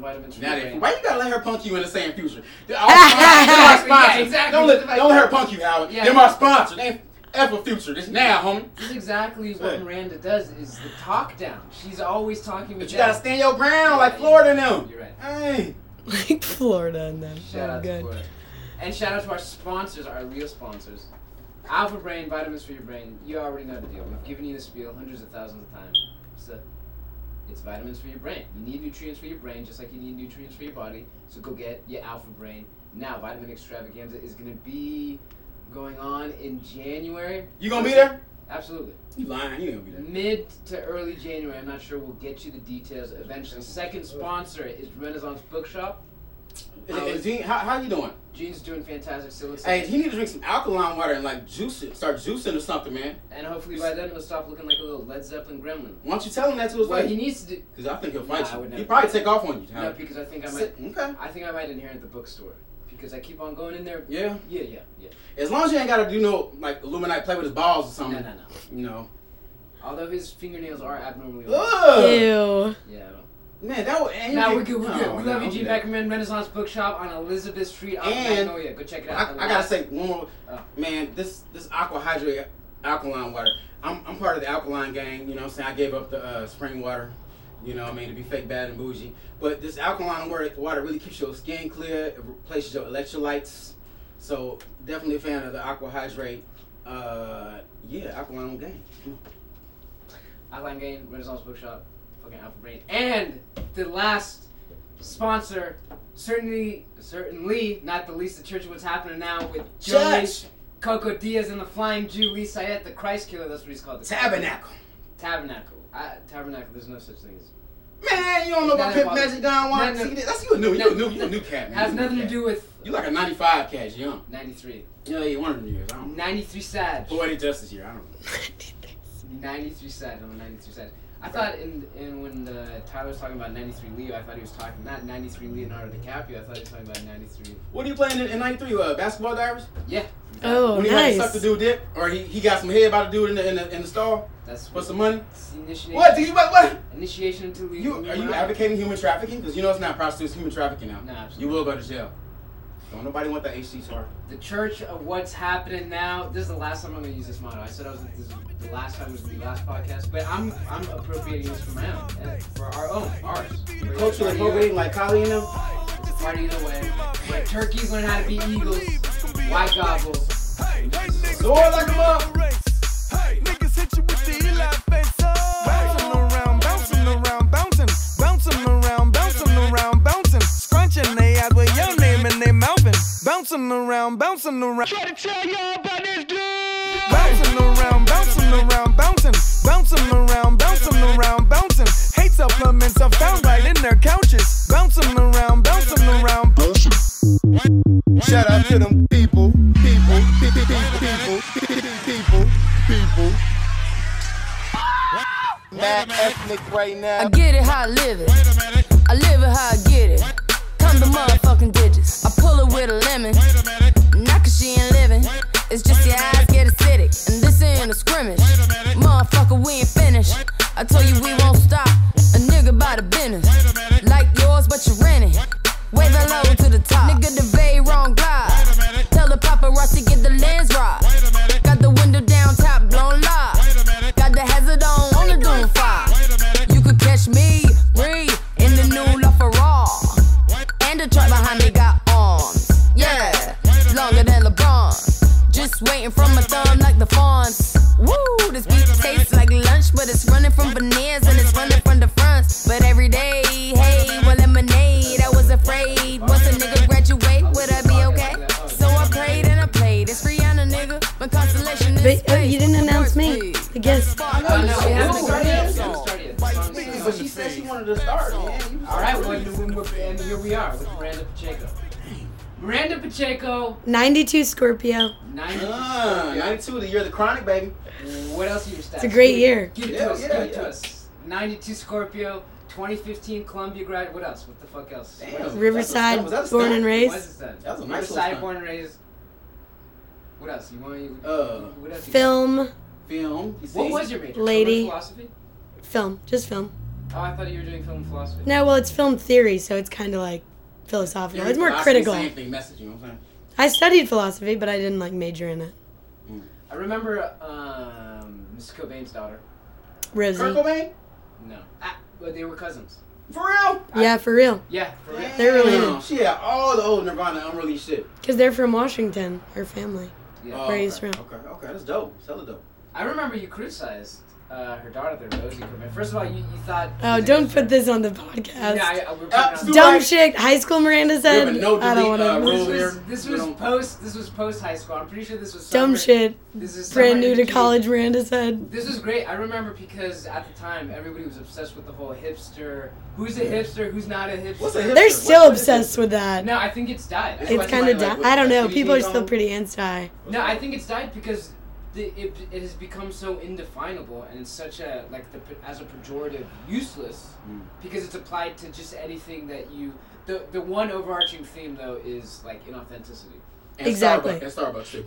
Vitamins Now your why you gotta let her punk you in the same future? They're our sponsor. They're our sponsor. Yeah, exactly. Don't let, don't let her punk you, Howard. Yeah. They're my sponsor. They ain't F a future. This now, homie. This is exactly what Say. Miranda does. Is the talk down. She's always talking. But me you down. gotta stand your ground like Yeah, Florida and them. You're right. Hey. like Florida and them. Shout Oh, out to good. Florida. And shout out to our sponsors, our real sponsors. Alpha Brain, vitamins for your brain. You already know the deal. We've given you the spiel hundreds of thousands of times. So, it's vitamins for your brain. You need nutrients for your brain, just like you need nutrients for your body. So go get your Alpha Brain. Now, Vitamin Extravaganza is going to be going on in January. You gonna be there? Absolutely. You lying? You ain't gonna be there. Mid to early January. I'm not sure. We'll get you the details eventually. Second sponsor is Renaissance Bookshop. Hey, hey, Gene, how, how you doing? Gene's doing fantastic. Still looks Hey, he need to drink some alkaline water and like juice it, start juicing or something, man. And hopefully by then he'll stop looking like a little Led Zeppelin gremlin. Why don't you tell him that to his What face? he needs to do. Because I think he'll Nah, fight I would you. He'll probably do take off on you. No, because I think I might. Sit- Okay. I think I might inherit the bookstore because I keep on going in there. Yeah. Yeah, yeah, yeah. As long as you ain't gotta do no like Illuminati play with his balls or something. no, no. No. You know. Although his fingernails are abnormally long. Ew. Yeah. Man, that was. And Now we're good. We're no, good. We no, love you, do. Beckerman Renaissance Bookshop on Elizabeth Street, off And- Magnolia. Go check it out. The I gotta say one more. Oh. Man, this this aqua hydrate alkaline water. I'm, I'm part of the alkaline gang. You know, what I'm saying I gave up the uh, spring water. You know, what I mean to be fake bad and bougie. But this alkaline water, water really keeps your skin clear. It replaces your electrolytes. So definitely a fan of the aqua hydrate. Uh, yeah, alkaline gang. Alkaline Game, Renaissance Bookshop, fucking Alpha Brain, and the last sponsor, certainly, certainly not the least, the Church of What's Happening Now with Joey, Coco Diaz, and the Flying Jew, Lee Syatt, the Christ Killer. That's what he's called. The Tabernacle. Tabernacle. I, tabernacle. There's no such thing as. Man, you don't know about Pimp Magic Don Juan? of- See, that's you a new, you a new, you a new cat, man. Has You a new nothing to do with You like a 95 cat, you young. 93. Yeah, you one of them years. I don't know. 93 Sag. Poetic justice here. I don't know. 93 Sag. I'm a 93 Sag. I thought in, in when uh, Tyler was talking about 93 Leo, I thought he was talking not 93 Leonardo DiCaprio. I thought he was talking about 93. What are you playing in, in 93? Uh, basketball diaries? Yeah. Oh, when he had to suck nice. the dude dick? Or he, he got some head about the dude in the, in the, in the stall That's for some money? It's the initiation. What? Do you, what? what? Initiation into You, are you advocating human trafficking? Because you know it's not prostitutes, human trafficking now. No, You will go to jail. Don't nobody want that HC star. The church of what's happening now. This is the last time I'm gonna use this motto. I said I was this is the last time was the last podcast, but I'm I'm appropriating this for my own, and for our own, ours. For Culturally appropriating like Kali and them? It's a party either way. Where turkeys learn how to be eagles, white gobbles. Sword like a mug. Hey, niggas hit you with the Eli face bouncing around, bouncing around. Try to tell y'all about this dude. Bouncing around, bouncing around, bouncing, bouncing around, bouncing around, bouncing. Hate supplements are found right in their couches. Bouncing around, bouncing around, bouncing. Shout out to them people, people, people, people, people, people, people. Mad ethnic right now. I get it how I live it. I live it how I get it. Come the motherfucking digits. I pull it with a lemon. Not cause she ain't living. It's just your eyes get acidic. And this ain't a scrimmage. Motherfucker, we ain't finished. I told you we won't stop. A nigga by the business. Like yours, but you rent it. Wave hello to the top. Nigga, the very wrong glide. Tell the paparazzi get the lens right. Got the window down, top blown live. Got the hazard on, on the doom fire. Waiting from my thumb like the fawns. Woo, this beat tastes like lunch, but it's running from veneers and it's running from the fronts. But every day, hey, well, lemonade. I was afraid. Once a nigga graduate, would I be okay? So I prayed and I played. It's Rihanna, nigga. My constellation is But uh, you didn't announce me. Please. I guess. Oh, no, we haven't started yet. We Yeah. haven't started yet. The song's- But she said she wanted to start, man. You- All right, well, and we're- and here we are with Miranda Pacheco. Miranda Pacheco, 92 Scorpio. 90. Ah, 92, the year of the chronic, baby. What else are your stats? It's a great Give year. Give it Yeah, to us. yeah, give it yeah. to us. 92 Scorpio, 2015 Columbia grad. What else? What the fuck else? Damn. Else? Riverside, Was that a born and raised. that? That was a nice little Riverside, born and raised. What else? You want? You, Uh, what else? Film. Film. What was your major? Lady. Philosophy. Film. Just film. Oh, I thought you were doing film philosophy. No, well, it's film theory, so it's kind of like philosophical. Yeah, it's more critical. Same thing, message. You know what I'm? I studied philosophy, but I didn't like major in it. I remember um, Miss Cobain's daughter. Rosie. Kurt Cobain? No, ah, but they were cousins. For real? Yeah, for real. Yeah, for real. They're related. Damn, She had all the old Nirvana unreleased shit. Because they're from Washington, her family. Yeah. Oh, Where okay. he's from. Okay, okay, that's dope. Hella dope. I remember you criticized uh, her daughter, the Rosie Cobain. First of all, you, you thought. Oh, don't put this on the podcast. Yeah, I, I, we're Uh, on- Dumb shit. High school Miranda said. Yeah, but no I don't want uh, to. rule This was, this was post. This was post high school. I'm pretty sure this was Dumb shit. This is Brand summer new to energy. college, Miranda said. This was great. I remember because at the time everybody was obsessed with the whole hipster. Who's a hipster? Who's not a hipster? What's a hipster? They're still what is obsessed it? with that. No, I think it's died. It's It's kind of somebody, di- like, I don't know. People are still pretty anti. No, I think it's died because the, it, it has become so indefinable and it's such a like the as a pejorative useless Mm. because it's applied to just anything that you. The the one overarching theme though is like inauthenticity. And Exactly. Starbucks, and Starbucks too.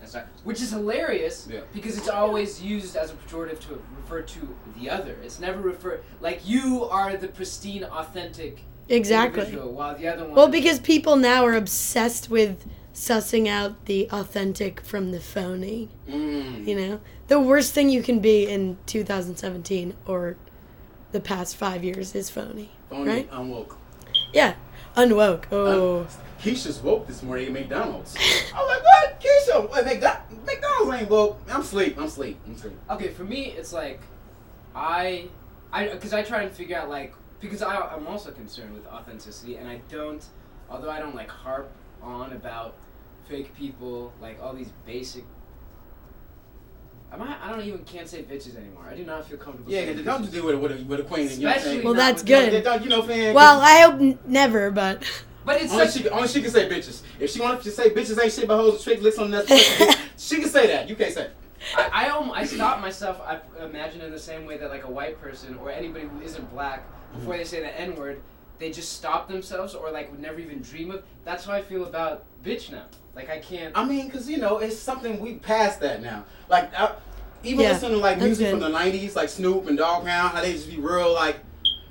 That's right. Which is hilarious Yeah. because it's always used as a pejorative to refer to the other. It's never refer like you are the pristine, authentic Exactly. individual, while the other one. Well, because people now are obsessed with sussing out the authentic from the phony. Mm. You know, the worst thing you can be in 2017 or the past five years is phony. Phony, Right? unwoke. Yeah, unwoke. Oh, Keisha's woke this morning at McDonald's. I was like, what? Keisha? What, McDonald's, McDonald's ain't woke. I'm asleep. I'm asleep. I'm asleep. Okay, for me, it's like, I, I, because I try and figure out like, because I, I'm also concerned with authenticity, and I don't, although I don't like harp on about fake people, like all these basic. I might, I don't even can't say bitches anymore. I do not feel comfortable. Yeah, saying because don't bitches. do it with a, with a queen. You know Especially saying? Well, not that's with- good. Yeah, don't- you know, fan. well, I hope n- never, but But it's Only such, she, only she can say bitches. If she wants to say bitches ain't shit but hoes and tricks, licks on that, she can say that. You can't say. it. I, I, um, I stop myself. I imagine in the same way that like a white person or anybody who isn't black, before they say the N word, they just stop themselves or like would never even dream of. That's how I feel about bitch now. Like I can't. I mean, because you know, it's something we passed that now. Like, I, even Yeah, listening to like music good. from the '90s, like Snoop and Dogg Pound, how they just be real, like,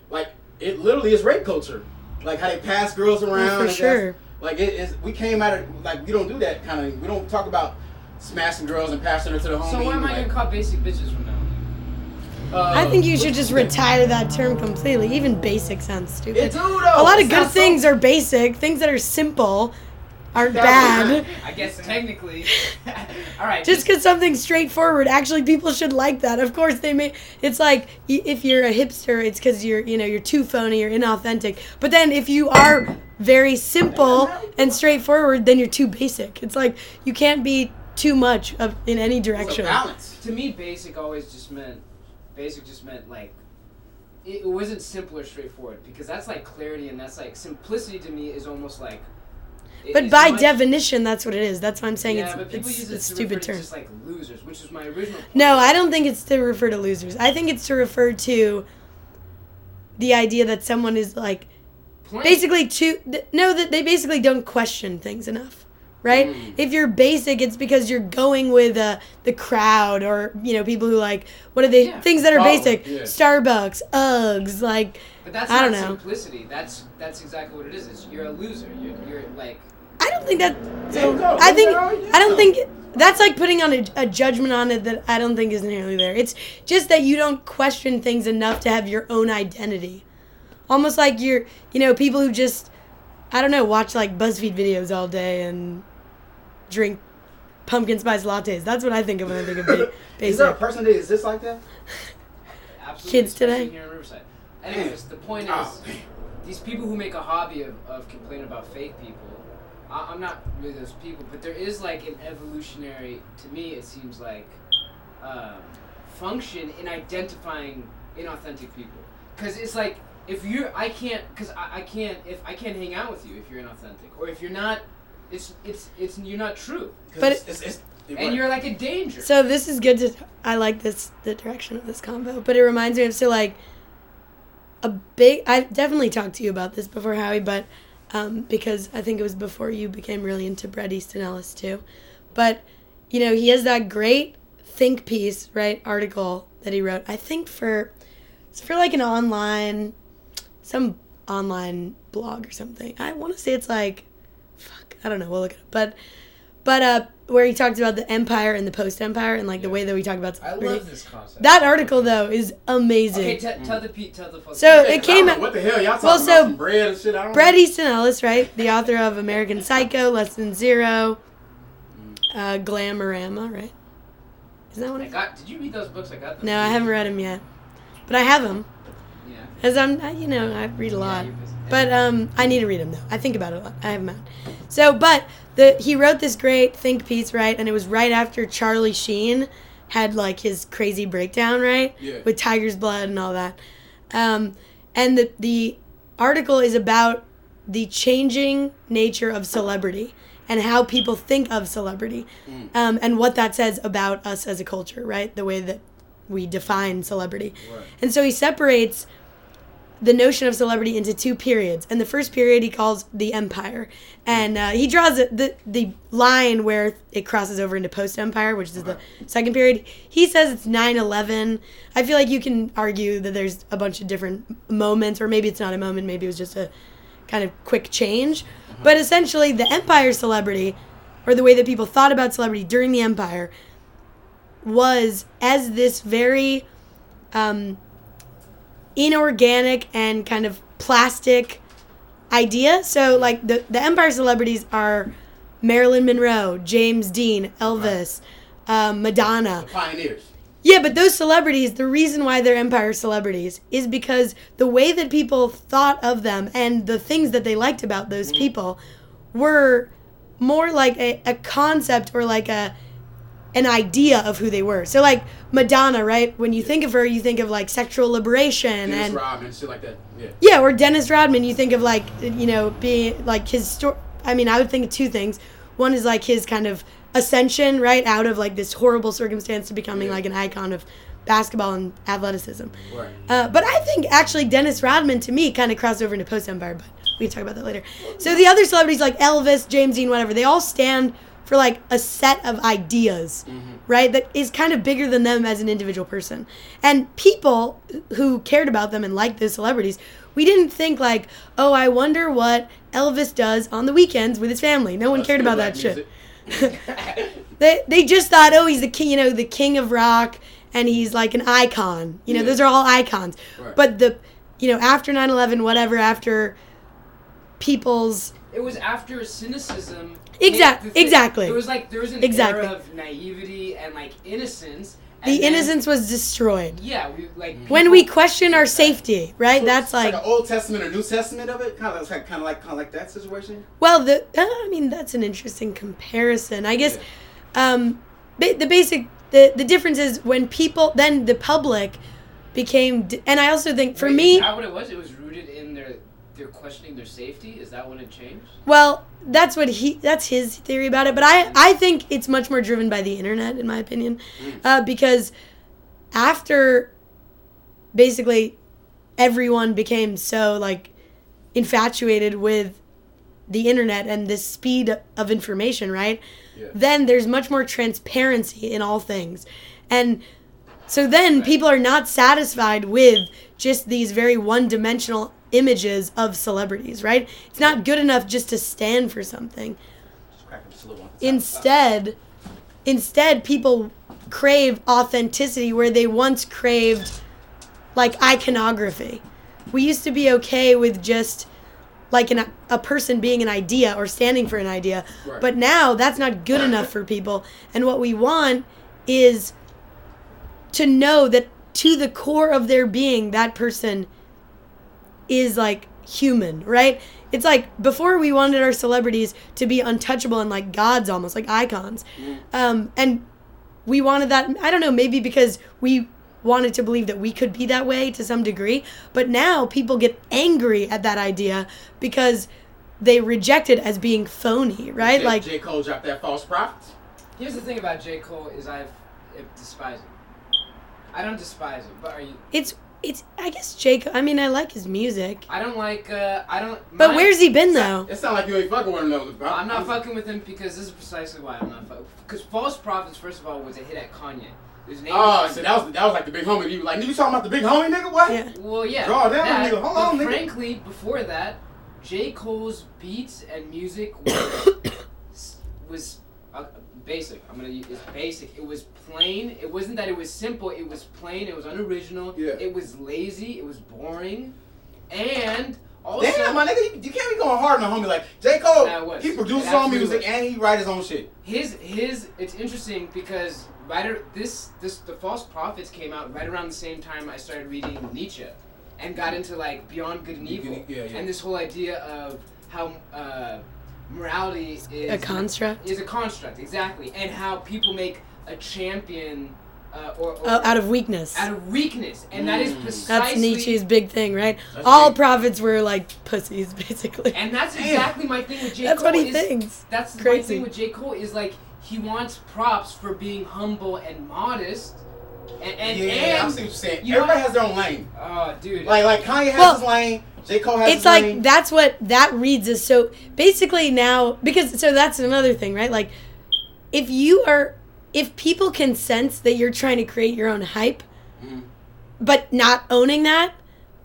like it literally is rape culture. Like how they pass girls around. Yeah, for and sure. Like it is. We came out of like we don't do that kind of. We don't talk about smashing girls and passing her to the homie. So why am I like, getting called basic bitches from now? uh, I think you should just retire that term completely. Even basic sounds stupid. It do. A lot of good sounds so- things are basic. Things that are simple aren't bad. I guess technically. All right. Just because something's straightforward, actually, people should like that. Of course, they may. It's like if you're a hipster, it's because you're, you know, you're too phony, you're inauthentic. But then if you are very simple and straightforward, then you're too basic. It's like you can't be too much of in any It's a direction. balance. to me, basic always just meant. Basic just meant like. It it wasn't simple or straightforward because that's like clarity and that's like simplicity to me is almost like. But by much- definition, that's what it is. That's why I'm saying yeah, it's but it's, use it it's to stupid term. just like losers, which was my original. Point. No, I don't think it's to refer to losers. I think it's to refer to the idea that someone is like Plain. basically too th- no that they basically don't question things enough right Mm. if you're basic it's because you're going with uh, the crowd or you know people who like what are they Yeah. things that are Follow, basic yeah. starbucks uggs like But that's I not don't know. simplicity. That's that's exactly what it is. It's you're a loser. You're, you're like i don't think that There you go. i think There you go. i don't think that's like putting on a, a judgment on it that i don't think is inherently there it's just that you don't question things enough to have your own identity almost like you're you know people who just i don't know watch like buzzfeed videos all day and drink pumpkin spice lattes that's what i think of when i think of ba- Is there a basic person that exists like that? absolutely Kids especially today? here in Riverside. Anyways, the point oh, is, Oh, these people who make a hobby of, of complaining about fake people. I, I'm not really those people, but there is like an evolutionary. To me, it seems like um, function in identifying inauthentic people. Because it's like if you're, I can't, because I, I can't, if I can't hang out with you if you're inauthentic, or if you're not, it's it's it's you're not true. But it's, it's, it's, and you're like a danger. So this is good to I like this the direction of this combo, but it reminds me of so like a big I've definitely talked to you about this before, Howie, but um, because I think it was before you became really into Bret Easton Ellis too. But you know, he has that great think piece, right, article that he wrote. I think for It's for like an online, some online blog or something. I want to say it's like, fuck, I don't know. We'll look it up. But, but uh, where he talks about the empire and the post-empire and like the way that we talk about I love this concept. That article though is amazing. Okay, t- tell the pe- tell the folks. So, Yeah, it 'cause came don't know What the hell? Y'all talking Well, about so, some bread and shit? I don't Bret Easton Ellis, right? The author of American Psycho, Less Than Zero, uh, Glamorama, right? Isn't that one? I got. Did you read those books? I got them. No, I haven't read them yet, but I have them. Yeah. As I'm, I- you know, I read a lot. you're. But um, I need to read them though. I think about it a lot. I have them out. So, but the he wrote this great think piece, right? And it was right after Charlie Sheen had like his crazy breakdown, right? Yeah. With Tiger's Blood and all that. Um, and the the article is about the changing nature of celebrity and how people think of celebrity, um, and what that says about us as a culture, right? The way that we define celebrity. Right. And so he separates the notion of celebrity into two periods. And the first period he calls the empire. And uh, he draws the, the, the line where it crosses over into post empire, which is the second period. He says it's 9 11. I feel like you can argue that there's a bunch of different moments, or maybe it's not a moment, maybe it was just a kind of quick change. But essentially, the empire celebrity, or the way that people thought about celebrity during the empire, was as this very um, inorganic and kind of plastic idea. So like the the Empire celebrities are Marilyn Monroe, James Dean, Elvis, um, Madonna. The pioneers. Yeah, but those celebrities, the reason why they're Empire celebrities is because the way that people thought of them and the things that they liked about those people were more like a, a concept or like a an idea of who they were. So like Madonna, right? When you think of her, you think of like sexual liberation Dennis and Rodman, shit like that. Yeah. yeah, or Dennis Rodman, you think of like you know being like his story. I mean, I would think of two things. One is like his kind of ascension, right, out of like this horrible circumstance to becoming Yeah. like an icon of basketball and athleticism. Right. Uh, but I think actually Dennis Rodman to me kind of crossed over into post Empire, but we can talk about that later. So the other celebrities like Elvis, James Dean, whatever, they all stand for like a set of ideas, mm-hmm. right? That is kind of bigger than them as an individual person. And people who cared about them and liked those celebrities, we didn't think like, oh, I wonder what Elvis does on the weekends with his family. No one Let's cared about that shit. They they just thought, oh, he's the king, you know, the king of rock, and he's like an icon. You know, Yeah. those are all icons. Right. But the, you know, after 9/11, whatever, after people's It was after cynicism. Exact- hit the thing. exactly. It was like there was an Exactly. era of naivety and like innocence. the then- innocence was destroyed. Yeah, we like When we question our safety, right? So That's it's like, an Old Testament or New Testament of it, kind of like kind of like kind of like that situation. well, the uh, I mean, that's an interesting comparison. I guess um, ba- the basic the the difference is when people then the public became, d- and I also think for Wait, me, is that what it was? It was rooted in their they're questioning their safety. Is that when it changed? Well, that's what he that's his theory about it, but I I think it's much more driven by the internet in my opinion. Uh, because after basically everyone became so like infatuated with the internet and the speed of information, right? Yeah. Then there's much more transparency in all things. And so then people are not satisfied with just these very one-dimensional images of celebrities, right? It's not good enough just to stand for something. Just crack just a little one. Instead, instead people crave authenticity where they once craved like iconography. We used to be okay with just like an, a person being an idea or standing for an idea. Right. But now that's not good enough for people. And what we want is to know that to the core of their being, that person is like human, right? It's like before we wanted our celebrities to be untouchable and like gods almost, like icons. Um, and we wanted that, I don't know, maybe because we wanted to believe that we could be that way to some degree. But now people get angry at that idea because they reject it as being phony, right? J, like, J Cole dropped that false prophets. Here's the thing about J Cole is I've I despise him. I don't despise him, but are you? it's, it's, I guess Jake, I mean, I like his music. I don't like. uh I don't. But my- where's he been though? It sounds like you ain't fucking with him though, bro. I'm not fucking with him because this is precisely why I'm not fucking. Because False Prophets, first of all, was a hit at Kanye. His name Oh, was- so that was that was like the big homie. He was like, nigga, you talking about the big homie, nigga? What? Yeah. Well, yeah. Draw down, that, nigga. Hold on, nigga. Frankly, before that, J. Cole's beats and music was was uh, basic. I'm gonna use it's basic. It was plain. It wasn't that it was simple. It was plain. It was unoriginal. Yeah. It was lazy. It was boring, and also Damn, my nigga, you, you can't be going hard on a homie like J. Cole. He produces It his own music was. and he write his own shit. his his it's interesting because right this this the false prophets came out right around the same time I started reading Nietzsche and got into like beyond good and evil Yeah, yeah. and this whole idea of how uh, morality is A construct? is a construct exactly and how people make a champion uh, or, or Oh, out of weakness. out of weakness and that is Mm. precisely That's Nietzsche's big thing, right? That's All big. prophets were like pussies, basically. and that's Damn. exactly my thing with J. That's Cole what he is- thinks. That's the Crazy. thing with J. Cole is like he wants props for being humble and modest, and and, yeah, and I see what you're saying. you Everybody what? has their own lane. oh, dude, Like like Kanye has Well, his lane. J. Cole has it's like lane. that's what that reads as so basically now because so that's another thing right like if you are if people can sense that you're trying to create your own hype Mhm. but not owning that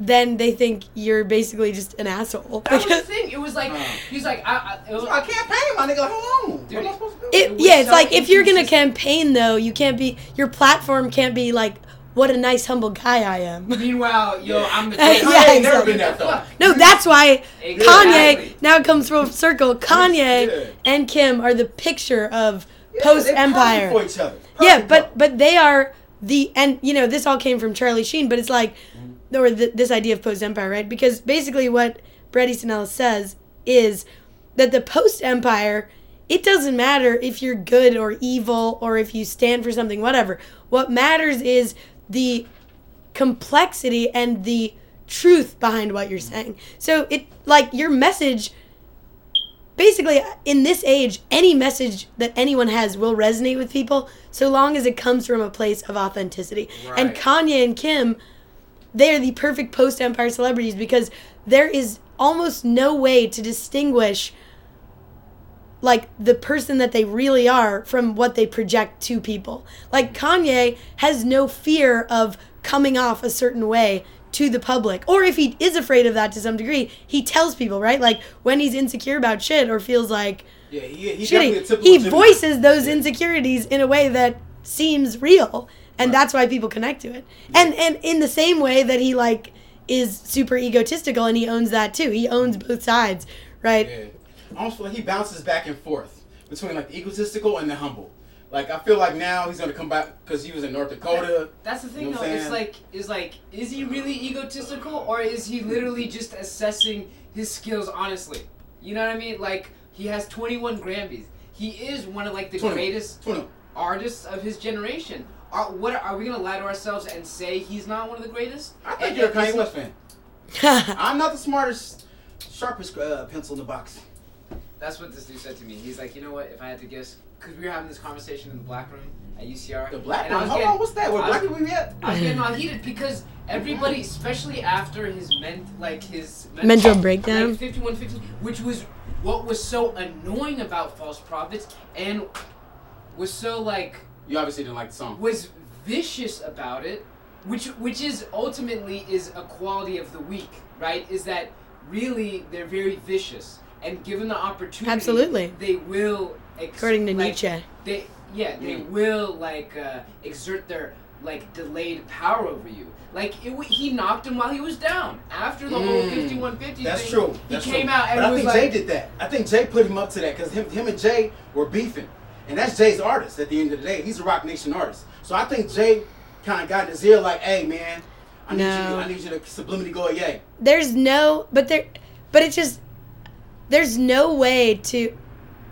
then they think you're basically just an asshole that was the Because thing. It was like Uh. he's like I, I, it was, I campaign, my nigga. Like, hold on. Dude, what am I supposed to do? it, it yeah it's so like if you're gonna campaign though you can't be your platform can't be like what a nice humble guy i am Meanwhile, yo, I'm the Yeah, king. Kanye ain't never been that though. no that's why Exactly. Kanye now it comes full circle. Kanye Yeah. and Kim are the picture of Yeah, post Empire. for each other. Yeah, but but they are the and you know this all came from Charlie Sheen, but it's like or the, this idea of post Empire, right? Because basically what Bret Easton Ellis says is that the post Empire. It doesn't matter if you're good or evil or if you stand for something, whatever. What matters is the complexity and the truth behind what you're mm. saying. So it like your message basically in this age any message that anyone has will resonate with people so long as it comes from a place of authenticity. And Right. Kanye and Kim they are the perfect post empire celebrities because there is almost no way to distinguish like the person that they really are from what they project to people. Like Kanye has no fear of coming off a certain way to the public. Or if he is afraid of that to some degree, he tells people, right? Like when he's insecure about shit or feels like yeah, he, he definitely a he Jimmy. voices those insecurities in a way that seems real. And Right. that's why people connect to it. And and in the same way that he like is super egotistical and he owns that too. He owns both sides, right? Yeah. I almost feel like he bounces back and forth between like the egotistical and the humble. Like I feel like now he's gonna come back because he was in North Dakota. That's the thing, You know though. It's like, is like, is he really egotistical, or is he literally just assessing his skills honestly? You know what I mean? Like, he has 21 Grammys. He is one of like the 21. greatest 21. artists of his generation. Are what are we gonna lie to ourselves and say he's not one of the greatest? I think And- you're a and is Kanye he- West fan. I'm not the smartest, sharpest uh, pencil in the box. That's what this dude said to me. He's like, you know what? If I had to guess, because we were having this conversation in the black room at UCR. The black room. I Hold getting- on, what's that? What black room people we at? I was getting all heated because everybody, especially after his ment, like his Mental breakdown? like 5150, which was what was so annoying about False Prophets and was so like You obviously didn't like the song. was vicious about it, which which is ultimately is a quality of the weak, right? Is that really they're very vicious, and given the opportunity, Absolutely. they will. Ex- According to like, Nietzsche. they yeah they Mm. will like uh, exert their like delayed power over you. Like it, w- he knocked him while he was down after the whole Mm. 5150 That's thing. true. He came true. out and but I think like, Jay did that. I think Jay put him up to that because him, him and Jay were beefing, and that's Jay's artist. At the end of the day, he's a Roc Nation artist. So I think Jay kind of got in his ear like, "Hey, man, I need No. you. I need you to sublimity go, yay." there's no but there but it just there's no way to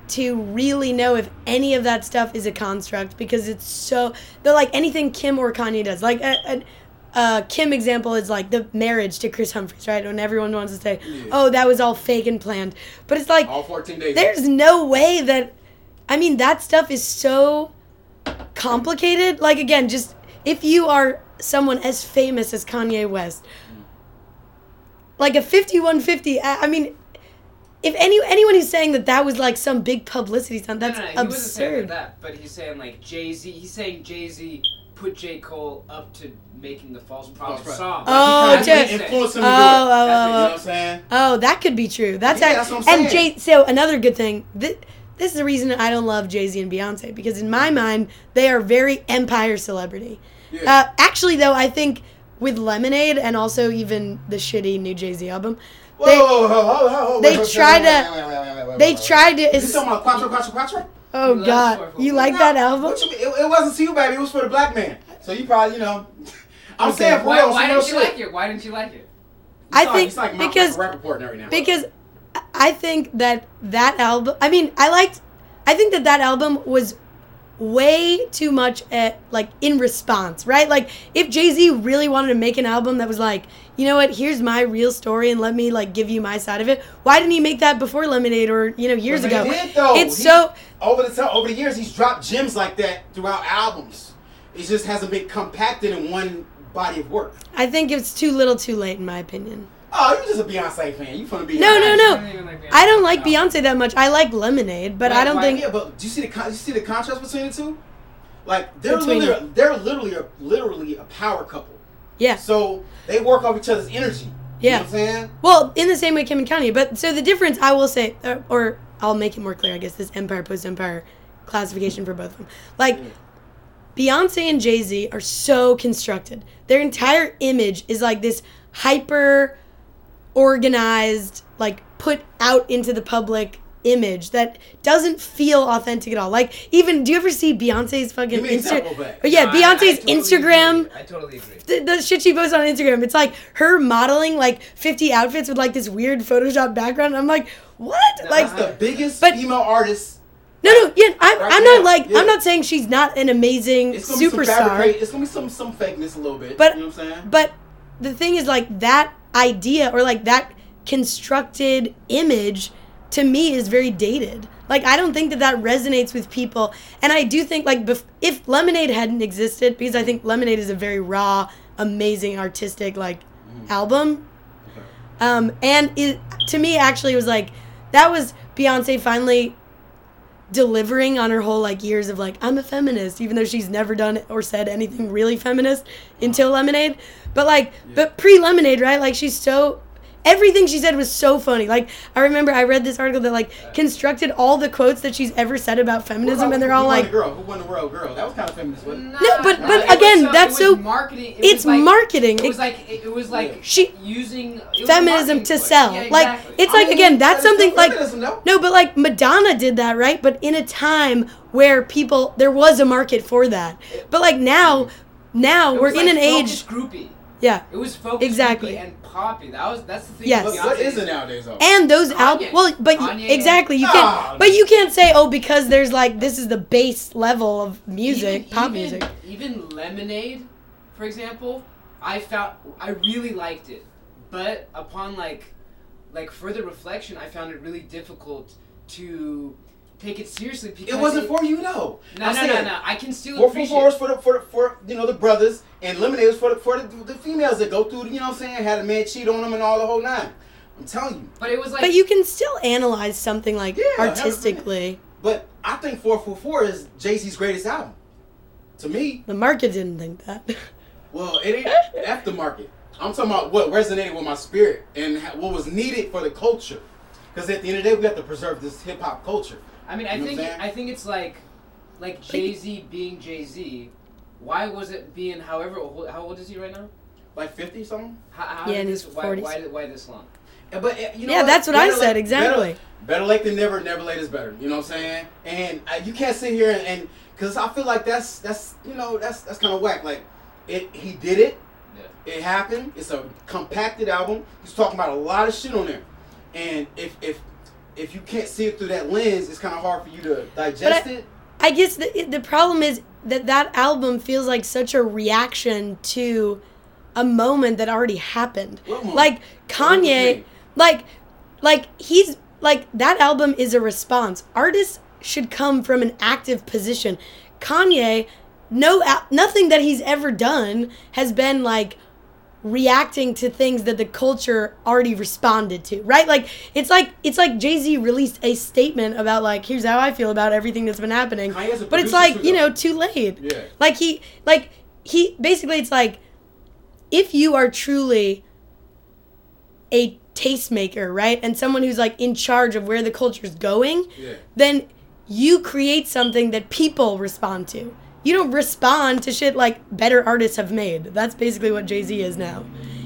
to really know if any of that stuff is a construct because it's so they're like anything Kim or Kanye does like a, a, a Kim example is like the marriage to Kris Humphries right when everyone wants to say Yeah. oh that was all fake and planned but it's like All 14 days. there's no way that I mean that stuff is so complicated. Like again, just if you are someone as famous as Kanye West, like a 5150, I, I mean if any anyone who's saying that that was like some big publicity stunt, No, that's no, no, he wasn't saying absurd. that, but he's saying like Jay Z. He's saying Jay Z put J Cole up to making the False Prophets False song. Oh, That's what to- I'm saying. influence him to Oh, do it. oh, That's what- oh, you know oh. what I'm saying? Oh, that could be true. That's Yeah, act- that's what I'm and saying. Jay. So another good thing. This, this is the reason I don't love Jay Z and Beyonce because in my mind they are very empire celebrity. Yeah. Uh, actually, though, I think with Lemonade and also even the shitty new Jay Z album, Whoa, they whoa, whoa, whoa, whoa, whoa, they wait, wait, tried to- they tried to. You es- talking about Quattro, Quattro, Quattro? oh You love God, Square you Four. like that album? What you mean? It, it wasn't to you, baby. It was for the black man. So you probably, you know. I'm Okay. saying for Why, real. why didn't you like it? Why didn't you like it? I It's like- think it's like Mount because Rappaport right now. because I think that that album. I mean, I liked. I think that that album was way too much at like in response, right? Like if Jay Z really wanted to make an album that was like, you know what, here's my real story and let me like give you my side of it. Why didn't he make that before Lemonade or you know years But ago? he did, though. It's He- so over the time, over the years, he's dropped gems like that throughout albums. It just hasn't been compacted in one body of work. I think it's too little, too late in my opinion. Oh, you just a Beyonce fan. You from the Beyonce? No, no, I no. don't like I don't like Beyonce that much. I like Lemonade, but Why- I don't why- think. Yeah, but do you see the con- you see the contrast between the two? Like they're Between- literally they're literally a, literally a power couple. Yeah. So they work off each other's energy. Yeah. You know what I'm saying? Well, in the same way Kim and Kanye. But so the difference, I will say, or, or I'll make it more clear, I guess, this empire, post empire classification for both of them. Like, Beyonce and Jay Z are so constructed. Their entire image is like this hyper organized, like, put out into the public image that doesn't feel authentic at all. Like, even, do you ever see Beyonce's fucking Give me an example Instagram? Yeah, No, I- I Beyonce's totally Instagram agree. I totally agree. the, the shit she posts on Instagram. It's like her modeling like 50 outfits with like this weird Photoshop background. I'm like, what? like, That's the biggest but- female artist. no, no, yeah, I'm, Right I'm now, not like, yeah. I'm not saying she's not an amazing It's gonna be some superstar. It's gonna be some some fakeness a little bit. But- you know what I'm saying? But the thing is, like, that idea or like that constructed image to me is very dated. Like, I don't think that that resonates with people. And I do think, like, bef- if Lemonade hadn't existed, because I think Lemonade is a very raw, amazing, artistic, like, album. Um, and it, to me, actually, it was like, that was Beyonce finally delivering on her whole like years of like I'm a feminist, even though she's never done or said anything really feminist until Lemonade. But like, but pre Lemonade, right? Like she's so everything she said was so funny. Like I remember I read this article that like constructed all the quotes that she's ever said about feminism, and they're all like, girl? Who won the world? Girl. That was kind of feminist, wasn't it? No, but- but again, so- that's so- marketing. It it's like, marketing. It was like it, was like She- using feminism to sell. Yeah, Like it's I like mean, again, that's something like though. no, but like Madonna did that, right? But in a time where people there was a market for that. But like now, mm-hmm. now It we're was in an age. groupie. Yeah, It was focus Exactly. and poppy. That was that's the thing. Yes. with What, what Beyonce. is it nowadays though? and those albums. Well, but Kanye. exactly, you can't. Ah. But you can't say oh because there's like this is the base level of music, Even- pop even- music. Even Lemonade, for example, I found I really liked it, but upon like like further reflection, I found it really difficult to take it seriously because it wasn't for you though. No, I'm no, no, saying, no. I can still Four for appreciate. four is for the for the, for you know the brothers and lemonade is for the for the, the females that go through you know what I'm saying had a man cheat on them and all the whole nine. I'm telling you. But it was like But you can still analyze something like Yeah, artistically. But I think four four four is Jay Z's greatest album. To me, The market didn't think that. well, it ain't aftermarket. I'm talking about what resonated with my spirit and what was needed for the culture. Because at the end of the day, we have to preserve this hip hop culture. I mean, I You know think I'm saying? I think it's like like Jay Z being Jay Z. Why was it being however old, how old is he right now? Like 50 something? How, how Yeah, in his why, 40s. why, why this long? But uh, you know Yeah, what? that's what I said, late- exactly. Better, better late than never. Never late is better. You know what I'm saying? And uh, you can't sit here and because I feel like that's that's you know that's that's kind of whack. Like it, he did it. Yeah. It happened. It's a compacted album. He's talking about a lot of shit on there. And if if if you can't see it through that lens, it's kind of hard for you to digest I- it. I guess the the problem is that that album feels like such a reaction to a moment that already happened. Like What do you Kanye, like like he's like that album is a response. Artists should come from an active position. Kanye, no nothing that he's ever done has been like reacting to things that the culture already responded to right like it's like it's like jay-z released a statement about like here's how i feel about everything that's been happening but it's like you know too late Yeah. like he like he basically it's like if you are truly a tastemaker, right? And someone who's like in charge of where the culture's going, Yeah. then you create something that people respond to. You don't respond to shit like better artists have made. That's basically what Jay Z is now.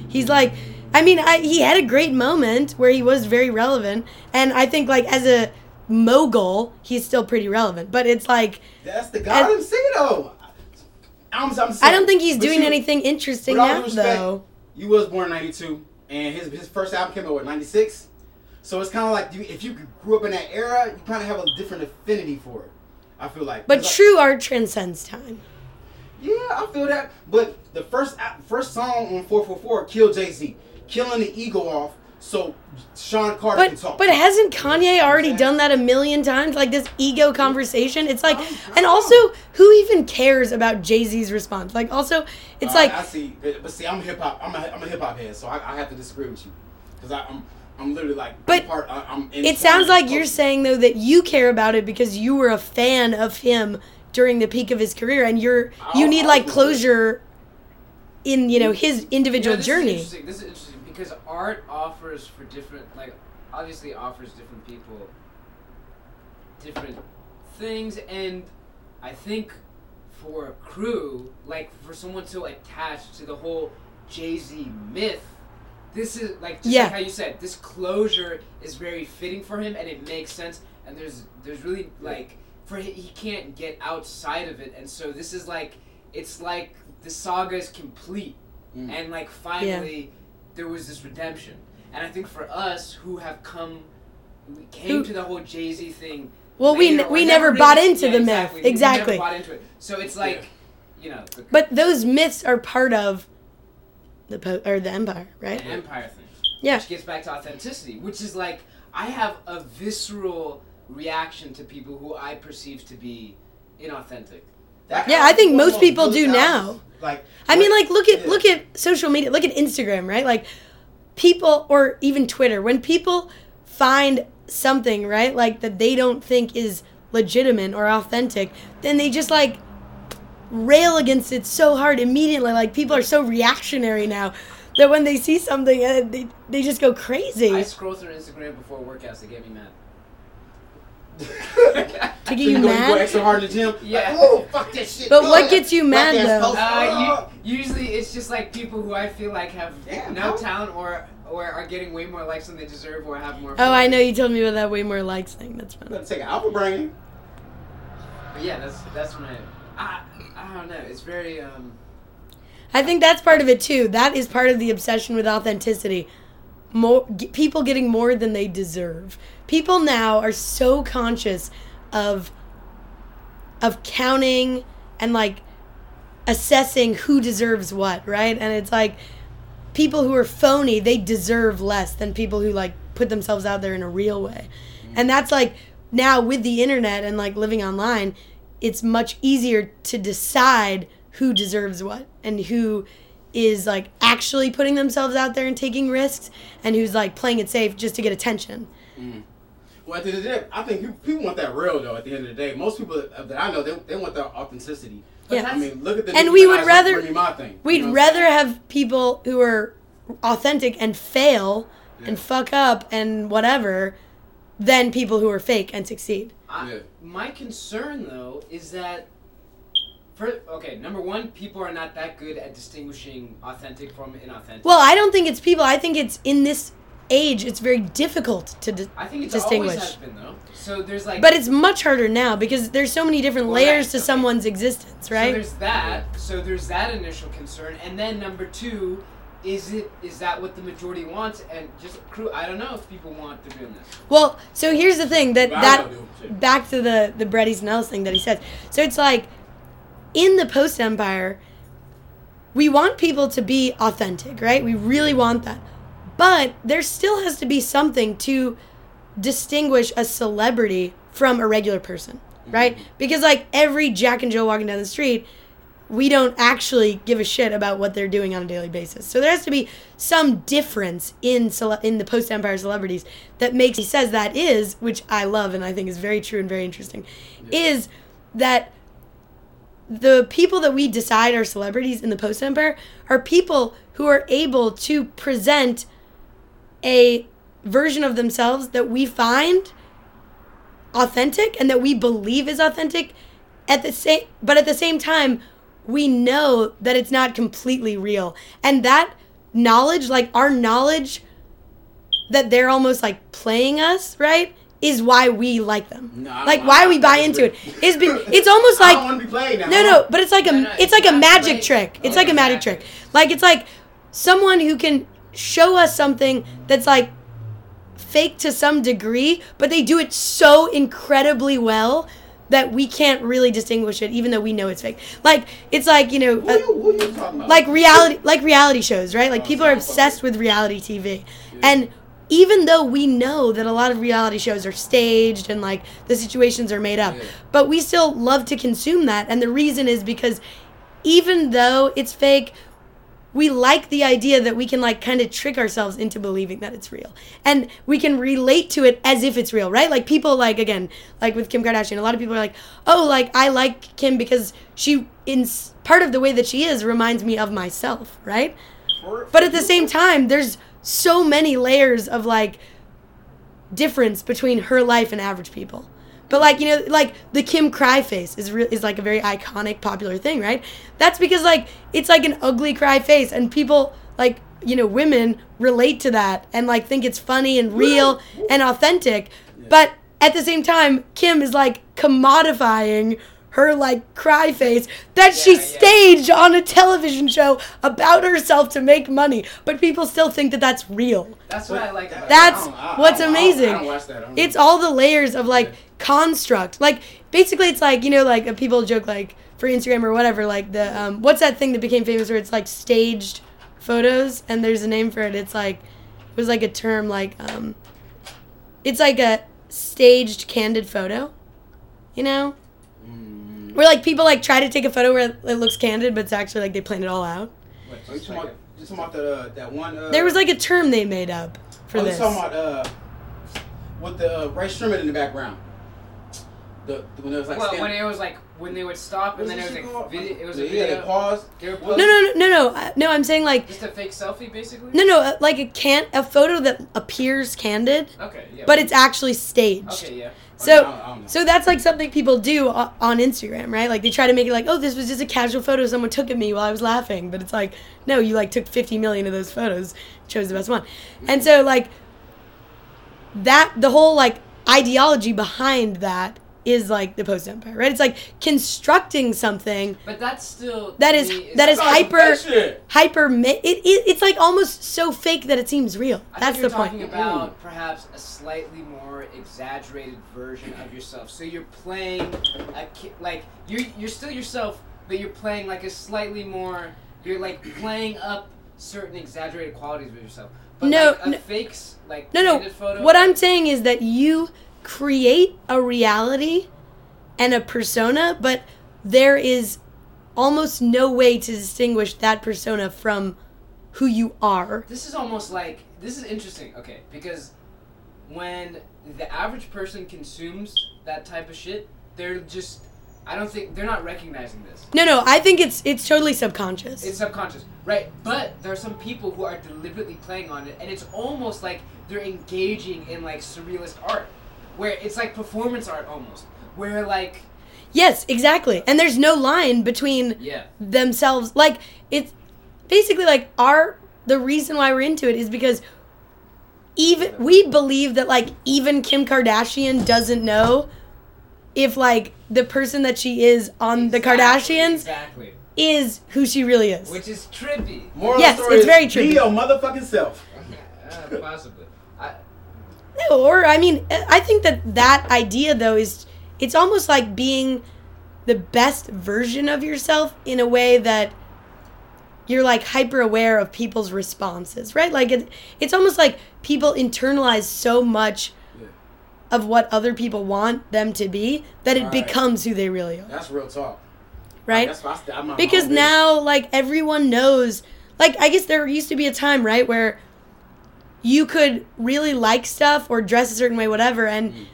He's like, I mean, I, he had a great moment where he was very relevant, and I think like as a mogul, he's still pretty relevant. But it's like That's the God And- MC though. I'm, I'm I don't think he's but doing you- anything interesting with now, respect, though. You was born in '92, and his his first album came out what '96. So it's kind of like you, if you grew up in that era, you kind of have a different affinity for it. I feel like. But I- true art transcends time. Yeah, I feel that. But the first first song on 444 killed Jay Z, killing the ego off so Sean Carter can But talk. but hasn't Kanye already done that a million times? Like this ego conversation. It's like, and also, who even cares about Jay Z's response? Like, also, it's Uh, like, I see, but but see, I'm hip hop. I'm a, I'm a hip hop head, so I, I have to disagree with you because I'm I'm literally like But part. I, I'm it sounds like you're saying though that you care about it because you were a fan of him during the peak of his career, and you're oh, you I'll- need like closure in you know his You individual know, this journey. Is interesting. This is interesting because art offers for different, like, obviously offers different people different things, and I think for a crew, like for someone so attached to the whole Jay Z myth, this is like just Yeah. like how you said, this closure is very fitting for him, and it makes sense. And there's there's really like for he, he can't get outside of it, and so this is like it's like the saga is complete, Mm. and like finally there was this redemption. And I think for us who have come, we came Who- to the whole Jay Z thing. Well, we n- or we never bought into yeah, the exactly. myth. We Exactly. never bought into it. So it's like, you know, the, But those myths are part of the po- or the empire, right? the empire thing. Yeah. Which gets back to authenticity, which is like I have a visceral reaction to people who I perceive to be inauthentic. That Yeah, I think most people do now. Like I mean, like look at look at social media, look at Instagram, right? Like people or even Twitter. When people find something, right, like that they don't think is legitimate or authentic, then they just like rail against it so hard immediately. Like people are so reactionary now that when they see something, uh, they they just go crazy. I scroll through Instagram before workouts to get me mad. To So get you, you go, you go extra hard in the gym. Yeah. Like, oh, fuck that shit. But what gets you mad, though? Uh, you, usually it's just like people who I feel like have Damn, no how- talent or or are getting way more likes than they deserve or have more. Oh, I know you told me about that way more likes thing. That's You fun. better take an alpha brain. But yeah, that's that's my. I I don't know. It's very um. I think that's part of it too. That is part of the obsession with authenticity. More people getting more than they deserve. People now are so conscious of of counting and like assessing who deserves what, right? And it's like people who are phony, they deserve less than people who like put themselves out there in a real way. And that's like now with the internet and like living online, it's much easier to decide who deserves what and who is like actually putting themselves out there and taking risks and who's like playing it safe just to get attention. Mm. Well, at the end of the day, I think people, people want that real though. At the end of the day, most people that I know, they, they want that authenticity. Yeah. I mean, look at the And we would rather- my thing. We'd You know rather have people who are authentic and fail and fuck up and whatever than people who are fake and succeed. I, Yeah. My concern though is that. For, okay, number one, people are not that good at distinguishing authentic from inauthentic. Well, I don't think it's people. I think it's in this age, it's very difficult to di- I think it's distinguish. always has been though. So there's like. But it's much harder now because there's so many different Well, layers that- to okay. someone's existence, right? So there's that. So there's that initial concern, and then number two, is it is that what the majority wants? And just crew, I don't know if people want the realness. Well, so here's the thing that But that don't do shit. back to the the Bret Easton Ellis thing that he said. So it's like in the post empire, we want people to be authentic, right? We really want that, but there still has to be something to distinguish a celebrity from a regular person, right? Mm-hmm. Because like every Jack and Jill walking down the street. We don't actually give a shit about what they're doing on a daily basis. So there has to be some difference in cele- in the post empire celebrities that makes he says that is, which I love and I think is very true and very interesting, is that the people that we decide are celebrities in the post empire are people who are able to present a version of themselves that we find authentic and that we believe is authentic at the same but at the same time we know that it's not completely real and that knowledge like our knowledge that they're almost like playing us right is why we like them No, like why we buy into it it's been it's almost I like don't want to be played now. no, no, but it's like a No, no, it's it's like a magic right. trick. It's Oh, like a magic exactly. trick. Like it's like someone who can show us something that's like fake to some degree, but they do it so incredibly well that we can't really distinguish it, even though we know it's fake. Like it's like you know, uh, you, you talking about? like reality like reality shows, right? Like Oh, people are obsessed with reality TV. And even though we know that a lot of reality shows are staged and like the situations are made up, Yeah. but we still love to consume that and the reason is because even though it's fake, we like the idea that we can like kind of trick ourselves into believing that it's real. And we can relate to it as if it's real right? Like people like again like with kim kardashian a lot of people are like oh like i like kim because she in part of the way that she is reminds me of myself right? But at the same time there's so many layers of like difference between her life and average people but like you know like the kim cry face is re- is like a very iconic popular thing right that's because like it's like an ugly cry face and people like you know women relate to that and like think it's funny and real and authentic but at the same time kim is like commodifying her like cry face that she Yeah, yeah. staged on a television show about herself to make money but people still think that that's real That's what I like about That's I don't- I- I what's don't- I don't- amazing. I don't watch that. It's all the layers of like Yeah. Construct. Like basically, it's like you know, like uh, people joke like for Instagram or whatever. Like the um, what's that thing that became famous where it's like staged photos and there's a name for it. It's like it was like a term like um, it's like a staged candid photo. You know, Mm. where like people like try to take a photo where it looks candid, but it's actually like they planned it all out. What, Are you just talking about, you talking about the, uh, that one? Uh, There was like a term they made up for oh, this. talking about uh, with the uh, Rae Sremmurd in the background. The, the when it was like well, stand- when it was like when they would stop and then it was like called? video. It was yeah, a video. they pause. They were No, no, no, no, no. Uh, No, I'm saying like just a fake selfie, basically. No, no, uh, like a can a photo that appears candid, Okay, yeah. but it's actually staged. okay, yeah. So, I don't- I so that's like something people do o- on Instagram, right? Like they try to make it like, oh, this was just a casual photo someone took of me while I was laughing, but it's like, no, you like took 50 million of those photos, chose the best one, and so like that the whole like ideology behind that is like the post empire, right? It's like constructing something But that's still That to is- me, that is That's hyper- hyper. It, it it's like almost so fake that it seems real. I That's think the you're point. talking about perhaps a slightly more exaggerated version of yourself. So you're playing a ki- like you're you're still yourself, but you're playing like a slightly more. You're like playing up certain exaggerated qualities of yourself. But No, like a no. fakes like No, no. photo. What I'm saying is that you create a reality and a persona, but there is almost no way to distinguish that persona from who you are. This is almost like this is interesting. Okay, because when the average person consumes that type of shit, they're just. I don't think they're not recognizing this. No, no, I think it's it's totally subconscious. It's subconscious, right? But there are some people who are deliberately playing on it, and it's almost like they're engaging in like surrealist art, where it's like performance art almost, where like yes, exactly. And there's no line between yeah, themselves. Like it's basically like our the reason why we're into it is because even we believe that like even Kim Kardashian doesn't know if like the person that she is on the Kardashians exactly, is who she really is. which is trippy. Moral Yes, of the story it's is very Be your motherfucking self. Uh, possibly. No, or I mean, eh, I think that that idea though is it's almost like being the best version of yourself in a way that you're like hyper aware of people's responses, right? Like it, it's almost like people internalize so much Yeah. of what other people want them to be that it Right. becomes who they really are, That's real talk. right? That's why I st- I'm because now like everyone knows like i guess there used to be a time right where you could really like stuff or dress a certain way whatever and mm.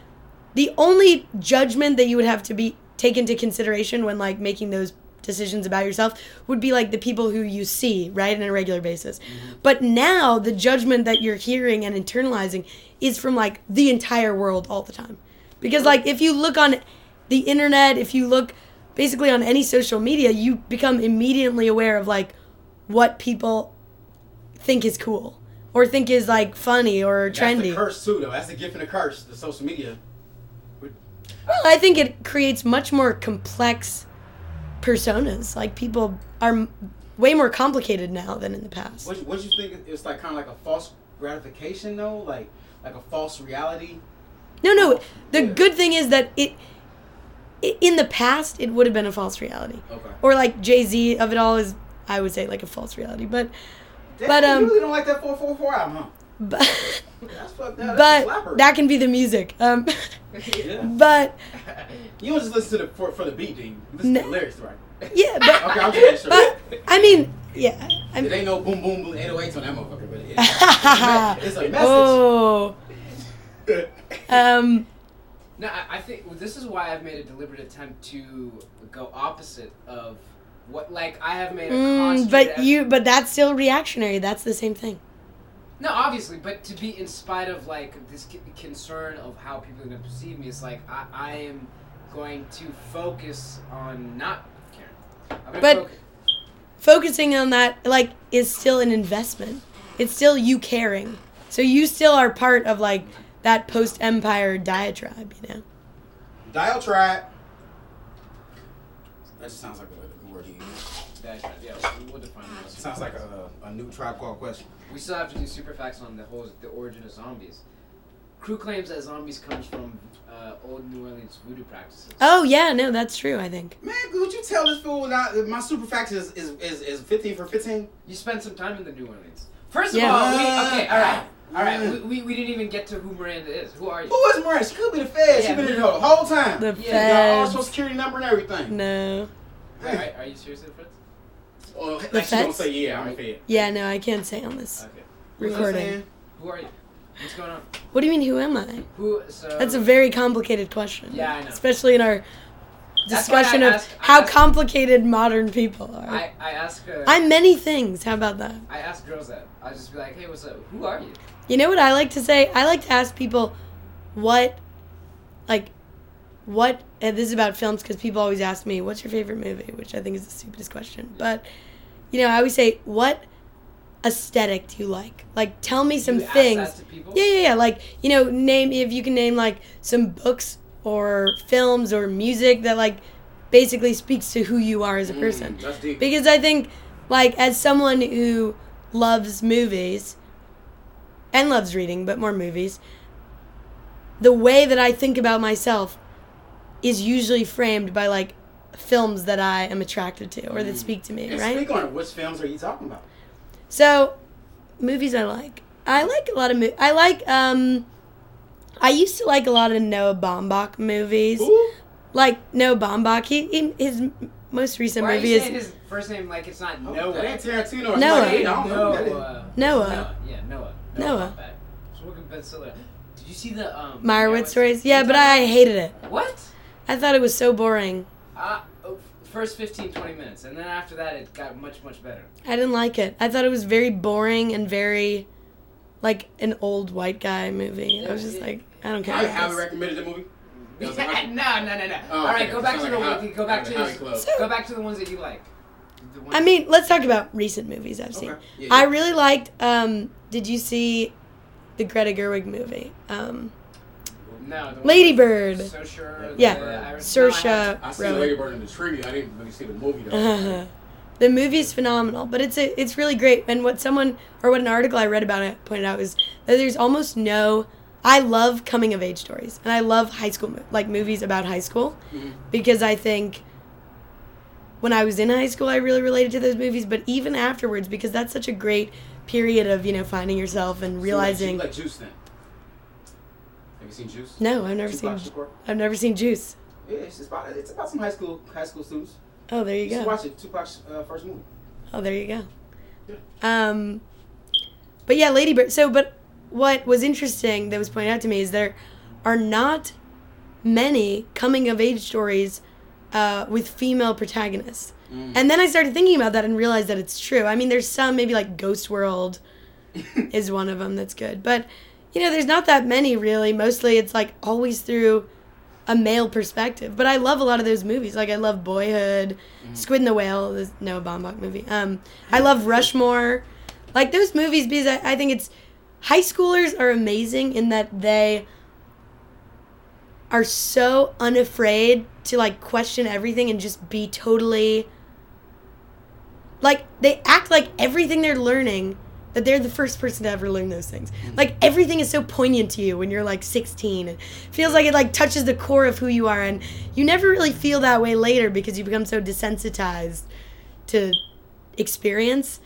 the only judgment that you would have to be take into consideration when like making those decisions about yourself would be like the people who you see right on a regular basis. Mm-hmm. But now the judgment that you're hearing and internalizing is from like the entire world all the time. Because like if you look on the internet if you look basically on any social media you become immediately aware of like what people think is cool or think is like funny or That's trendy the curse too, though. That's the gift and the curse. The social media. Well, I think it creates much more complex personas. Like people are way more complicated now than in the past. What what you think? It's like kind of like a false gratification, though, like like a false reality. No, no. The Yeah. good thing is that it, in the past, it would have been a false reality. Okay. Or like Jay Z of it all is, I would say, like a false reality. But, Damn, But, um, you really don't like that four four four album, huh? but, That's fucked up. But slapper. that can be the music. Um, Yeah. but You don't just listen to the for, for the beat, do you? You listen to the lyrics, right? yeah, but, Okay, I'm just making sure. but I mean, yeah. I'm, It ain't no boom boom boom 808s on that motherfucker, but it, it's a message. oh. Um. No, I, I think well, this is why I've made a deliberate attempt to go opposite of what, like, I have made a Mm, concentrated but you, but that's still reactionary. That's the same thing. No, obviously, but to be in spite of like this c- concern of how people are going to perceive me, it's like I, I am going to focus on not caring. But- focus. Focusing on that, like, is still an investment. It's still you caring. So you still are part of like that post-empire diatribe. You know. Diatribe. That just sounds like a, a good word to use. That's right, yeah, we'll- we'll define that. Sounds like a, a new tribe called question. We still have to do super facts on the whole the origin of zombies. Crew claims that zombies comes from uh, old New Orleans voodoo practices. Oh yeah, no, that's true. I think. Man, could you tell this fool that my super facts is, is, is, is 15 for 15? You spent some time in the New Orleans. First of Yeah. all, we, okay, all right, all right. Yeah. We, we, we didn't even get to who Miranda is. Who are you? Who is Miranda? She could be the Fed. she Yeah, been in the whole time. The Yeah, Got all social security number and everything. No. Wait, are, are you seriously Fritz? Oh, like The she gonna feds? say, yeah, I'm a Yeah, no, I can't say on this Okay. You know what I'm recording. Who are you? What's going on? What do you mean? Who am I? Who? So That's a very complicated question. Yeah, I know. Especially in our That's why I discussion of asked- how asked- complicated modern people are. I I ask uh, I'm many things. How about that? I ask girls that. I just be like, hey, what's up? Who are you? You know what I like to say? I like to ask people what, like, what, and this is about films because people always ask me, what's your favorite movie? Which I think is the stupidest question. But, you know, I always say, what aesthetic do you like? Like, tell me some You things. that to people? Yeah, yeah, yeah. Like, you know, name, if you can name, like, some books or films or music that, like, basically speaks to who you are as a person. Mm, that's deep. Because I think, like, as someone who loves movies and loves reading, but more movies, the way that I think about myself is usually framed by, like, films that I am attracted to or that Mm. speak to me, And right? speak on it. Which films are you talking about? So, movies I like. I like a lot of movies. I like, um, I used to like a lot of Noah Baumbach movies. Who? Like Noah Baumbach. He, he his most recent Why are movie you is saying his first name like it's not Oh, Noah? That ain't Tarantino. or Noah. somebody. I don't know who that is. Noah. Noah. Yeah, Noah. Noah. Baumbach. So look at Ben Stiller. Did you see the um? Meyerowitz stories. Yeah, but I hated it. What? I thought it was so boring. Uh, oh, first 15, 20 minutes, and then after that, it got much, much better. I didn't like it. I thought it was very boring and very, like an old white guy movie. I was just like, I don't care. I haven't recommended the movie. No, no, no, no. Oh, All right, okay. go back Sound to the like a one. Go back like to a hobby the, club. go back to the ones that you like. I mean, let's talk about recent movies I've seen. Okay. Yeah, I really liked. Um, did you see the Greta Gerwig movie? Um, no, the one Lady Bird. Saoirse, Yeah, the Irish- Saoirse no, I haven't. I seen Ronan. Lady Bird and the Tree. I didn't really see the movie though. the movie's phenomenal, but it's a, it's really great. And what someone or what an article I read about it pointed out is that there's almost no. I love coming of age stories, and I love high school like movies about high school Mhm. because I think when I was in high school, I really related to those movies. But even afterwards, because that's such a great period of you know finding yourself and realizing. like, Juice then. Have you seen Juice? No, I've never Tupac seen. Shakur? I've never seen Juice. Yeah, it's about it's about some high school high school students. Oh, there you You go. watch it. Tupac's uh, first movie. Oh, there you go. Um, but yeah, Lady Bird. So, but what was interesting that was pointed out to me is there are not many coming of age stories uh, with female protagonists. And then I started thinking about that and realized that it's true. I mean, there's some maybe like Ghost World is one of them that's good, but you know, there's not that many really. Mostly, it's like always through a male perspective. But I love a lot of those movies. Like I love Boyhood, Squid and the Whale, the Noah Baumbach movie. Um, I love Rushmore, like those movies because I, I think it's high schoolers are amazing in that they are so unafraid to like question everything and just be totally like they act like everything they're learning that they're the first person to ever learn those things. Like everything is so poignant to you when you're like 16. It feels like it like touches the core of who you are and you never really feel that way later because you become so desensitized to experience.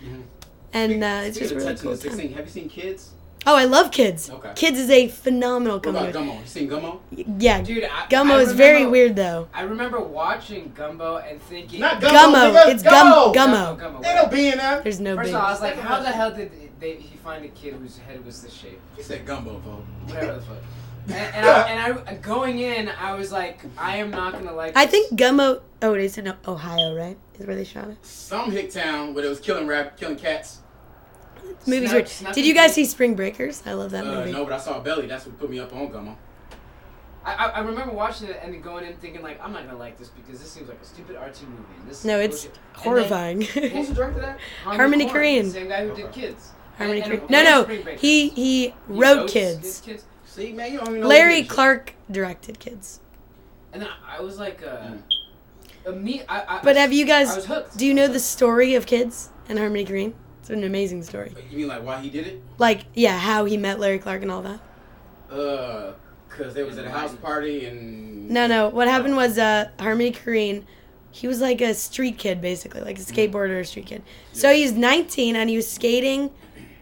And uh, it's just really cool. time. 16, have you seen Kids? Oh, I love Kids. Okay. Kids is a phenomenal What about company. Gummo? You seen Gummo? Yeah, Dude, I, Gummo I is very weird though. I remember watching Gumbo and thinking. Not Gummo, Gummo. it's Gum Gummo. Gummo. Gummo. Ain't no B in there. There's no First big. of all, I was like, how the hell did they, he find a kid whose head was this shape? You said Gumbo, folks. Whatever the fuck. And, and, I, and I, going in, I was like, I am not gonna like. I this. think Gummo. Oh, it is in Ohio, right? Is where they shot it. Some hick town where it was killing rap, killing cats. This movie's Snuck- weird. Did you guys see Spring Breakers? I love that Uh, movie. no, but I saw Belly. That's what put me up on Gummo. I, I, I remember watching it and then going in thinking like, I'm not gonna like this because this seems like a stupid artsy movie. And this is No, it's bullshit. And then- horrifying. Who's the director of that? Harmony Korine, Korine. the Same guy who did Kids. Harmony And- and- Korine. No, no, he he He wrote wrote Kids. Kids. See, man, you don't even know. Larry. Clark directed Kids. And then I was like, uh, Mm. me. I, I, But have you I guys? was hooked. Do you know the story of Kids and Harmony Korine? An amazing story. You mean like why he did it? Like, yeah, how he met Larry Clark and all that. Uh, cause they was at a house party and. No, no. What happened was uh, Harmony Korine, he was like a street kid, basically, like a skateboarder or street kid. So he's 19 and he was skating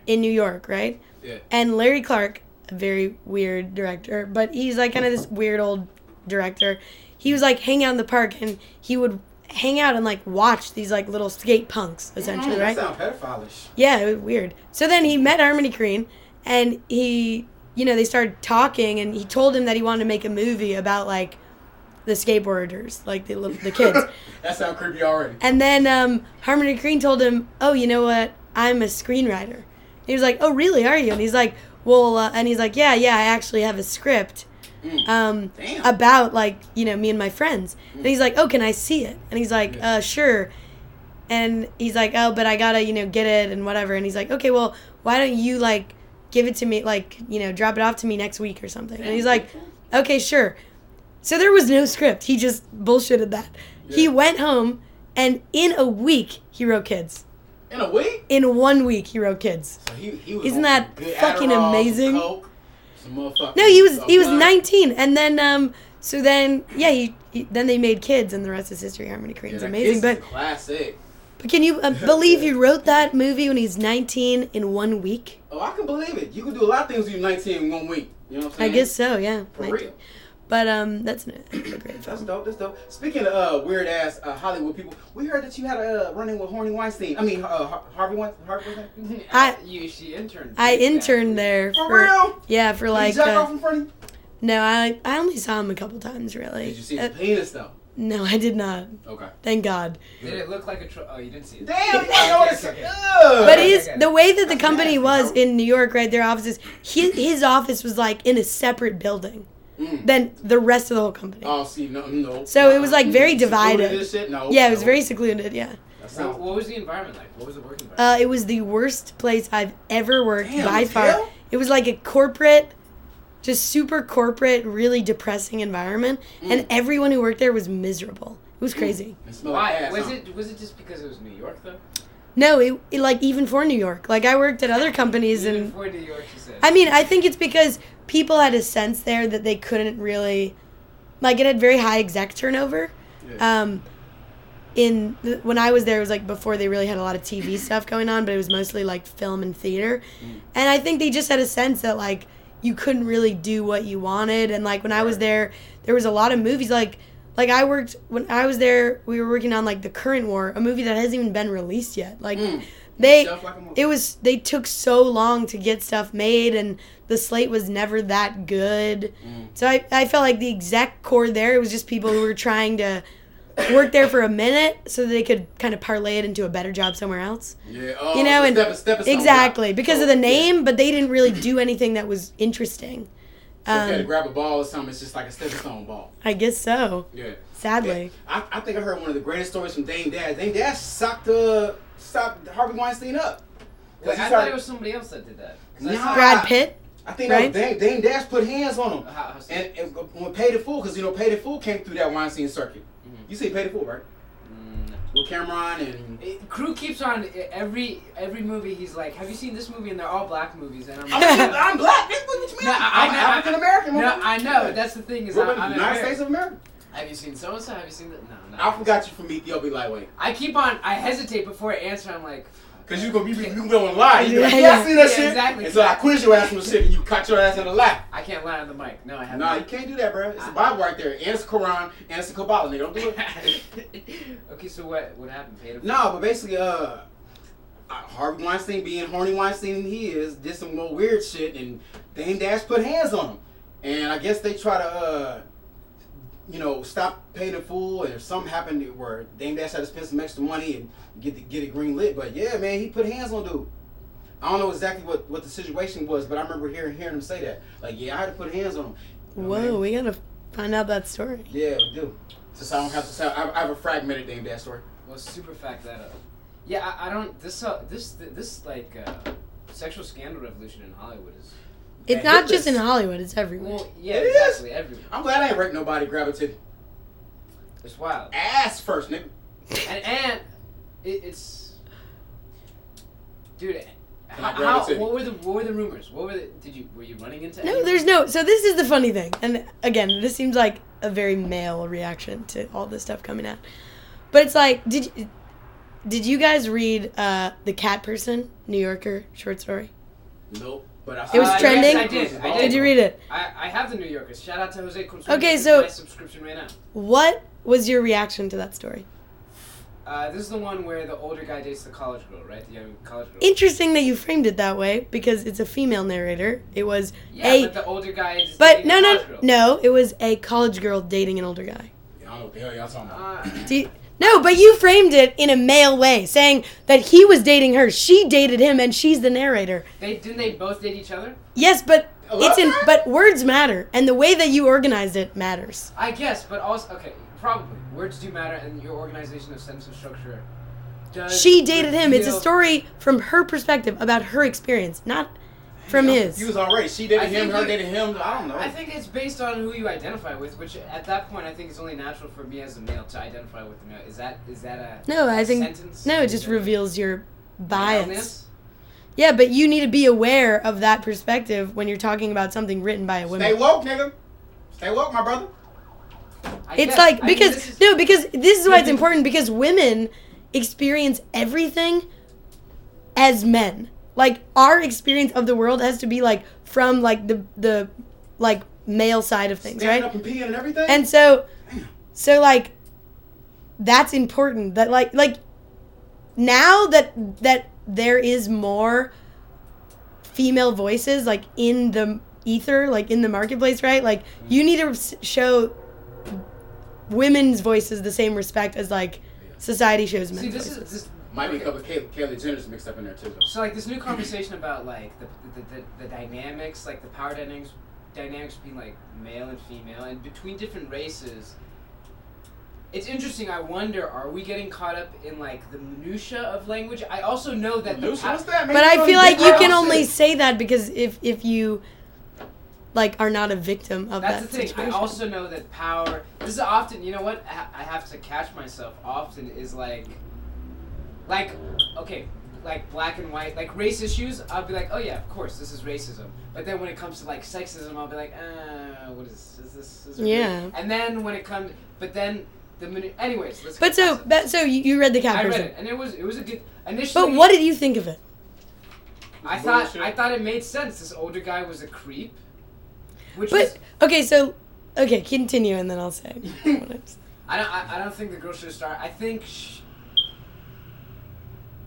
in New York, right? Yeah. And Larry Clark, a very weird director, but he's like kind of this weird old director. He was like hanging out in the park and he would hang out and like watch these like little skate punks, essentially, Mm, right? That sound pedophilish. Yeah, it was weird. So then he met Harmony Korine, and he, you know, they started talking, and he told him that he wanted to make a movie about like the skateboarders, like the little- the kids. that sound creepy already. and then um, Harmony Korine told him, "Oh, you know what? I'm a screenwriter." He was like, "Oh, really? Are you?" And he's like, "Well," uh, and he's like, "Yeah, yeah, I actually have a script." Mm. Um, about like you know me and my friends. And he's like oh can i see it? And he's like Yeah. uh sure. And he's like oh but i gotta you know get it and whatever. And he's like okay well why don't you like give it to me like you know drop it off to me next week or something? And he's like okay sure. So there was no script. He just bullshitted that. He went home and in a week he wrote kids. In a week. in one week he wrote kids. So he, he Isn't that fucking Adderall, amazing? Coke, no he was he was blood. 19 and then um so then yeah he, he then they made kids and the rest is history harmony Yeah, Korine's that amazing but classic. But can you uh, believe he wrote that movie when he's 19 in one week? Oh, I can believe it. You can do a lot of things when you're 19 in one week. You know what I'm saying? I guess so, yeah. For 19. real. But um, that's an, a great That's dope. That's dope. Speaking of uh, weird ass uh, Hollywood people, we heard that you had a uh, run-in with Horny Weinstein. I mean, uh, Harvey Weinstein. Harvey Weinstein. I- you she interned. I interned there For, for, real? yeah for Did like you jack off uh, in front of you? no I I only saw him a couple times really. Did you see Uh, his penis though? no, I did not. Okay. Thank God. Did it look like a? Tro- oh, you didn't see it. Damn, you don't know what. Okay, okay. Ugh. But okay, his okay. the way that the company was in New York, right? Their offices, his his office was like in a separate building Mm. than the rest of the whole company. Oh, see, no, no. So it was, like, very divided. and shit? No. yeah, it was no. very secluded. Yeah. So, what was the environment like? What was the working environment? Uh, it was the worst place I've ever worked Damn, by far. hell? It was like a corporate, just super corporate, really depressing environment, and everyone who worked there was miserable. It was crazy. It Why was it? Was it just because it was New York though? No, it, it like even for New York. Like I worked at other companies, Even and for New York, she said. I mean, I think it's because people had a sense there that they couldn't really, like, it had very high exec turnover. Yeah. Um, in the, when I was there, it was like before they really had a lot of TV stuff going on, but it was mostly like film and theater. And I think they just had a sense that like you couldn't really do what you wanted. And like when I was there, there was a lot of movies like like I worked when I was there. We were working on like the current war, a movie that hasn't even been released yet. Like Mm. they like it was they took so long to get stuff made and the slate was never that good Mm. so I, I felt like the exact core there it was just people who were trying to work there for a minute so they could kind of parlay it into a better job somewhere else. Yeah, oh, you know, and step- stone exactly because So, of the yeah. name, but they didn't really do anything that was interesting. So if you to Um, grab a ball or something, it's just like a stepping stone ball. I guess so. Yeah. Sadly, I, I think I heard one of the greatest stories from Dame Dash. Dame Dash socked uh, socked Harvey Weinstein up. Wait, he I started- thought it was somebody else that did that. I Nah. Brad Pitt. I think right? that was Dame, Dame Dash put hands on him. How- how so? And, and when Paid in Full, because you know Paid in Full came through that Weinstein circuit. Mhm. You see Paid in Full, right? With Cam'ron and. It- Crew keeps on every every movie. He's like, "Have you seen this movie?" And they're all black movies, and I'm I'm, like, I'm black. nigga. What you mean? No, I- I I'm know- African American. "No, I know." but That's the thing is, We're I, in the I'm United American. States of America. Have you seen so and so? Have you seen that? No, no. I forgot you from Ethiopia lightweight. I keep on. I hesitate before I answer. I'm like, Cause you gonna be you gonna lie. You gonna like, Yeah, yeah, I see that yeah, shit. exactly. And so I quiz your ass on the shit and you cut your ass in the lap. I can't lie on the mic. No, I haven't. Nah, you can't do that, bro. It's the Bible right there. And it's the Quran and it's the Kabbalah, nigga. Don't do it. okay, so what what happened? Paid No, but basically, uh, uh, Harvey Weinstein being horny Weinstein he is, did some more weird shit, and Dame Dash put hands on him. And I guess they try to, uh, you know, stop paying the fool, and if something happened where Dame Dash had to spend some extra money and get the, get it green lit. But yeah, man, he put hands on dude. I don't know exactly what, what the situation was, but I remember hearing hearing him say that. Like, yeah, I had to put hands on him. You know, Whoa, man. we gotta find out that story. Yeah, we do. Since I don't have to say, I I have a fragmented Dame Dash story. Well, super fact that up. Yeah, I, I don't. This uh, this this like uh, sexual scandal revolution in Hollywood is. It's not hit just in. Hollywood; it's everywhere. Well, yeah, It is. exactly. Everywhere. I'm glad I ain't raped nobody, grab titty. It's wild. Ass first, nigga. and and it, it's dude how, how what were the what were the rumors what were the did you were you running into No, anyone? there's no. So this is the funny thing, and again, this seems like a very male reaction to all this stuff coming out. But it's like, did you, did you guys read uh, the Cat Person New Yorker short story? Nope. But I It was Uh, trending. yes, I did. I Did you read it? I, I have the New Yorkers. Shout out to Jose Contreras. Okay, so- my subscription right now. What was your reaction to that story? Uh, this is the one where the older guy dates the college girl, right? The young college girl. Interesting that you framed it that way because it's a female narrator. It was yeah, a but the older guy is. but no no no. It was a college girl dating an older guy. I don't know what the hell y'all talking about. Uh, Do you- no, but you framed it in a male way, saying that he was dating her, she dated him, and she's the narrator. they didn't they both date each other? Yes, but it's in but words matter, and the way that you organized it matters. I guess, but also okay, probably words do matter, and your organization of sentence structure. Does She dated him. It's a story from her perspective about her experience, not from I'm his. confused already. She dated him, her dated him. I don't know. I think it's based on who you identify with, which at that point I think it's only natural for me as a male to identify with the male. Is that is that a No, I think sentence? no. It just it reveals your bias. maleness? Yeah, but you need to be aware of that perspective when you're talking about something written by a woman. Stay woke, nigga. Stay woke, my brother. I It's guess. like I mean, because is- no, because this is why it's important because women experience everything as men. Like our experience of the world has to be like from like the the like male side of things, Standing right? up and peeing and everything. And so so like that's important that like like now that that there is more female voices like in the ether like in the marketplace right like mm. you need to show women's voices the same respect as like society shows men's see this voices. is this Might be a couple of Kay- Kaylee Jenner's mixed up in there too. Though. So like this new conversation about like the the, the, the dynamics, like the power dynamics, dynamics between like male and female, and between different races. It's interesting. I wonder, are we getting caught up in like the minutia of language? I also know that the Lucy, that? But i feel like you can shit. only say that because if if you like are not a victim of That's that the thing. situation I also know that power. This is often. You know what? I have to catch myself. Often is like, like, okay, like black and white, like race issues. I'll be like, oh yeah, of course, this is racism. But then when it comes to like sexism, I'll be like, uh, what is is this? Is it Yeah. real? And then when it comes, but then the minute. Anyways, let's. but so past it. that so you, you read the cat I read it, and it was it was a good. Initially, but what did you think of it I thought Bullshit. I thought it made sense. This older guy was a creep. Which But was, okay, so okay, continue and then I'll say. I don't. I, I don't think the girl should have started. I think. Sh-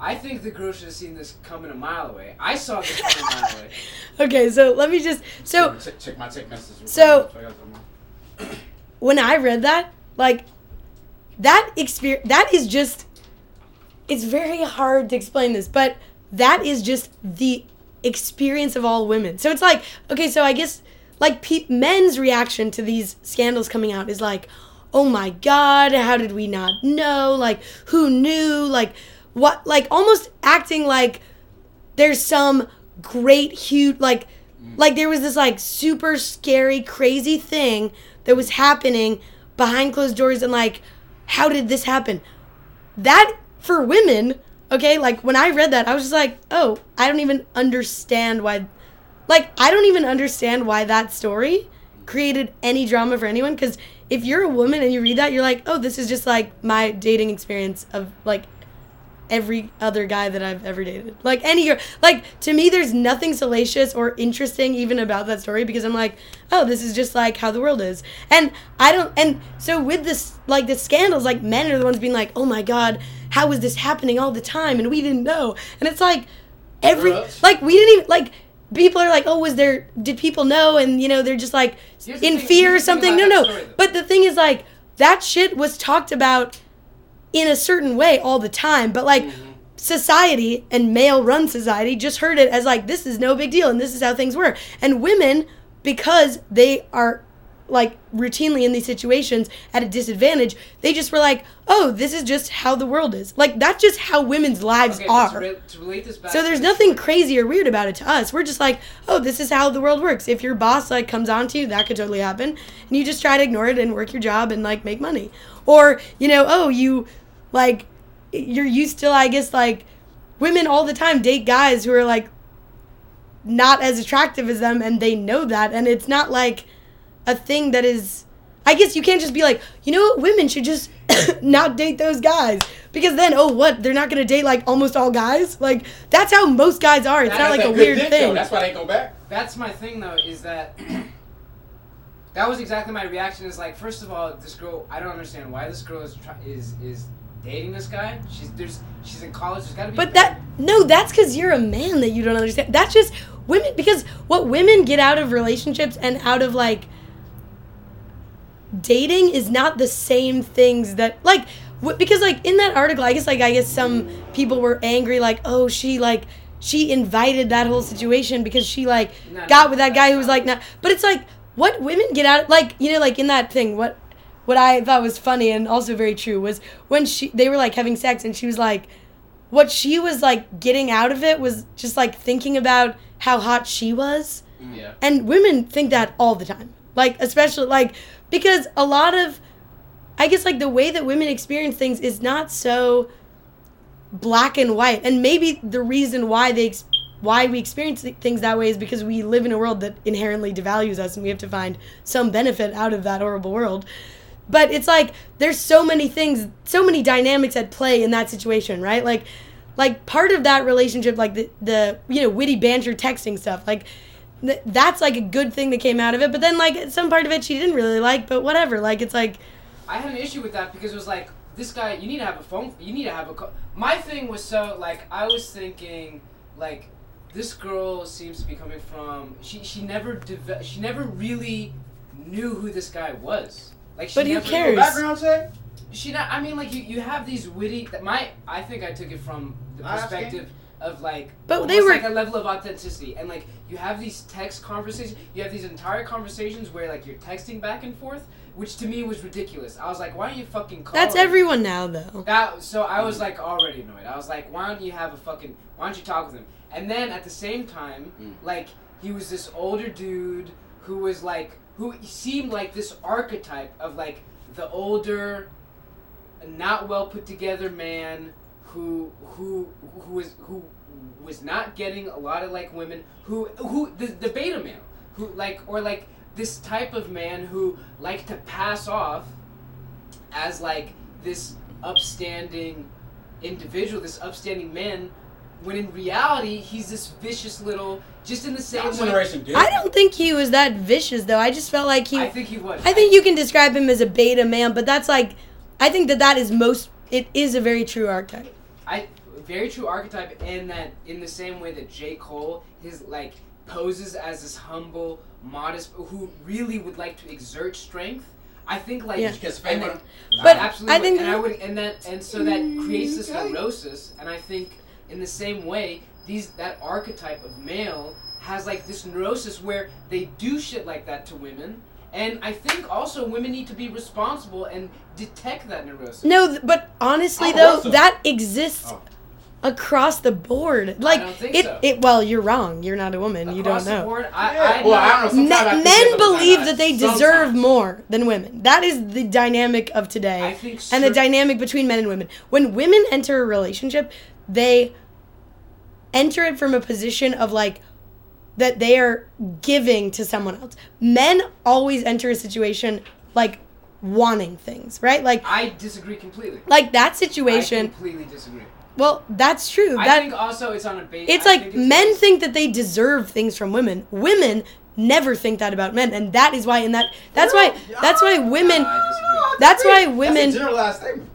I think the girl should have seen this coming a mile away. I saw this coming a mile away. okay, so let me just so check, check my text messages. So- quick. I got some more. when I read that, like that experience that is just it's very hard to explain this, but that is just the experience of all women. So it's like, okay, so I guess like pe- men's reaction to these scandals coming out is like, "Oh my god, how did we not know? Like who knew? Like what like almost acting like there's some great huge like like there was this like super scary crazy thing that was happening behind closed doors and like how did this happen? That for women okay like when i read that i was just like oh i don't even understand why like i don't even understand why that story created any drama for anyone because if you're a woman and you read that you're like oh this is just like my dating experience of like every other guy that I've ever dated. Like any girl. Like to me there's nothing salacious or interesting even about that story because I'm like, oh, this is just like how the world is. And I don't and so with this like the scandals, like men are the ones being like, Oh my god, how is this happening all the time? And we didn't know. And it's like every like we didn't even like people are like, oh, was there? Did people know? And you know, they're just like Here's in fear or here's the thing something. No, no. story, but the thing is, like, that shit was talked about in a certain way all the time. But like, Mm-hmm. society and male-run society just heard it as like this is no big deal and this is how things were. And women, because they are like routinely in these situations at a disadvantage, they just were like, oh, this is just how the world is. Like that's just how women's lives Okay, are. re- to relate this back So there's the nothing crazy or weird about it to us. We're just like, oh, this is how the world works. If your boss like comes on to you, that could totally happen, and you just try to ignore it and work your job and like make money. Or you know, oh, you like you're used to I guess like women all the time date guys who are like not as attractive as them, and they know that, and it's not like a thing that is. I guess you can't just be like, you know what, women should just not date those guys because then, oh, what? They're not gonna date like almost all guys. Like that's how most guys are. It's That's not like That's a weird dick, though. thing. That's why they go back. That's my thing though, is that that was exactly my reaction. Is like, first of all, this girl, I don't understand why this girl is is is dating this guy. She's there's she's in college. There's got to be. But that no, that's because you're a man that you don't understand. That's just women because what women get out of relationships and out of like dating is not the same things that like wh- because like in that article, I guess like I guess some people were angry like oh she like she invited that whole situation because she like No, got no, with that guy who was like not but it's like what women get out of, like you know like in that thing what what I thought was funny and also very true was when she they were like having sex and she was like what she was like getting out of it was just like thinking about how hot she was. Mm, yeah. and women think that all the time. Like especially like because a lot of i guess like the way that women experience things is not so black and white. And maybe the reason why they ex- why we experience things that way is because we live in a world that inherently devalues us and we have to find some benefit out of that horrible world but it's like there's so many things so many dynamics at play in that situation right like like part of that relationship like the, the you know witty banter texting stuff like th- that's like a good thing that came out of it but then like some part of it she didn't really like but whatever like it's like I had an issue with that because it was like this guy. You need to have a phone. You need to have a. Co- My thing was so like I was thinking like this girl seems to be coming from. She she never deve- She never really knew who this guy was. Like she But who never, cares? Background check. She not. I mean, like you, you have these witty. That my. I think I took it from the perspective of like. But they were- like a level of authenticity, and like you have these text conversations. You have these entire conversations where like you're texting back and forth, which to me was ridiculous. I was like, why don't you fucking call? that's him? everyone now though That so I was like already annoyed. I was like, why don't you have a fucking? Why don't you talk with him? And then at the same time, Mm. like he was this older dude who was like who seemed like this archetype of like the older, not well put together man who who who was who was not getting a lot of like women who who the, the beta male who like or like this type of man who liked to pass off as like this upstanding individual, this upstanding man, when in reality he's this vicious little, just in the same way. generation dick. i don't think he was that vicious though i just felt like he I think he was. I think you can describe him as a beta man, but that's like, I think that that is most. It is a very true archetype. I very true archetype in that in the same way that J Cole his like poses as this humble, modest who really would like to exert strength. I think like Yeah. Did you catch a fade and with then- him? But absolutely, I think- and I would, and that, and so that creates this Okay. neurosis, and I think in the same way, these that archetype of male has like this neurosis where they do shit like that to women, and I think also women need to be responsible and detect that neurosis. No, th- but honestly I'm though, also- that exists Oh. across the board. Like don't think it, so. it. Well, you're wrong. You're not a woman. you don't Across the know. board, I, Yeah, I, well, I don't know. Me- Sometimes I think men believe that they Sometimes. deserve more than women. That is the dynamic of today, I think and the dynamic between men and women. When women enter a relationship, they enter it from a position of like that they are giving to someone else. Men always enter a situation like wanting things, right? Like I disagree completely. like that I situation. completely disagree. Well, that's true. I that think also it's on a base. it's I like think men based- think that they deserve things from women. Women never think that about men, and that is why. In that, that's why. That's why women. No, That's why That's women. a generalized statement.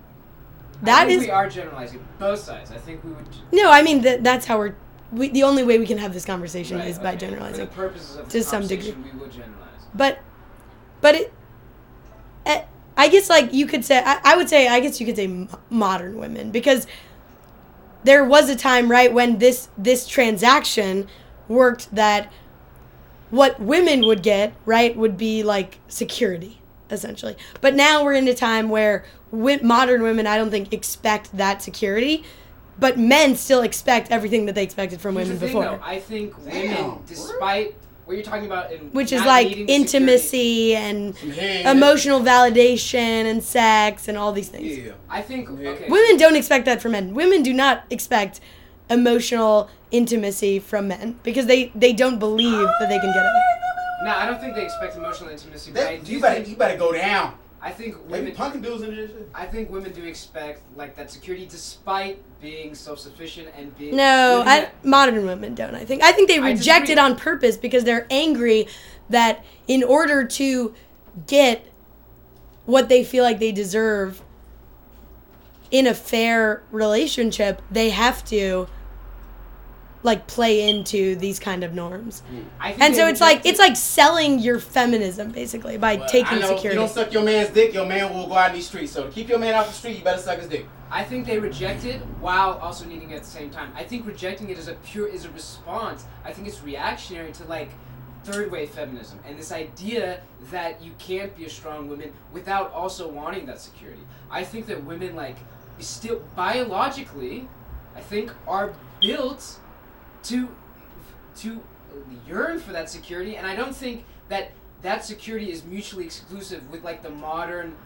I That think is we are generalizing both sides. I think we would. no. I mean, that, that's how we're. We, the only way we can have this conversation right, is by generalizing. For the purposes of To some degree. we will generalize. But, but it. eh, I guess like you could say. I, I would say. I guess you could say m- modern women because there was a time right when this this transaction worked that what women would get right would be like security essentially but now we're in a time where modern women i don't think expect that security but men still expect everything that they expected from Here's women the thing, before though. I think Damn, women, despite what you're talking about, in which is like needing the security- intimacy and Some emotional validation and sex and all these things Yeah. I think Yeah. okay. women don't expect that from men women do not expect emotional intimacy from men because they they don't believe that they can get it No, I don't think they expect emotional intimacy. But I That, do you better, think, you better go down. I think Maybe women. punking dudes into this shit. I think women do expect like that security, despite being self-sufficient and being. No, living I, modern women don't. I think. I think they reject it on purpose because they're angry that in order to get what they feel like they deserve in a fair relationship, they have to like play into these kind of norms. Mm. I think And so it's like reject it's like selling your feminism basically by Well, taking I know security. You don't suck your man's dick, your man will go out in these streets. So to keep your man off the street, you better suck his dick. I think they reject it while also needing it at the same time. I think rejecting it is a pure is a response. I think it's reactionary to like third wave feminism and this idea that you can't be a strong woman without also wanting that security. I think that women like still biologically, I think are built to to yearn for that security and I don't think that that security is mutually exclusive with like the modern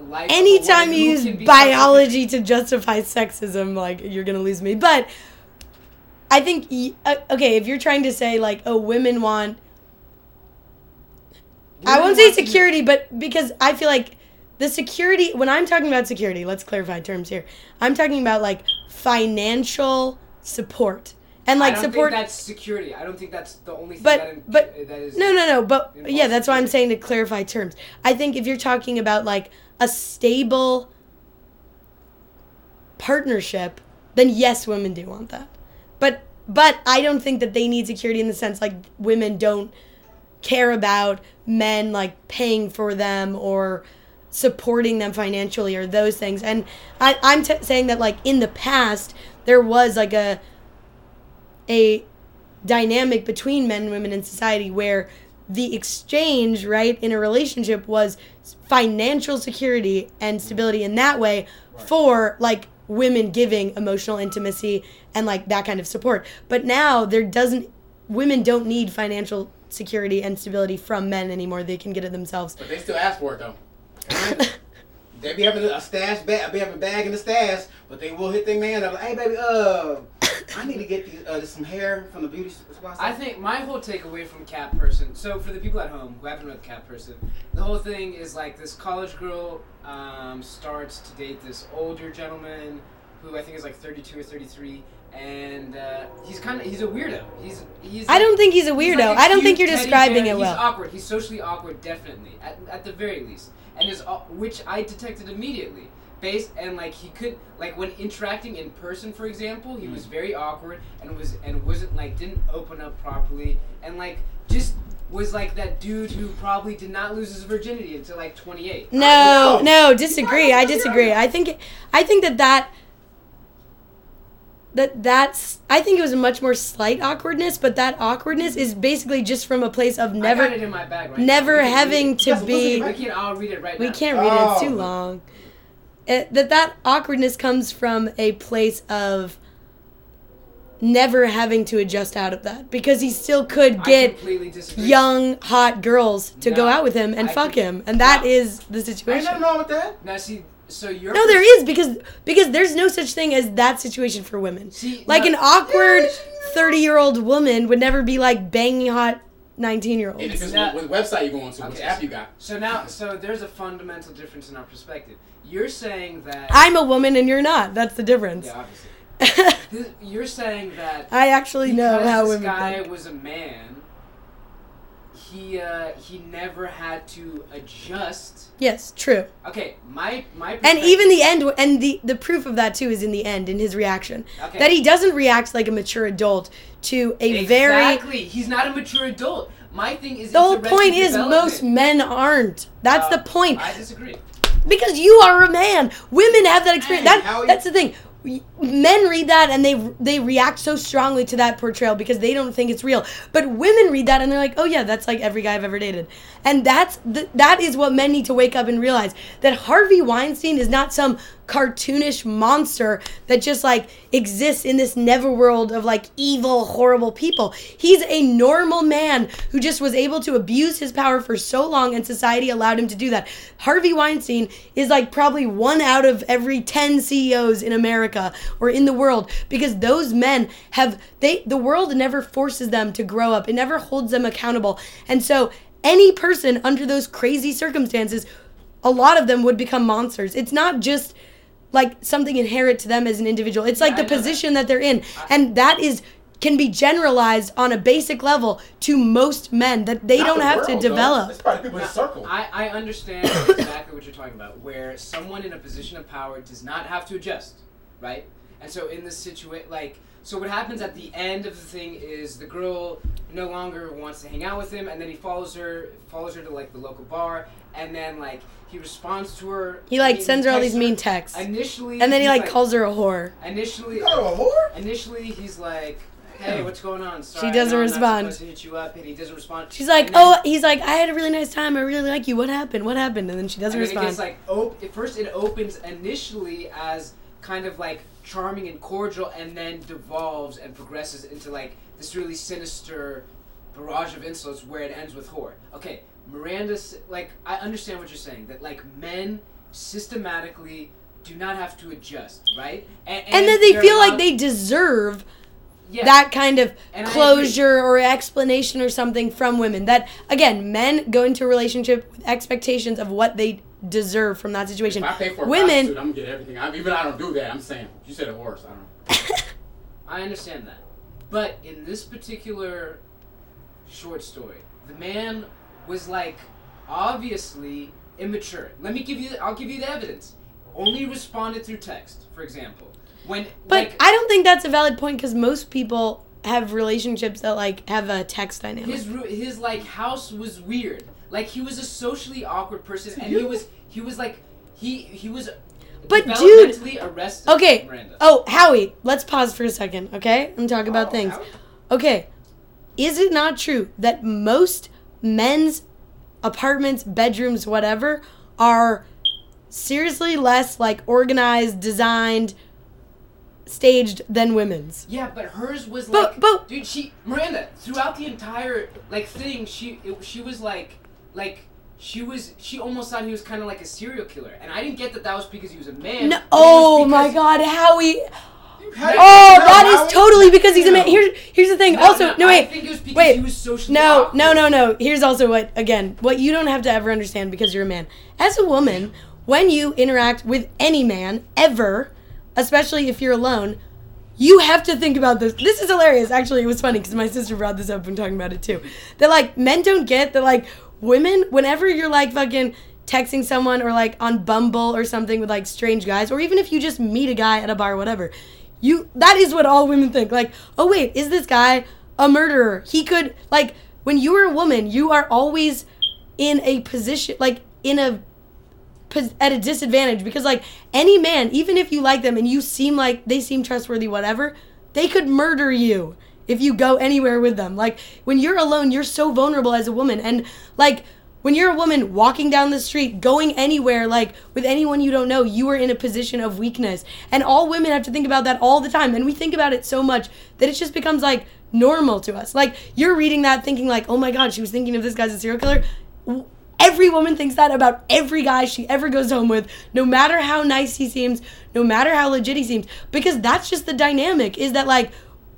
life. Anytime you use biology to justify sexism, like you're gonna lose me. But I think uh, okay, if you're trying to say like, oh, women want, I won't say to be- security, but because I feel like the security. When I'm talking about security, let's clarify terms here. I'm talking about like financial support and like I don't support. Think that's security. I don't think that's the only thing But- that, in- but- that is. No, no, no. But yeah, that's why I'm saying to clarify terms. I think if you're talking about like a stable partnership, then yes, women do want that. But but I don't think that they need security in the sense like women don't care about men like paying for them or supporting them financially or those things. And I, I'm t- saying that like in the past there was like a a dynamic between men and women in society where the exchange right in a relationship was financial security and stability in that way for like women giving emotional intimacy and like that kind of support. But now there doesn't women don't need financial security and stability from men anymore. They can get it themselves. But they still ask for it though. they be having a stash bag, be having a bag in the stash, but they will hit their man up like, hey baby, uh, I need to get these, uh, some hair from the beauty spot. I think my whole takeaway from Cat Person. So for the people at home who haven't read Cat Person, the whole thing is like this college girl um, starts to date this older gentleman who I think is like 32 or 33, and uh, he's kind of he's a weirdo. He's he's. i don't think he's a He's weirdo like a i don't think you're describing bear. it well He's awkward. He's socially awkward, definitely, at, at the very least, and is au- which I detected immediately. Based and like he could like when interacting in person, for example, he was mm. very awkward and was and wasn't like didn't open up properly and like just was like that dude who probably did not lose his virginity until like 28. No, No. no, disagree. I disagree. I think I think that that that that's I think it was a much more slight awkwardness, but that awkwardness is basically just from a place of I got never it in my bag right never now. We can read having to Yes, be We can. I'll read it right now. we now. can't read it, it's too Oh. long. It, that that awkwardness comes from a place of never having to adjust out of that because he still could get young hot girls to go out with him and I fuck can- him and that No. is the Ain't situation nothing wrong with that. Now see, so you're no there is because because there's no such thing as that situation for women See, like no- an awkward 30 year old woman would never be like banging hot 19 year It olds depends Now- what, what website you're going to, which app you got. So now, so there's a fundamental difference in our perspective. You're saying that. i'm a woman and you're not that's the difference yeah, obviously. This- You're saying that i actually know because how this women guy think. was a man, he uh, he never had to adjust. yes true Okay, my my. and even the end and the the proof of that too is in the end in his reaction Okay. that he doesn't react like a mature adult to a very exactly, he's not a mature adult. My thing is the whole point is most men aren't that's Uh, the point I disagree. because you are a man. Women have that experience. That, that's the thing. Men read that and they they react so strongly to that portrayal because they don't think it's real. But women read that and they're like, "Oh yeah, that's like every guy I've ever dated." And that's that is what men need to wake up and realize that Harvey Weinstein is not some cartoonish monster that just like exists in this never world of like evil, horrible people. He's a normal man who just was able to abuse his power for so long and society allowed him to do that. Harvey Weinstein is like probably one out of every 10 CEOs in America or in the world because those men have they the world never forces them to grow up. It never holds them accountable. And so any person under those crazy circumstances a lot of them would become monsters. It's not just like something inherent to them as an individual. It's like I the know that. position that they're in. And that is can be generalized on a basic level to most men that they Not don't the have world, to develop. It's probably people Now, circle. I, I understand exactly what you're talking about, where someone in a position of power does not have to adjust, right? And so in this situation, like, so what happens at the end of the thing is the girl no longer wants to hang out with him, and then he follows her, follows her to like the local bar, and then like he responds to her. He like sends her all these mean texts. Initially, And then he like calls her a whore. Initially, Oh, a whore? initially he's like, "Hey, what's going on?" Sorry, doesn't no, I'm respond. Not to hit you up, and he doesn't respond. She's like, oh, then- "Oh, he's like, I had a really nice time. I really like you. What happened? What happened?" And then she doesn't and then it respond. gets like op- first it opens initially as kind of like charming and cordial and then devolves and progresses into like this really sinister barrage of insults where it ends with whore. Okay miranda like i understand what you're saying that like men systematically do not have to adjust right? And, and then they feel like they deserve yeah, that kind of And closure or explanation or something from women. That again, men go into a relationship with expectations of what they deserve from that situation. If I pay for Women, prostitute, I'm gonna get everything. I, even I don't do that. I'm saying you said a horse. I don't. I understand that. But in this particular short story, the man was like obviously immature. Let me give you I'll give you the evidence. Only responded through text, for example. When but like I don't think that's a valid point because most people have relationships that like have a text dynamic. his his like house was weird. Like he was a socially awkward person and he was he was like he he was But dude- arrested. okay. Miranda. Oh, Howie, let's pause for a second, okay? And talk about Oh, things. Howie? Okay. Is it not true that most men's apartments, bedrooms, whatever, are seriously less like organized, designed, staged than women's? Yeah, but hers was But- like, but- dude, she Miranda throughout the entire like thing, she it, she was like, like she was she almost thought he was kind of like a serial killer, and I didn't get that that was because he was a man. No, oh my God, Howie! How Oh, that Howie? is totally because he's a man. Here's here's the thing. No, also, no, I wait, think it was because wait. he was socially No, awkward. no, no, no. Here's also what again what you don't have to ever understand because you're a man. As a woman, when you interact with any man ever, especially if you're alone, you have to think about this. This is hilarious. Actually, it was funny because my sister brought this up and talking about it too. That like men don't get that like women whenever you're like fucking texting someone or like on Bumble or something with like strange guys or even if you just meet a guy at a bar or whatever, you that is what all women think. Like, oh wait, is this guy a murderer? He could like when you are a woman, you are always in a position like in a at a disadvantage because like any man, even if you like them and you seem like they seem trustworthy, whatever, they could murder you if you go anywhere with them. Like when you're alone, you're so vulnerable as a woman, and like when you're a woman walking down the street, going anywhere, like with anyone you don't know, you are in a position of weakness. And all women have to think about that all the time. And we think about it so much that it just becomes like normal to us. Like you're reading that thinking like, oh my God, she was thinking of this guy's a serial killer. Every woman thinks that about every guy she ever goes home with, no matter how nice he seems, no matter how legit he seems. Because that's just the dynamic, is that like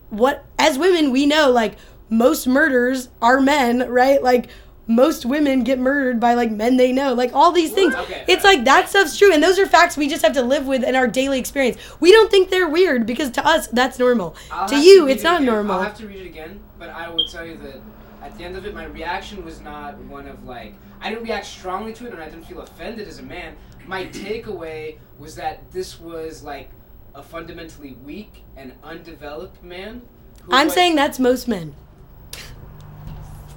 what as women we know like most murders are men, right? Like most women get murdered by like men they know. Like all these things. Okay. It's like that stuff's true and those are facts we just have to live with in our daily experience. We don't think they're weird because to us that's normal. I'll to you read it's not again. normal. I'll have to read it again, but I will tell you that at the end of it, my reaction was not one of like I didn't react strongly to it, and I didn't feel offended as a man. My takeaway was that this was like a fundamentally weak and undeveloped man. who I'm was- saying that's most men.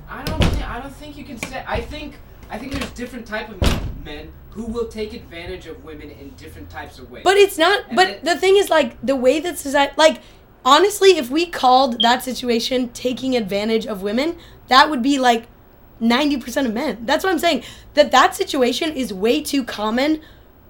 I don't. Think, I don't think you can say. I think. I think there's different type of men who will take advantage of women in different types of ways. But it's not. And But it- the thing is, like the way that society, like honestly, if we called that situation taking advantage of women, that would be like ninety percent of men. That's what I'm saying. That that situation is way too common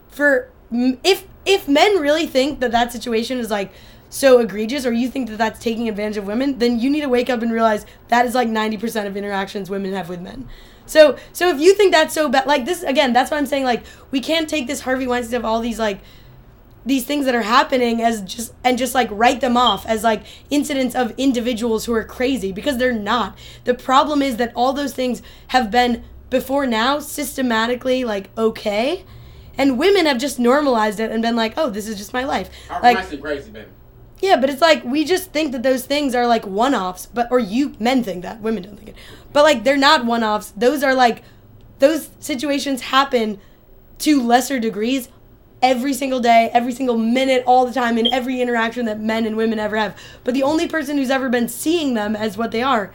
for if if men really think that that situation is like so egregious or you think that that's taking advantage of women then you need to wake up and realize that is like 90% of interactions women have with men so so if you think that's so bad like this again that's what i'm saying like we can't take this harvey weinstein of all these like these things that are happening as just and just like write them off as like incidents of individuals who are crazy because they're not. The problem is that all those things have been before now systematically like okay and women have just normalized it and been like, "Oh, this is just my life." Harvey Like Weinstein crazy, baby. yeah, but it's like we just think that those things are like one-offs, but or you men think that, women don't think it. But like they're not one-offs. Those are like those situations happen to lesser degrees every single day, every single minute, all the time in every interaction that men and women ever have. But the only person who's ever been seeing them as what they are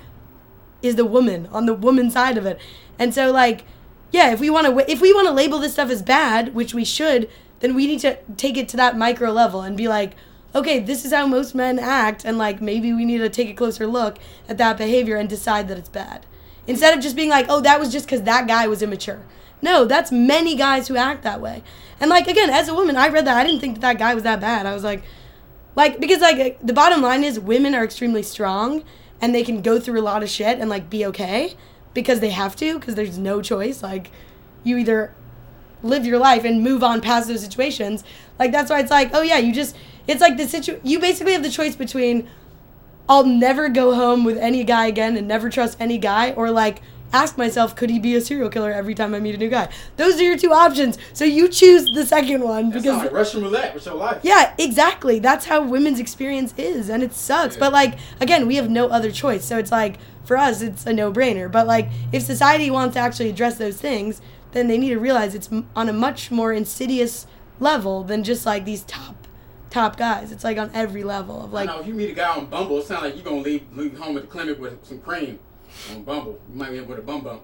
is the woman on the woman side of it. And so like yeah, if we want to if we want to label this stuff as bad, which we should, then we need to take it to that micro level and be like, okay, this is how most men act and like maybe we need to take a closer look at that behavior and decide that it's bad. Instead of just being like, "Oh, that was just cuz that guy was immature." No, that's many guys who act that way. And like again, as a woman, I read that I didn't think that that guy was that bad. I was like like because like the bottom line is women are extremely strong and they can go through a lot of shit and like be okay because they have to because there's no choice like you either live your life and move on past those situations like that's why it's like oh yeah you just it's like the situ you basically have the choice between I'll never go home with any guy again and never trust any guy or like ask myself could he be a serial killer every time I meet a new guy those are your two options so you choose the second one because sounds like Russian roulette with your life. yeah, exactly. That's how women's experience is, and it sucks. Yeah. But like, again, we have no other choice. So it's like for us, it's a no-brainer. But like, if society wants to actually address those things, then they need to realize it's on a much more insidious level than just like these top, top guys. It's like on every level of like, I know if you meet a guy on Bumble, it sounds like you're gonna leave leave home at the clinic with some cream on Bumble. You might be able to bum bum.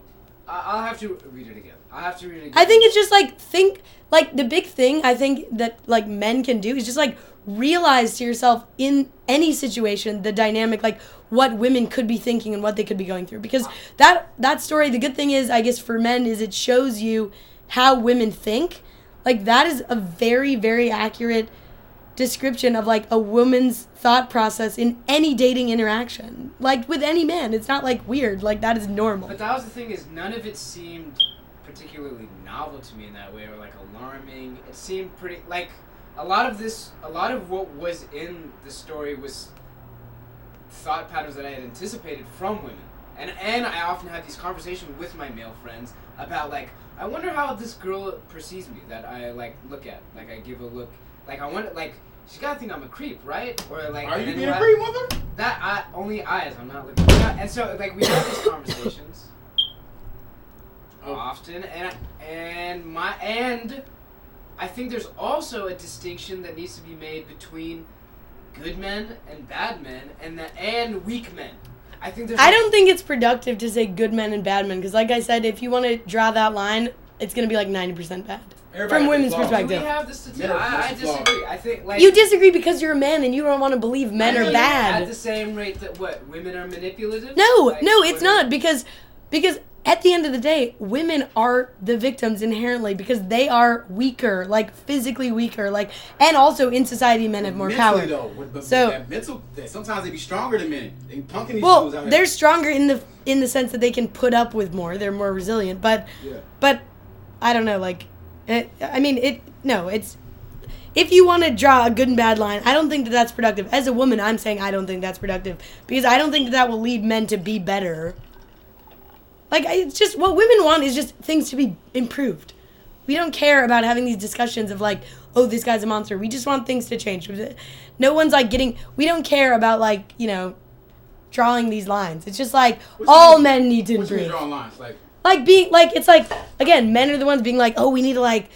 I- I'll have to read it again. I'll have to read it again. I think it's just like think like the big thing I think that like men can do is just like realize to yourself in any situation the dynamic like what women could be thinking and what they could be going through because that that story the good thing is I guess for men is it shows you how women think like that is a very very accurate description of like a woman's thought process in any dating interaction like with any man it's not like weird like that is normal But that was the thing is none of it seemed particularly novel to me in that way or like alarming. It seemed pretty like a lot of this a lot of what was in the story was thought patterns that I had anticipated from women. And and I often have these conversations with my male friends about like I wonder how this girl perceives me that I like look at. Like I give a look like I wonder like she's gotta think I'm a creep, right? Or like Are you being a creep, mother? that I only eyes. I'm not looking. Yeah, and so like we have these conversations Oh. often, and and my and I think there's also a distinction that needs to be made between good men and bad men, and the, and weak men. I think there's. I don't think it's productive to say good men and bad men because, like I said, if you want to draw that line, it's gonna be like ninety percent bad Everybody from women's flaws. Do we perspective. have the statistics? Men are I, I just flawed. disagree. I think like You disagree because you're a man and you don't want to believe men I are bad. At the same rate that what women are manipulative. No, Like, no, it's women- not because because at the end of the day, women are the victims inherently because they are weaker, like physically weaker, like and also in society men have more Mentally, power. Though, with, with So- that mental, that sometimes they be stronger than men. They punking these Well, fools out here. they're stronger in the in the sense that they can put up with more. They're more resilient, but Yeah. but I don't know, like it, I mean, it no, it's if you want to draw a good and bad line, I don't think that that's productive. As a woman, I'm saying I don't think that's productive because I don't think that that will lead men to be better. Like it's just what women want is just things to be improved. We don't care about having these discussions of like, oh, this guy's a monster. We just want things to change. No one's like getting. We don't care about like you know, drawing these lines. It's just like What's all the- men need to What's improve drawing lines? Like, like being like it's like again men are the ones being like oh we need to like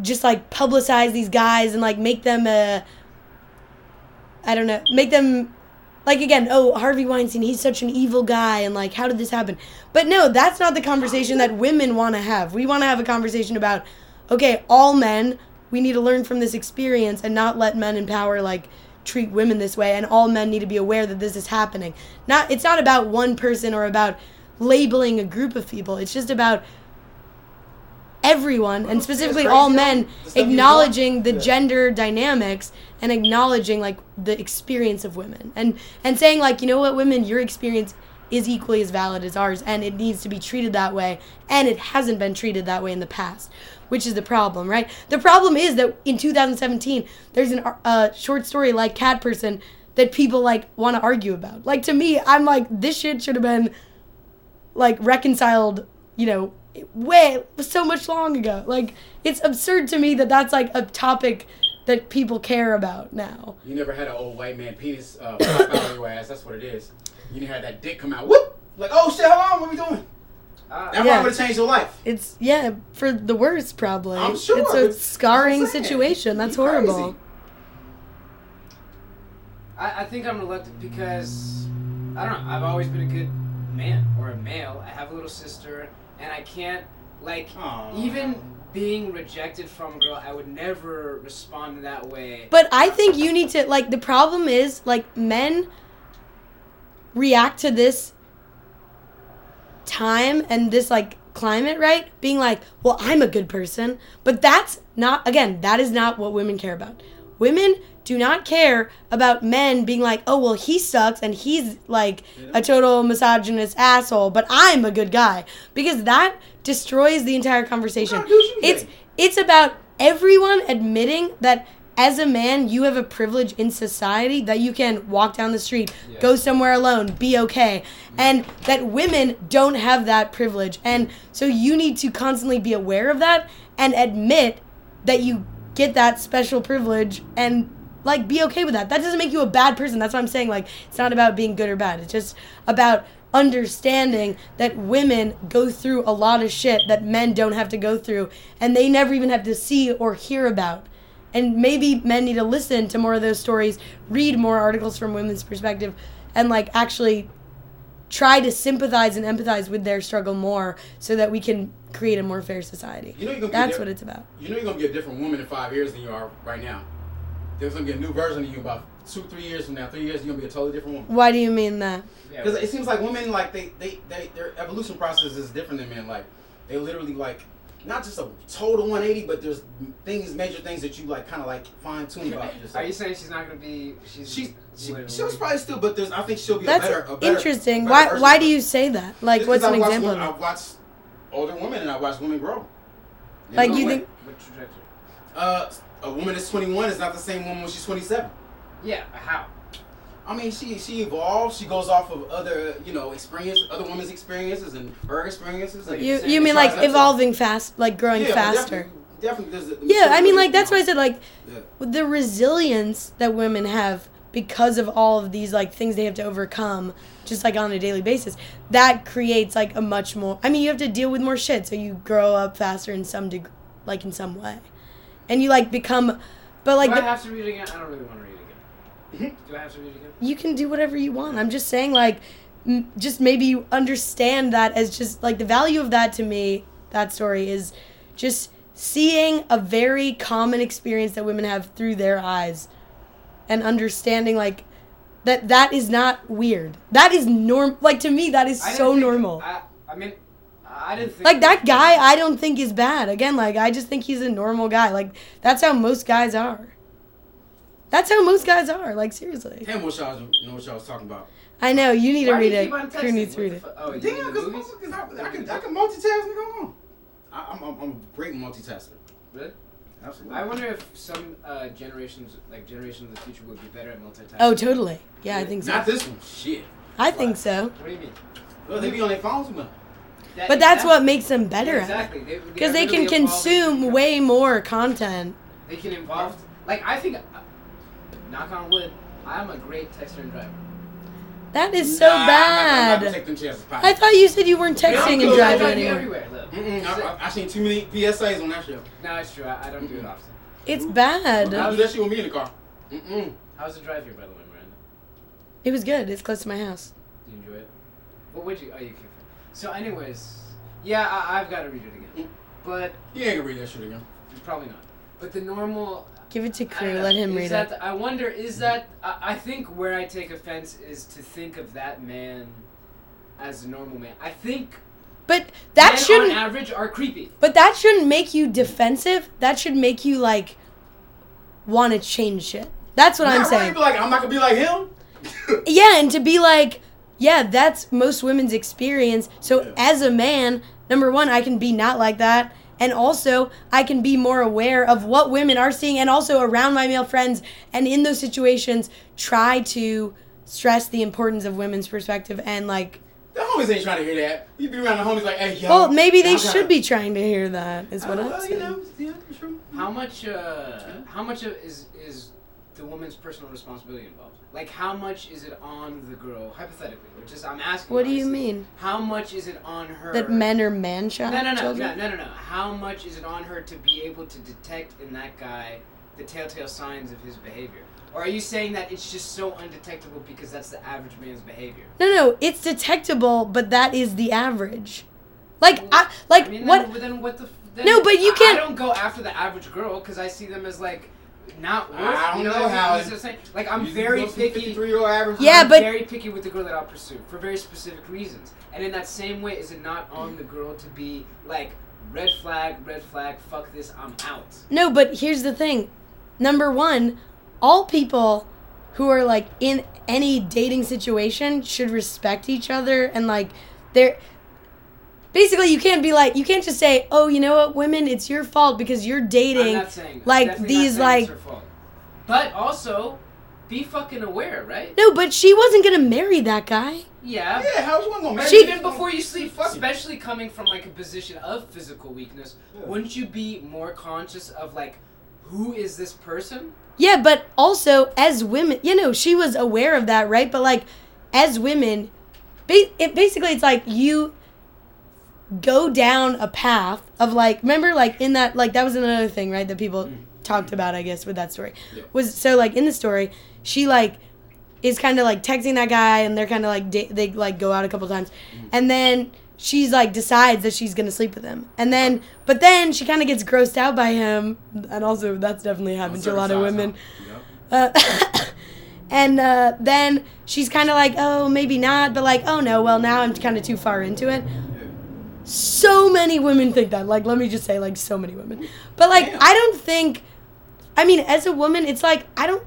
just like publicize these guys and like make them uh i don't know make them like again oh harvey weinstein he's such an evil guy and like how did this happen? But no that's not the conversation that women want to have. We want to have a conversation about okay all men we need to learn from this experience and not let men in power like treat women this way and all men need to be aware that this is happening. Not it's not about one person or about labeling a group of people. It's just about everyone and specifically all men The stuff you're acknowledging the? Gender dynamics and acknowledging like the experience of women. And and saying like you know what women your experience is equally as valid as ours and it needs to be treated that way and it hasn't been treated that way in the past which is the problem right? The problem is that in 2017 there's a uh, short story like cat person that people like want to argue about. Like to me i'm like this shit should have been like reconciled, you know, way so much long ago. Like it's absurd to me that that's like a topic that people care about now. you never had an old white man penis uh, pop out of your ass. That's what it is. You didn't have that dick come out. Whoop! Like, oh shit, hold on, what are we doing? Ah, That Yeah. would have changed your life. It's yeah, for the worst probably. I'm sure, It's a scarring I'm situation. That's You crazy. horrible. I, I think I'm reluctant because I don't know. I've always been a good man or a male. I have a little sister, and I can't like Aw. even being rejected from a girl. I would never respond in that way. But I think you need to like the problem is like men react to this time and this like climate, right? Being like, "Well, I'm a good person." But that's not again, that is not what women care about. Women do not care about men being like, "Oh, well, he sucks and he's like a total misogynist asshole, but I'm a good guy." Because that destroys the entire conversation. What kind of douche you It's it's about everyone admitting that as a man you have a privilege in society that you can walk down the street Yeah. go somewhere alone be okay mm-hmm. and that women don't have that privilege and so you need to constantly be aware of that and admit that you get that special privilege and like be okay with that. That doesn't make you a bad person. That's what i'm saying. Like it's not about being good or bad. It's just about understanding that women go through a lot of shit that men don't have to go through and they never even have to see or hear about. And maybe men need to listen to more of those stories read more articles from women's perspective and like actually try to sympathize and empathize with their struggle more so that we can create a more fair society. You know you're gonna that's what it's about. You know you're gonna be a different woman in five years than you are right now. There's gonna be a new version of you about two, three years from now. Three years, you're gonna be a totally different woman. why do you mean that Because it seems like women, like they, they, they, their evolution process is different than men. Like they literally like not just a total 180, but there's things, major things that you like, kind of like fine tune about Are yourself. you saying she's not gonna be? She's She, she, literally- she'll probably still, but there's, I think she'll be that's a better, a better interesting a better why person. why do you say that like Just what's 'cause an I watch example women- of I it watch older women and I watch women grow. In like no you way. think What trajectory? Uh, a woman that's 21 is not the same woman when she's 27. Yeah, how? I mean, she she evolves. She goes off of other, you know, experience, other women's experiences and her experiences. And you saying you mean tries like to- evolving fast like growing Yeah, faster Definitely, definitely there's a- yeah i mean like that's why i said like Yeah. the resilience that women have because of all of these like things they have to overcome just like on a daily basis that creates like a much more i mean you have to deal with more shit so you grow up faster in some degree like in some way and you like become but like Do I have to read it again? I don't really want to read it again. Hmm? Do I have to read it again? you can do whatever you want. I'm just saying, like, m- just maybe you understand that as just like the value of that to me, that story is just seeing a very common experience that women have through their eyes and understanding, like, that that is not weird. That is norm. Like to me, that is I so normal. I, I mean, I didn't think like that guy, I don't think is bad. Again, like I just think he's a normal guy. Like that's how most guys are. That's how most guys are. Like seriously. Damn, what y'all know what y'all was talking about. I know you need to Why do read you it. keep on Crew needs to read it. Oh, you Damn, because movies? I, I can I can multitask, nigga. Hold on. I, I'm, I'm I'm a great multitasker. Really? Absolutely. I wonder if some uh, generations, like generations of the future, would be better at multitasking. Oh, totally. Yeah, I think so. Not this one. Shit. I think so. What do you mean? Well, they be on their phones too much. That- But that's that- what makes them better yeah, exactly. Because they can consume way more content. They can involve. Like I think, knock on wood, I'm a great texter and driver. That is so Nah, I'm not- I'm not bad. gonna take them chances, Pop. I thought you said you weren't I'm texting and driving drive anymore. Mm-mm, I, I, I seen too many PSAs on that show. No, it's true. I, I don't do it often. It's Don't bad. do that shit with me in the car. Mm-mm. How's the drive here, by the way, Miranda? It was good. It's close to my house. Do you enjoy it? What would you? Oh, you kicked it. So, anyways, yeah, I, I've got to read it again, but You ain't gonna read that shit again. probably not. But the normal. Give it to I don't Crew. know, Let him is read that, it. I wonder, is that? I, I think where I take offense is to think of that man as a normal man. I think But that men shouldn't. on average are creepy. But that shouldn't make you defensive. That should make you like want to change shit. That's what I'm Not really, saying. Be like, I'm not gonna be like him. Yeah, and to be like, yeah, that's most women's experience. So Yeah. as a man, number one, I can be not like that. And also, I can be more aware of what women are seeing and also around my male friends. And in those situations, try to stress the importance of women's perspective and like, The homies ain't trying to hear that. You be around the homies like, hey, yo. well, maybe they y'all gotta- should be trying to hear that, is what Uh, I'm well, saying. you know, yeah, true. How much? Uh, how much of is is the woman's personal responsibility involved? Like, how much is it on the girl, hypothetically? Or just I'm asking. What do you honestly, mean? How much is it on her? That men are man No, no, no, children? no, no, no, no. How much is it on her to be able to detect in that guy the telltale signs of his behavior? Or are you saying that it's just so undetectable because that's the average man's behavior? No, no, it's detectable, but that is the average. Like, I, like I mean, what? Then, then what the? Then No, but you can't- I don't go after the average girl because I see them as like not worth. I don't you know what I mean? how You it- see saying? Like I'm very picky. Three year average. Yeah, I'm but- very picky with the girl that I'll pursue for very specific reasons. And in that same way, is it not on the girl to be like red flag, red flag, fuck this, I'm out. No, but here's the thing. Number one, all people who are like in any dating situation should respect each other and like they're basically you can't be like you can't just say oh you know what women it's your fault because you're I'm dating not saying like definitely not these saying like it's her fault. But also, be fucking aware, right? no but she wasn't gonna marry that guy Yeah. Yeah, how's one gonna marry She- even before you sleep, Fuck especially coming from like a position of physical weakness, Yeah. wouldn't you be more conscious of like, who is this person? Yeah, but also as women, you know, she was aware of that, right? But like, as women, ba- it basically it's like you go down a path of like, remember, like in that, like that was another thing, right? That people talked about, I guess, with that story Yeah. was so like in the story, she like is kind of like texting that guy, and they're kind of like da- they like go out a couple times, and then she's like decides that she's gonna sleep with him, and then but then she kind of gets grossed out by him, and also that's definitely happened to a lot of women. Uh, and uh, then she's kind of like, oh, maybe not, but like, oh no, well now I'm kind of too far into it. So many women think that. Like, let me just say, like, so many women. But like. I don't think. I mean, as a woman, it's like I don't.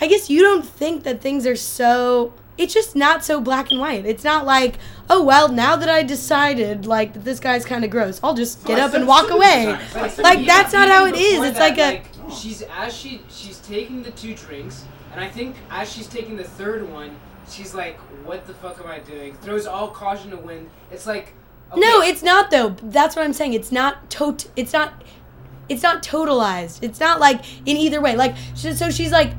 I guess you don't think that things are so. It's just not so black and white. It's not like, oh well, now that I decided like that this guy's kind of gross, I'll just get up and walk away. Like that's not how it is. It's like a. like, she's as she she's taking the two drinks, and I think as she's taking the third one, she's like, "What the fuck am I doing?" Throws all caution to wind. It's like, okay, No, it's not though. That's what I'm saying. It's not tot. It's not. It's not totalized. It's not like in either way. Like so, she's like,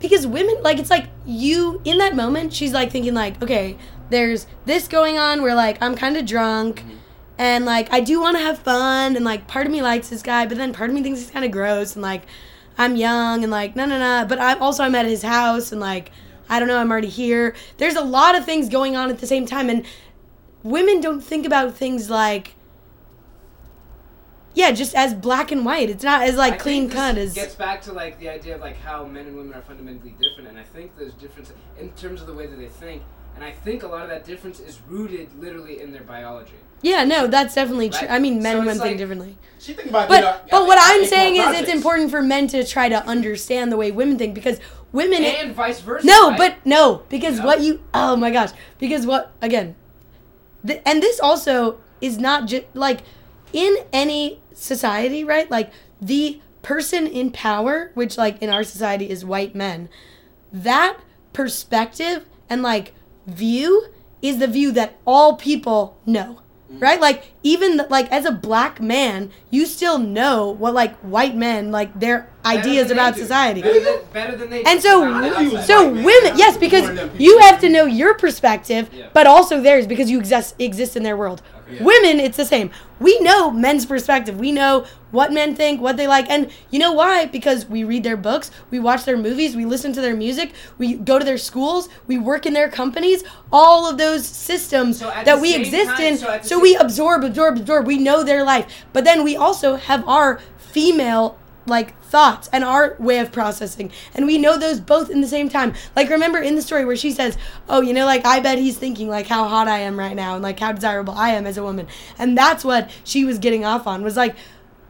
because women like it's like you in that moment. She's like thinking like, okay, there's this going on where like I'm kind of drunk, mm-hmm. and like I do want to have fun, and like part of me likes this guy, but then part of me thinks he's kind of gross, and like I'm young and like no no no. But I'm also I'm at his house and like I don't know I'm already here. There's a lot of things going on at the same time and women don't think about things like yeah just as black and white. It's not as like I clean think this cut as it gets back to like the idea of like how men and women are fundamentally different, and I think there's difference in terms of the way that they think, and I think a lot of that difference is rooted literally in their biology. yeah no that's definitely true. I mean men So and it's women think differently. She think about But you know, but I- what I I'm saying more is it's important for men to try to understand the way women think because women And vice versa. No, right? but no, because No? what you oh my gosh, because what again? Th- and this also is not just like in any society, right? Like the person in power, which like in our society is white men, that perspective and like view is the view that all people know. Right? Like even the, like as a black man, you still know what like white men like their Better ideas about society. Better than, better than they do. And so, Not I knew you was so white, man. women, yes, because one of them people. you have to know your perspective, Yeah. but also theirs because you exist exist in their world. Yeah. Women, it's the same. We know men's perspective. We know what men think, what they like, and you know why? Because we read their books, we watch their movies, we listen to their music, we go to their schools, we work in their companies. All of those systems So that we exist time- in, so so we absorb, absorb, absorb. We know their life, but then we also have our female like thoughts and our way of processing and we know those both in the same time like remember in the story where she says oh you know like i bet he's thinking like how hot i am right now and like how desirable i am as a woman and that's what she was getting off on was like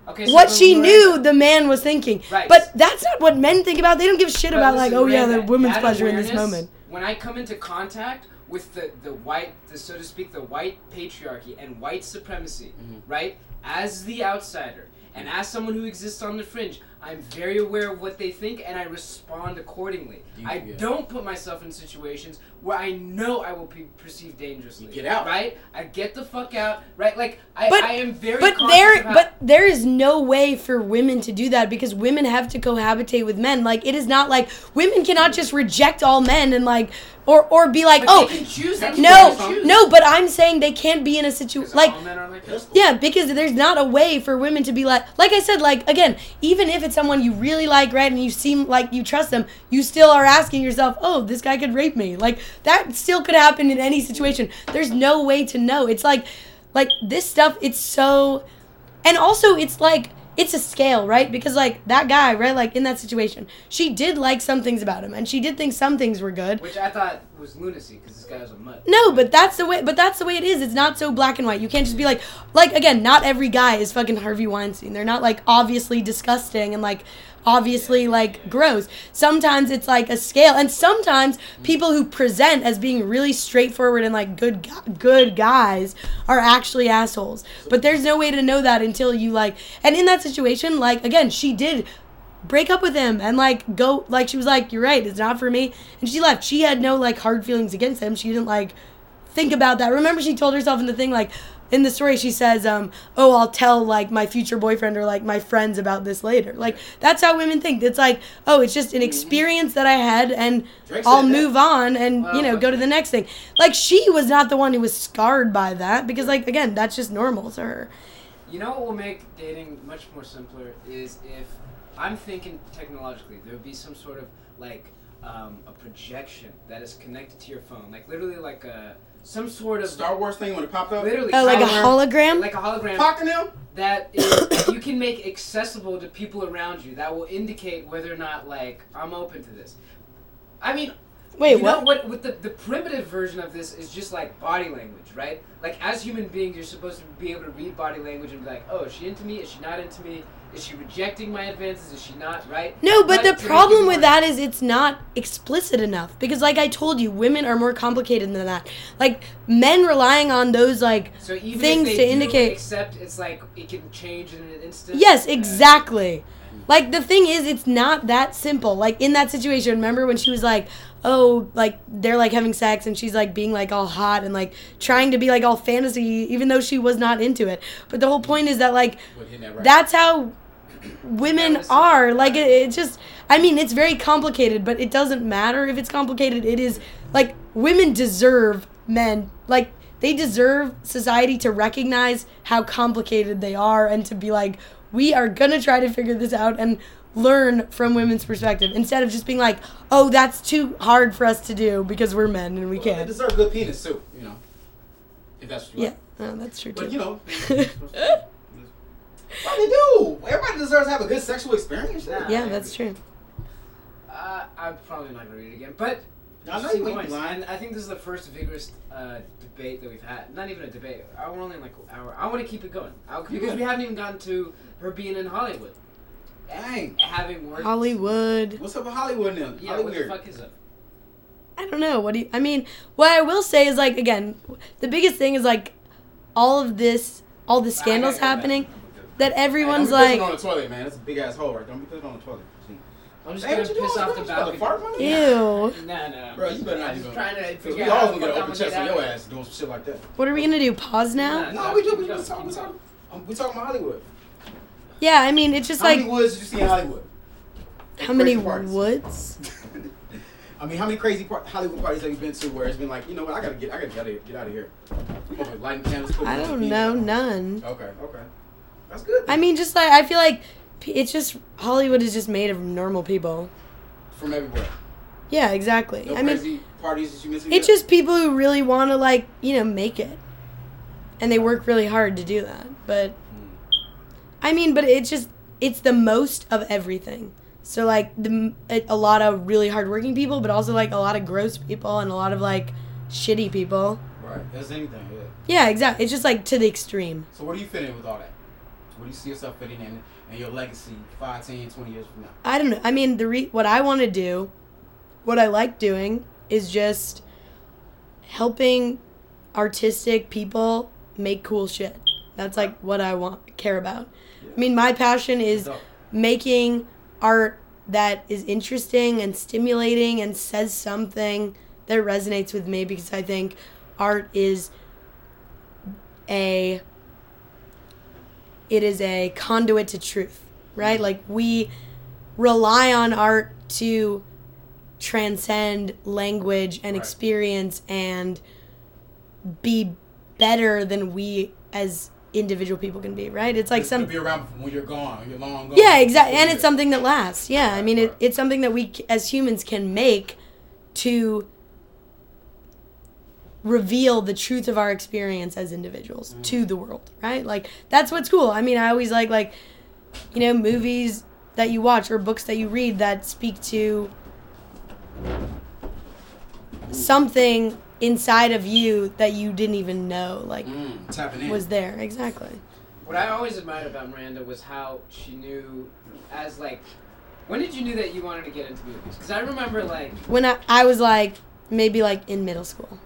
Okay, so what she Miranda- knew the man was thinking Right. but that's not what men think about they don't give shit But about like oh yeah the Miranda, women's pleasure in this moment When I come into contact with the, the white, the, so to speak, the white patriarchy and white supremacy, Mm-hmm. right? As the outsider and as someone who exists on the fringe, I'm very aware of what they think and I respond accordingly. You- I yeah. don't put myself in situations where I know I will be perceived dangerously. You get out. right? I get the fuck out, right? Like I, But- I am very. but there of how- but there is no way for women to do that because women have to cohabitate with men like it is not like women cannot just reject all men and like or or be like But oh they can choose. No choose. no but i'm saying they can't be in a situation like all men are like yeah because there's not a way for women to be like like i said like again even if it's someone you really like right and you seem like you trust them you still are asking yourself oh this guy could rape me like that still could happen in any situation there's no way to know it's like like this stuff it's so and also it's like it's a scale right because like that guy right like in that situation she did like some things about him and she did think some things were good Which I thought was lunacy because this guy was a mutt. no, but that's the way. But that's the way it is. It's not so black and white. You can't just be like, like again. Not every guy is fucking Harvey Weinstein. They're not like obviously disgusting and like obviously like gross. Sometimes it's like a scale, and sometimes people who present as being really straightforward and like good good guys are actually assholes. But there's no way to know that until you like. And in that situation, like again, she did break up with him and like go like she was like you're right it's not for me and she left she had no like hard feelings against him she didn't like think about that remember she told herself in the thing like in the story she says um oh i'll tell like my future boyfriend or like my friends about this later. Like that's how women think. It's like oh it's just an experience that i had and Drake i'll said that. move on and you know go to the next thing. Like she was not the one who was scarred by that because like again that's just normal to her. You know what will make dating much more simpler is if I'm thinking technologically, there would be some sort of like um, a projection that is connected to your phone, like literally like a some sort of Star Wars thing when it popped up. literally oh like a hologram- hologram like a hologram Talking to them. that is that you can make accessible to people around you that will indicate whether or not like I'm open to this. I mean, wait you what know what? With the the primitive version of this is just like body language, right? Like as human beings, you're supposed to be able to read body language and be like, oh, is she into me? Is she not into me? Is she rejecting my advances? Is she not? Right? No, but the problem with that is it's not explicit enough. Because, like I told you, women are more complicated than that. Like, men relying on those, like, So even things if to indicate- accept, it's like it can change in an instant. yes, Uh, exactly. Like, the thing is, it's not that simple. Like, in that situation, remember when she was like, oh, like, they're like having sex and she's like being like all hot and like trying to be like all fantasy, even though she was not into it. But the whole point is that, like, But hitting that right. that's how women are like it, it's just i mean it's very complicated but it doesn't matter if it's complicated it is like women deserve men like they deserve society to recognize how complicated they are and to be like, we are gonna try to figure this out and learn from women's perspective instead of just being like, oh, that's too hard for us to do because we're men and we Well, can't. They deserve good penis too, you know. If that's what you Yeah, like. no, that's true But too. you know. well, they do. Everybody deserves to have a good sexual experience. Nah. yeah, that's true. Uh, I'm probably not gonna read it again, but I know interesting you ain't points. lying. And I think this is the first vigorous uh, debate that we've had. Not even a debate. I we're only in like an hour. I want to keep it going I, because Yeah. we haven't even gotten to her being in Hollywood, Dang. having worked. Hollywood. What's up with Hollywood now? Yeah, what Hollywood. the fuck is up? I don't know. What do you, I mean? What I will say is like again, the biggest thing is like all of this, all the scandals I gotta go back. happening. That everyone's hey, don't be pissing like, on the toilet, man. That's a big ass hole right there. Don't be pissing on the toilet. See. I'm just Hey, gonna piss off the balcony. to fart money? ew. No, no. Bro, you better not I'm do just that. trying to figure we out always how gonna get an open I'm chest on your out of ass doing some shit like that. What are we gonna do? Pause now? Nah. No, we do. We, Keep we, going, talking, we, keep talking, um, we talking about Hollywood. Yeah, I mean it's just How like many woods did you see in Hollywood? how many parties. woods? I mean, how many crazy par- Hollywood parties have you been to where it's been like, you know what, I gotta get, I gotta get out of, get out of here. Come on, lighting candles. I don't know, beat. none. Okay, okay, that's good. I mean, just like I feel like p- it's just Hollywood is just made of normal people. from everywhere. Yeah, exactly. No I mean, parties that you missed. it's just people who really want to like you know make it, and they work really hard to do that. But I mean, but it's just it's the most of everything. So like the a lot of really hardworking people, but also like a lot of gross people and a lot of like shitty people. right. That's anything. Yeah. Yeah, exactly. It's just like to the extreme. So where do you fit in with all that? Where do you see yourself fitting in and your legacy 5, 10, 20 years from now? I don't know. I mean, the re- what I want to do, what I like doing, is just helping artistic people make cool shit. That's like what I want care about. I mean, my passion is making art that is interesting and stimulating and says something that resonates with me because I think art is a it is a conduit to truth, right? Like we rely on art to transcend language and Right. experience and be better than we as individual people can be, right? It's like It's some be around when you're gone, when you're long gone. yeah, exactly. And it's something that lasts. Yeah, I mean, it, it's something that we as humans can make to reveal the truth of our experience as individuals to the world, right? Like that's what's cool. I mean, I always like like you know, movies that you watch or books that you read that speak to something inside of you that you didn't even know like Mm, tapping was there. Exactly. What I always admired about Miranda was how she knew, as like, when did you knew that you wanted to get into movies? Because I remember like When I I was like maybe like in middle school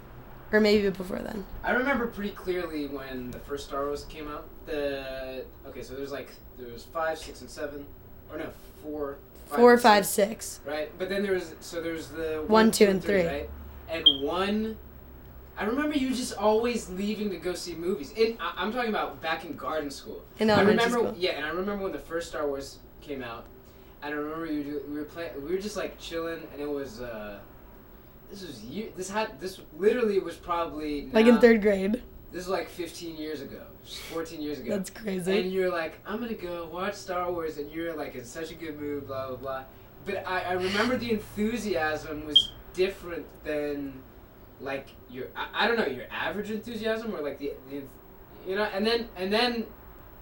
or maybe before then. I remember pretty clearly when the first Star Wars came out. The okay, so there's like there was five, six, and seven, or no, four, five, Four, and five, six, six. right? But then there was so there's the One, two, and three. right? And one, I remember you just always leaving to go see movies. In I, I'm talking about back in garden school. In I elementary remember, school. yeah, and I remember when the first Star Wars came out. And I remember you we were playing, we were just like chilling, and it was. uh this was year. This had this literally was probably Like in third grade. this is like 15 years ago, 14 years ago. That's crazy. and you're like, I'm gonna go watch Star Wars, and you're like in such a good mood, blah blah blah. But I, I remember the enthusiasm was different than like your I, I don't know your average enthusiasm or like the, the you know and then and then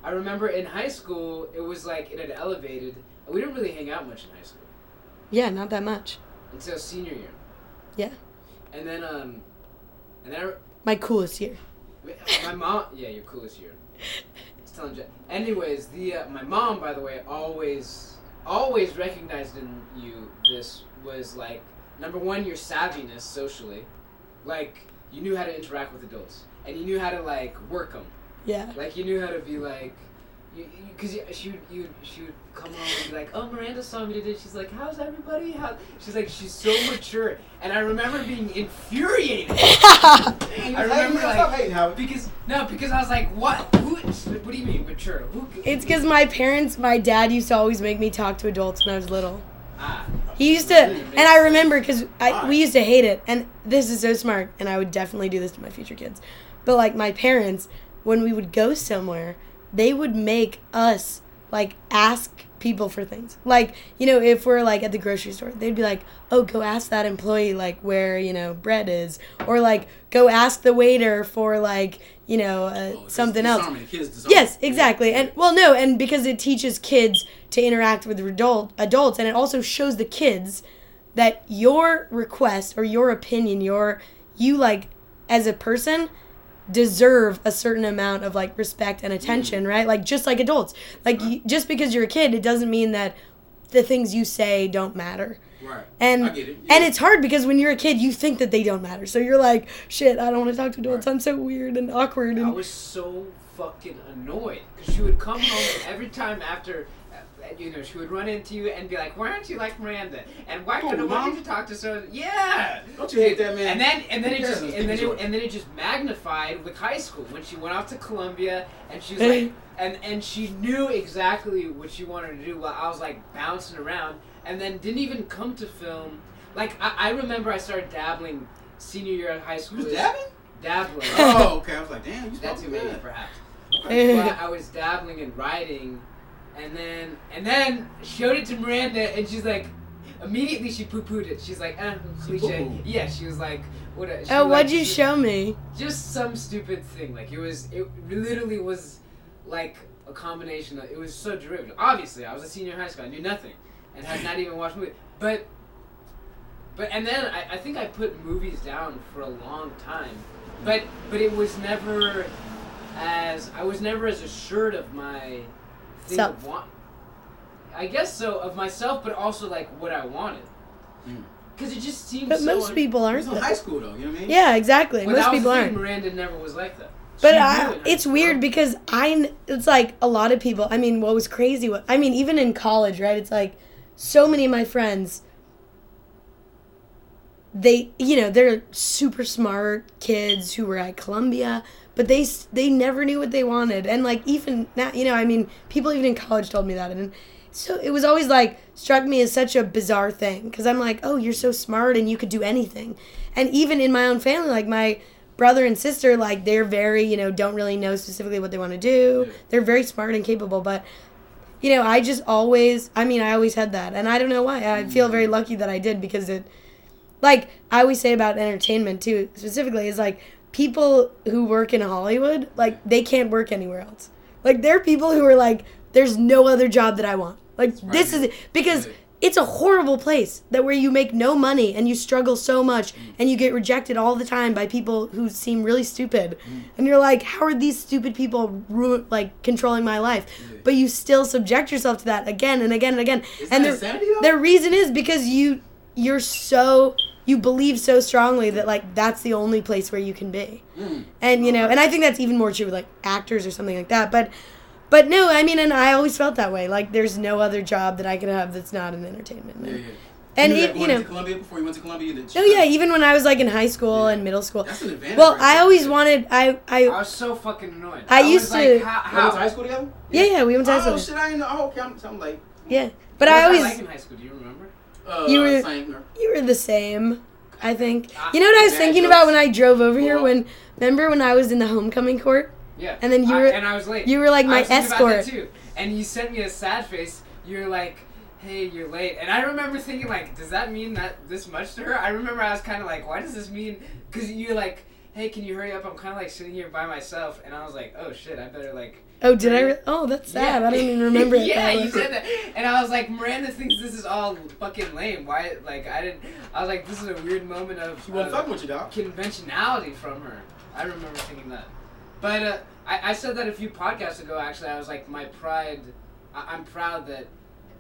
I remember in high school it was like it had elevated. We didn't really hang out much in high school Yeah, not that much. until senior year. Yeah. And then um, and then I, My coolest year. my mom, yeah, your coolest cool year. It's telling Jen. Anyways, the uh, my mom, by the way, always always recognized in you this was like number one, your savviness socially, like you knew how to interact with adults and you knew how to like work them. Yeah. Like you knew how to be like. Because you, she would you she would come on and be like, oh Miranda saw me today. She's like, how's everybody? How? She's like, she's so mature, and I remember being infuriated. I remember Stop like because no, because I was like, what? Who? What do you mean mature? Who? It's because my parents, my dad used to always make me talk to adults when I was little. ah, He used to, and I remember because we used to hate it. And this is so smart, and I would definitely do this to my future kids. But like my parents, when we would go somewhere, they would make us like ask people for things. Like, you know, if we're like at the grocery store, they'd be like, "Oh, go ask that employee like where, you know, bread is." Or like go ask the waiter for like, you know, uh, Oh, something else. disarming. Kids disarming. Yes, exactly. And well, no, and because it teaches kids to interact with adult adults, and it also shows the kids that your request or your opinion, your you like as a person deserve a certain amount of like respect and attention, Mm. right? Like just like adults. Like you, just because you're a kid, it doesn't mean that the things you say don't matter. Right. And I it. and it's hard because when you're a kid, you think that they don't matter. So you're like, shit, I don't want to talk to adults. Right. I'm so weird and awkward. I And was so fucking annoyed because she would come home every time after. You know, she would run into you and be like, "Why aren't you like Miranda? And why Oh, couldn't I want you to talk to so?" Yeah. Don't you hate that, man? And then and then it just and then it it, and then it just magnified with high school when she went off to Columbia and she was like and and she knew exactly what she wanted to do while I was like bouncing around and then didn't even come to film. Like I, I remember I started dabbling senior year of high school. Who's dabbing? Dabbling. Oh, okay. I was like, damn, you That supposed too, many, maybe that. perhaps. Okay. But I was dabbling in writing, and then and then showed it to Miranda, and she's like, immediately she poo pooed it. She's like, eh, cliche. poo-pooed. Yeah, she was like, what? a- she oh, like- what'd you she- show me? Just some stupid thing. Like it was, it literally was like a combination of. It was so derivative. Obviously, I was a senior in high school. I knew nothing, and had not even watched movies. But. But and then I, I think I put movies down for a long time, but but it was never as I was never as assured of my thing Self. of want. I guess so of myself, but also like what I wanted. Mm. Because it just seems. But so most un- people aren't. was in high school, though. You know what I mean? Yeah, exactly. Well, most that was people the thing, aren't. Miranda never was like that. But I, knew it's weird because I, kn- it's like a lot of people. I mean, what was crazy? What I mean, even in college, right? It's like so many of my friends. They, you know, they're super smart kids who were at Columbia, but they they never knew what they wanted, and like even now, you know, I mean, people even in college told me that, and so it was always like struck me as such a bizarre thing because I'm like, oh, you're so smart and you could do anything, and even in my own family, like my brother and sister, like they're very, you know, don't really know specifically what they want to do. They're very smart and capable, but you know, I just always, I mean, I always had that, and I don't know why. I mm. feel very lucky that I did because it, like I always say about entertainment too, specifically, is like people who work in Hollywood, like they can't work anywhere else. Like there are people who are like, there's no other job that I want. Like right this is because Right. it's a horrible place that where you make no money and you struggle so much Mm. and you get rejected all the time by people who seem really stupid Mm. and you're like how are these stupid people like controlling my life but you still subject yourself to that again and again and again Is and that the, insanity, though? the reason is because you you're so you believe so strongly that like that's the only place where you can be Mm. and you know and i think that's even more true with like actors or something like that but but no i mean and i always felt that way like there's no other job that i could have that's not in entertainment Yeah, and, yeah. and you, knew it, you know to Columbia before you went to Columbia. That oh yeah even when i was like in high school and middle school That's an advantage. well right i there. always wanted i I i was so fucking annoyed. I was used like, to- How, Y'all went to how? high school together? yeah yeah we went to high Oh school shit! I didn't know. Oh, okay, I'm, I'm like, yeah but What i was always like in high school? Do you remember? Uh, You were- You were the same, I think. You know what I was bad thinking jokes. about when I drove over here? When remember when I was in the homecoming court? Yeah. And then you I- were- and I was late. you were like I my was thinking about that escort. too. And you sent me a sad face. You're like, "Hey, you're late." And I remember thinking, like, does that mean that this much to her? I remember I was kind of like, "Why does this mean?" Because you're like, "Hey, can you hurry up? I'm kind of like sitting here by myself." And I was like, "Oh shit, I better like." Oh, did I? Re- oh, that's sad. Yeah. I don't even remember it. yeah, that you said that, and I was like, Miranda thinks this is all fucking lame. Why? Like, I didn't. I was like, this is a weird moment of. She wasn't of- with you, dog. conventionality from her. I remember thinking that. But uh, I, I said that a few podcasts ago, actually. I was like, my pride, I, I'm proud that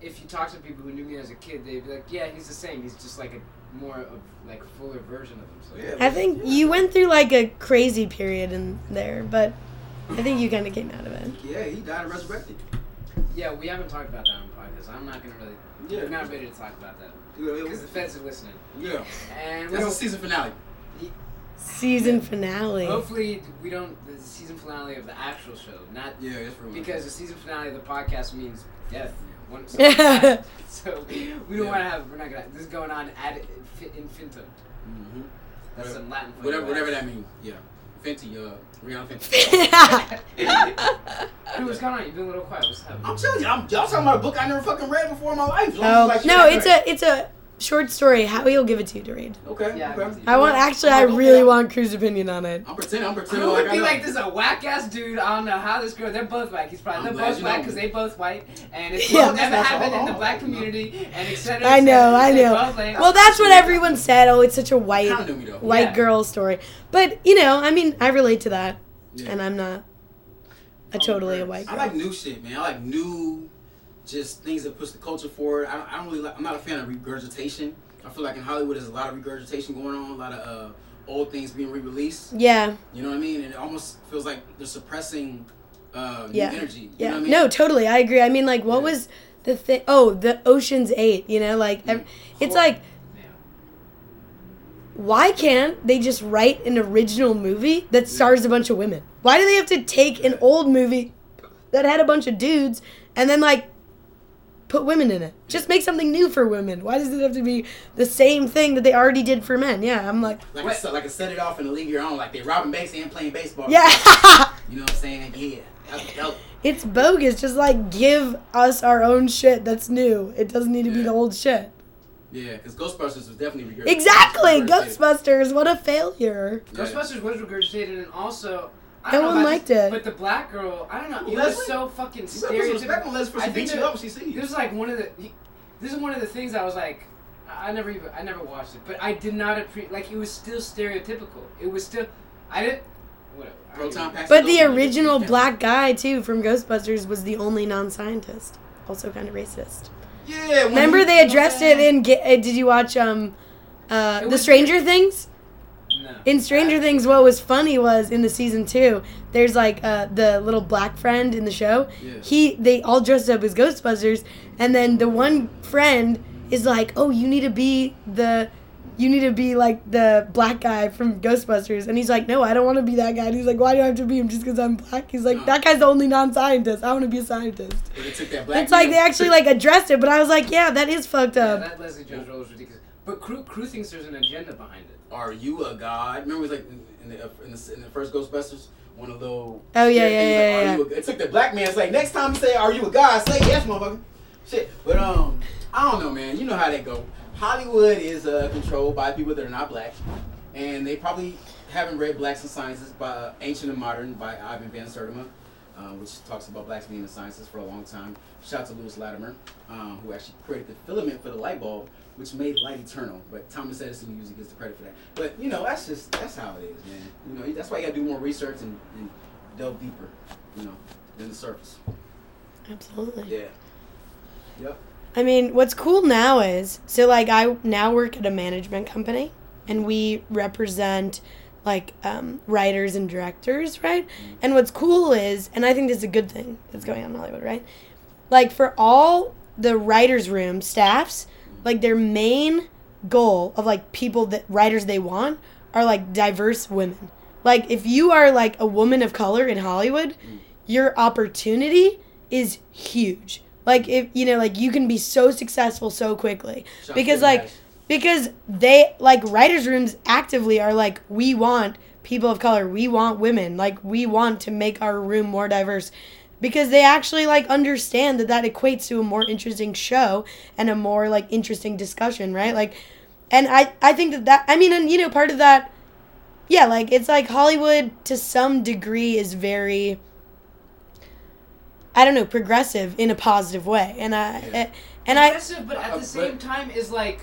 if you talk to people who knew me as a kid, they'd be like, yeah, he's the same. He's just like a more of, like, fuller version of himself. Yeah. I think you went through like a crazy period in there, but I think you kind of came out of it. Yeah, he died and resurrected. Yeah, we haven't talked about that on podcast. I'm not going to really, Yeah. we're not ready to talk about that. Yeah, Because the feds are listening. yeah. And we That's the season finale. Season finale. hopefully, we don't, the season finale of the actual show, not Yeah, that's for real. Because the season finale of the podcast means death. One, so, Yeah. so we don't Yeah. want to have. We're not gonna. This is going on ad infi- infinitum. Mhm. That's some Latin. for Whatever, whatever that means. Yeah. Fenty, uh, Rihanna Fenty. Dude, what's going on? You've been a little quiet. What's happening? I'm telling you, I'm, y'all talking about a book I never fucking read before in my life. oh Like, no, shit, it's a it's a short story. Howie will give it to you to read. Okay, Yeah, okay. I want actually, I really want Crew's opinion on it. I'm pretending, I'm Who pretending would like be know. like this is a whack ass dude? I don't know how this girl. They're both whack. He's probably I'm they're both you whack know because me. they both white, and it's Yeah. never happened all- in the all- black all- community, and etc. I know, I know. both. Well, that's what everyone said. Oh, it's such a white Kinda knew me though. white Yeah. girl story. But you know, I mean, I relate to that, Yeah. and I'm not a totally a white I like new shit, man. I like new, just things that push the culture forward. I don't, I don't really like. I'm not a fan of regurgitation. I feel like in Hollywood there's a lot of regurgitation going on, a lot of uh, old things being re-released. yeah, You know what I mean? And it almost feels like they're suppressing uh, new Yeah. energy. You yeah. know what I mean? No, totally. I agree. I mean, like, what Yeah. was the thing? Oh, the Ocean's Eight. You know, like, ev- it's like. Why can't they just write an original movie that stars a bunch of women? Why do they have to take an old movie that had a bunch of dudes and then like put women in it? Just make something new for women. Why does it have to be the same thing that they already did for men? Yeah, I'm like, Like, What? a, like a set it off in the league your own, like they robbing banks and playing baseball. yeah. You know what I'm saying? Yeah. That's dope. it's bogus. Just like give us our own shit that's new. It doesn't need to be the old shit. Yeah, because Ghostbusters was definitely regurgitated. Exactly. Ghostbusters. What a failure. Yeah. Ghostbusters was regurgitated, and also. I No don't know one liked this, it. But the black girl, I don't know. It Leslie? was so fucking You better put some respect on stereotypical. Leslie for I think beat you that- up she see This is like one of the. he- This is one of the things I was like, I I never even I never watched it, but I did not appreciate. Like it was still stereotypical. It was still. I didn't. Whatever. I don't Proton even- But the original black guy too from Ghostbusters was the only non-scientist. Also kind of racist. Yeah. Remember he- they addressed what it saying? in. Uh, did you watch um, uh, the Stranger Things? No. In Stranger Things, what was funny was in the season two, there's like uh, the little black friend in the show. Yeah. He they all dressed up as Ghostbusters, and then the one friend is like, "Oh, you need to be the." You need to be like the black guy from Ghostbusters, and he's like, "No, I don't want to be that guy." And he's like, "Why do I have to be him just because I'm black?" He's like, "That guy's the only non-scientist. I want to be a scientist." But they took that black It's like they actually like addressed it, but I was like, "Yeah, that is fucked Yeah, up." that Leslie Jones role is ridiculous. But Crew, Crew thinks there's an agenda behind it. Are you a god? Remember, it was like in, the in the, in the first Ghostbusters, one of those. Oh, yeah, yeah, like, yeah, "Are yeah. It took the black man. It's like next time you say, "Are you a god?" Say yes, motherfucker. Shit, but um, I don't know, man. You know how they go. Hollywood is uh, controlled by people that are not black, and they probably haven't read Blacks in Sciences by Ancient and Modern by Ivan Van Sertima, uh, which talks about blacks being in the sciences for a long time. Shout out to Lewis Latimer, um, who actually created the filament for the light bulb, which made light eternal. But Thomas Edison usually gets the credit for that. But you know, that's just that's how it is, man. You know, that's why you gotta do more research and, and delve deeper, you know, than the surface. Absolutely. Yeah. Yep. I mean, what's cool now is so like I now work at a management company and we represent like um, writers and directors, right? And what's cool is, and I think this is a good thing that's going on in Hollywood, right? Like for all the writers' room staffs, like their main goal of like people that writers they want are like diverse women. Like if you are like a woman of color in Hollywood, your opportunity is huge. Like if you know, like you can be so successful so quickly because like. Because they like writers rooms actively are like we want people of color, we want women, like we want to make our room more diverse because they actually like understand that that equates to a more interesting show and a more like interesting discussion, right? Like and I I think that that I mean and you know part of that yeah, like it's like Hollywood to some degree is very I don't know, progressive in a positive way. And I Yeah. and I progressive, but at Uh, the same but- time is like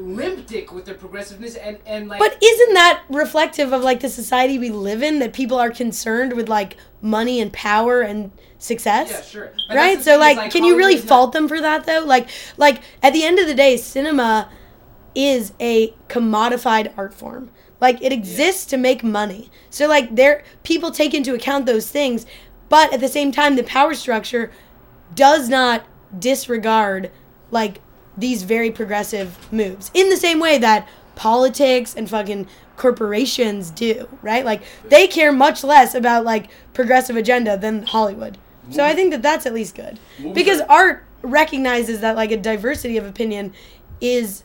limp dick with their progressiveness and and like. But isn't that reflective of like the society we live in that people are concerned with like money and power and success? yeah, sure. But right? So is, like, can you really is not- fault them for that though? Like like at the end of the day, cinema is a commodified art form. Like it exists to make money. So like there people take into account those things, but at the same time the power structure does not disregard like these very progressive moves in the same way that politics and fucking corporations do, right? Like they care much less about like progressive agenda than Hollywood. So I think that that's at least good. Because art recognizes that like a diversity of opinion is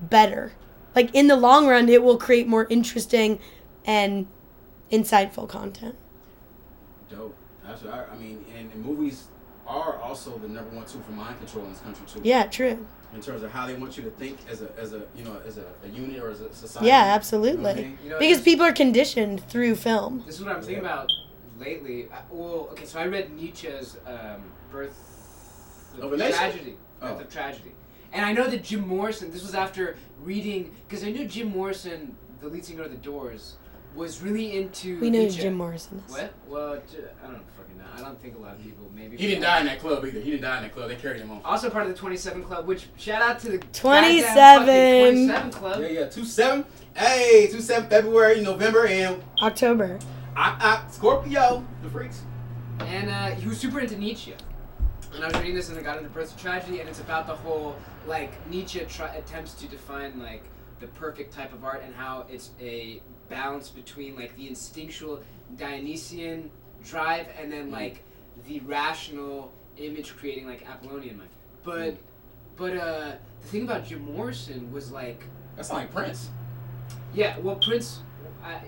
better. Like in the long run it will create more interesting and insightful content. Dope. I, I mean, and, and movies are also the number one tool for mind control in this country too. Yeah, true. In terms of how they want you to think as a as a you know as a, a unit or as a society. Yeah, You know I absolutely. mean? You know, Because people are conditioned through film. This is what I'm thinking about lately. I, well, okay, so I read Nietzsche's um, Birth Of a Tragedy. Oh. Birth of Tragedy. And I know that Jim Morrison, this was after reading, because I knew Jim Morrison, the lead singer of The Doors, was really into We know Nietzsche. Jim Morrison is. What? Well, j- I don't fucking know. I don't think a lot of people maybe. He didn't die in that club either. He didn't die in that club. They carried him on. Also part of the 27 Club, which shout out to the 27. 27 Club. Yeah, yeah. Two seven. Hey, two seven February, November, and October. I, I, Scorpio, the freaks. and uh, he was super into Nietzsche. And I was reading this, and I got into Birth of Tragedy, and it's about the whole like Nietzsche try- attempts to define like the perfect type of art and how it's a balance between like the instinctual Dionysian drive and then like the rational image creating like Apollonian mind. But Mm. but uh, the thing about Jim Morrison was like That's like Prince. yeah, well, Prince, I,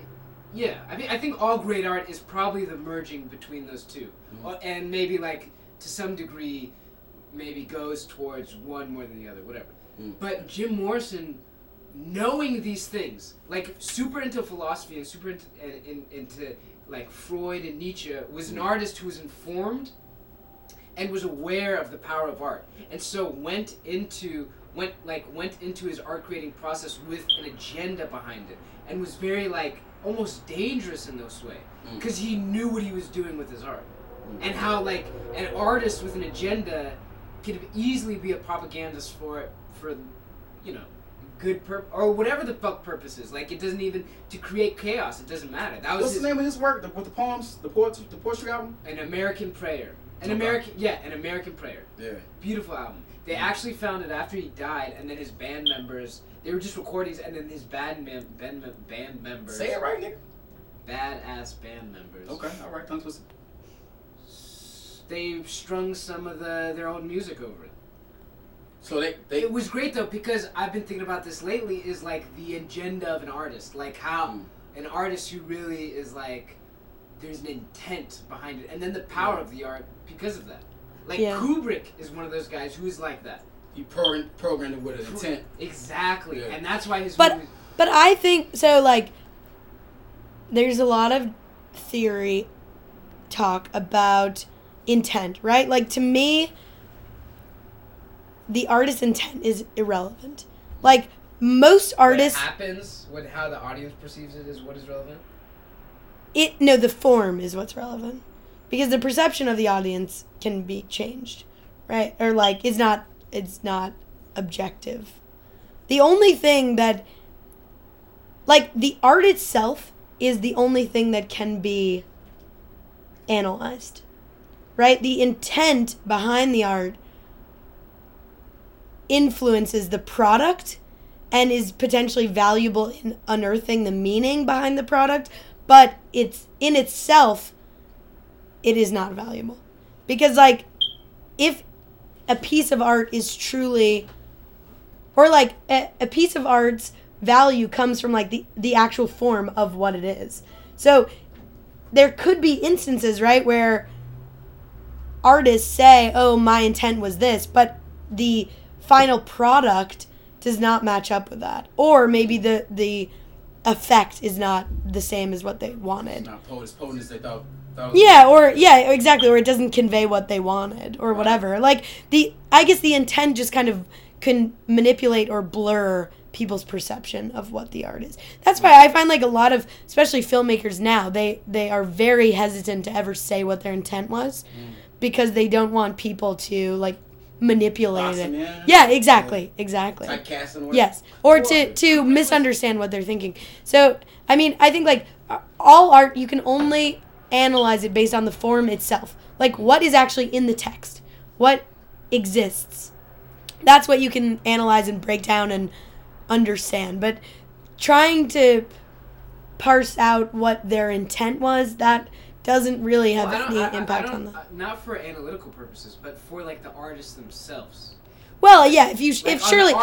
yeah, I mean, I think all great art is probably the merging between those 2 Mhm. Uh, and maybe like to some degree, maybe goes towards one more than the other, whatever. Mm. But Jim Morrison, knowing these things, like super into philosophy and super into, and, in, into like Freud and Nietzsche, was an hmm. artist who was informed and was aware of the power of art, and so went into went like went into his art creating process with an agenda behind it, and was very like almost dangerous in this way hmm. because he knew what he was doing with his art, hmm. and how like an artist with an agenda could easily be a propagandist for it for you know good or whatever the fuck purpose is. Like it doesn't even to create chaos. It doesn't matter. That was What's his, the name of this work? The, with the poems, the poetry, the poetry album. an American prayer. An Okay. American yeah, an American prayer. Yeah. Beautiful album. They mm. actually found it after he died, and then his band members. They were just recordings, and then his band mem- band, mem- band members. Say it right, nigga. Badass band members. Okay, all right. Tongue twister. They strung some of the their old music over it. So they they It was great though because I've been thinking about this lately. Is like the agenda of an artist, like how Mm. an artist who really is like there's an intent behind it, and then the power Yeah. of the art because of that. Like Yeah. Kubrick is one of those guys who is like that. he program, programmed it with an intent. Exactly, Yeah. and that's why his But- movies. But I think so. Like, there's a lot of theory talk about intent, right? Like to me, the artist's intent is irrelevant. Like most artists, what happens, what how the audience perceives it is what is relevant. it no, the form is what's relevant because the perception of the audience can be changed, right? Or like it's not it's not objective. The only thing that like the art itself is the only thing that can be analyzed. Right? The intent behind the art influences the product and is potentially valuable in unearthing the meaning behind the product, but it's in itself it is not valuable. Because like if a piece of art is truly or like a, a piece of art's value comes from like the the actual form of what it is. So there could be instances, right, where artists say, "Oh, my intent was this," but the final product does not match up with that. Or maybe the the effect is not the same as what they wanted. Not potent, as potent as they thought. thought it was. Yeah, or yeah, exactly, or it doesn't convey what they wanted or whatever. Like the I guess the intent just kind of can manipulate or blur people's perception of what the art is. That's why I find like a lot of especially filmmakers now, they they are very hesitant to ever say what their intent was mm. because they don't want people to like manipulate Box it. Yeah, exactly. Exactly. Or. Yes, or to to misunderstand what they're thinking. So I mean, I think like all art, you can only analyze it based on the form itself. Like what is actually in the text, what exists. That's what you can analyze and break down and understand. But trying to parse out what their intent was, that doesn't really have Well, any I- I- I impact don't- on that. uh, Not for analytical purposes, but for like the artists themselves. Well, yeah. If you Like, if surely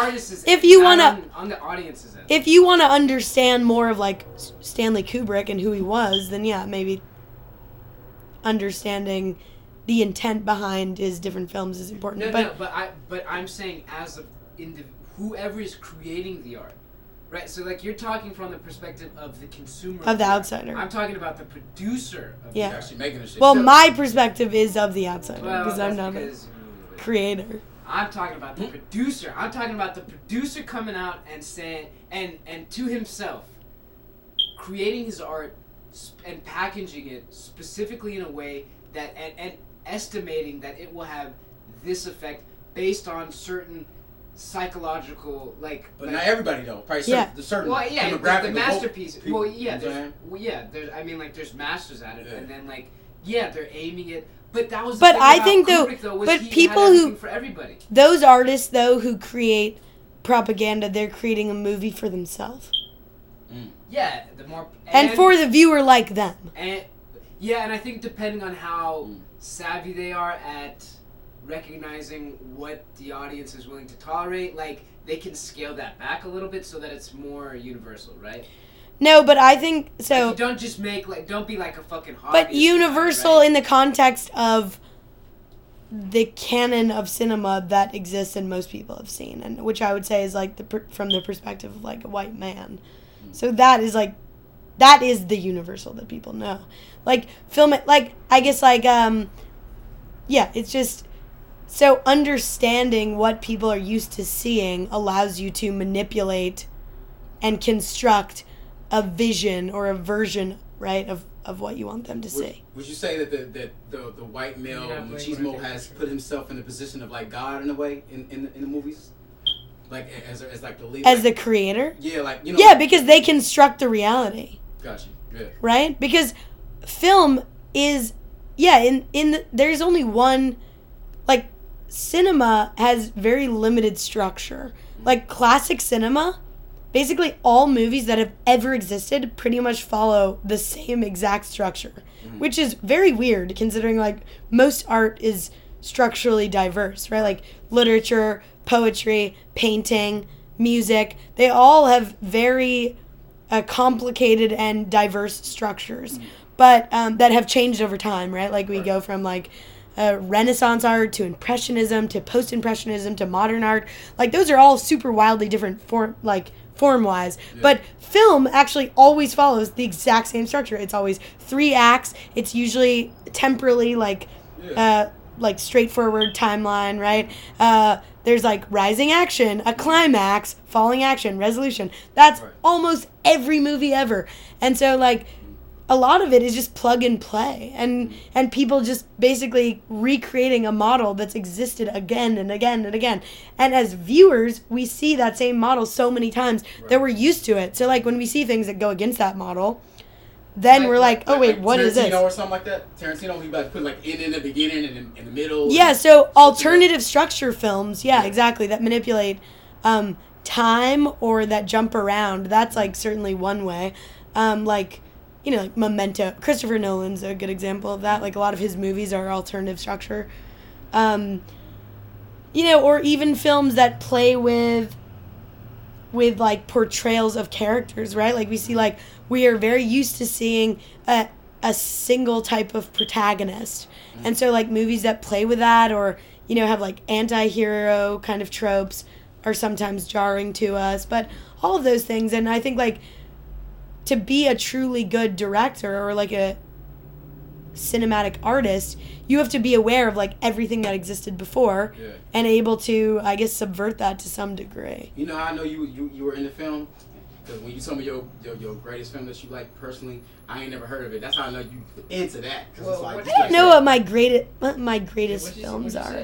if you wanna- on, on the audience's if you want to understand more of like Stanley Kubrick and who he was, then yeah, maybe understanding the intent behind his different films is important. No, but no, but I but I'm saying as a indiv- whoever is creating the art, right? So like you're talking from the perspective of the consumer Of the art. outsider. I'm talking about the producer. Of Yeah. The. Actually making the shit. well, so- my perspective is of the outsider Well, because I'm not a creator. I'm talking about the producer. I'm talking about the producer coming out and saying and and to himself, creating his art and packaging it specifically in a way that and, and estimating that it will have this effect based on certain psychological like. but like not everybody though. Probably certain, Yeah. the certain well, yeah, the, demographic the of masterpiece. people, well, yeah, you know what I'm there's, well, yeah, there's. I mean, like, there's masters at it, Yeah. and then like, yeah, they're aiming it. But that was. The But thing I think, though- Kubrick, though was but he people who- for everybody. Those artists though who create propaganda, they're creating a movie for themselves Yeah, the more and, for the viewer like them. and yeah, and I think depending on how Mm. savvy they are at recognizing what the audience is willing to tolerate, like they can scale that back a little bit so that it's more universal, right? No, but I think Like, so. you don't just make like don't be like a fucking. but hobbyist about it, universal right? in the context of the canon of cinema that exists and most people have seen and which i would say is like the per- from the perspective of like a white man so that is like that is the universal that people know like film it like i guess like um yeah it's just so understanding what people are used to seeing allows you to manipulate and construct a vision or a version right of of what you want them to Would, see. would you say that the that the, the white male You're not blaming machismo has put himself in the position of like God in a way in in, in the movies, like as as like the lead, as the creator? Yeah, like you know, yeah because they construct the reality. Got you, yeah, right? Because film is yeah in in the, there's only one like cinema has very limited structure. Like classic cinema basically all movies that have ever existed pretty much follow the same exact structure which is very weird considering like most art is structurally diverse right? Like literature poetry painting music they all have very uh, complicated and diverse structures, but um, that have changed over time, right? Like we go from like uh, Renaissance art to Impressionism to Post Impressionism to modern art. Like those are all super wildly different form, like form wise. But film actually always follows the exact same structure. It's always three acts. It's usually temporally like. Uh, like straightforward timeline, right? Uh, there's like rising action, a climax, falling action, resolution. That's Right. almost every movie ever. And so like a lot of it is just plug and play and and people just basically recreating a model that's existed again and again and again. And as viewers, we see that same model so many times that we're used to it. So like when we see things that go against that model, then Like we're like, "Oh wait, what is this?" Tarantino or something like that. Tarantino, he like put like in in the beginning and in, in the middle. Yeah, so alternative structure films, yeah, exactly, that manipulate um, time or that jump around. That's like certainly one way. Um, like, you know, like Memento. Christopher Nolan's a good example of that. Like a lot of his movies are alternative structure. Um, you know, or even films that play with with like portrayals of characters, right? Like we see like we are very used to seeing a a single type of protagonist. And so like movies that play with that or you know have like anti-hero kind of tropes are sometimes jarring to us, but all of those things and I think like to be a truly good director or like a cinematic artist, you have to be aware of like everything that existed before Yeah. and able to I guess subvert that to some degree. You know I know you you, you were in the film? Because when you told me your, your your greatest film that you like personally, I ain't never heard of it. That's how I know you into that. 'cause Well, it's like, what- I don't know that. what my greatest what my greatest What'd films what'd are.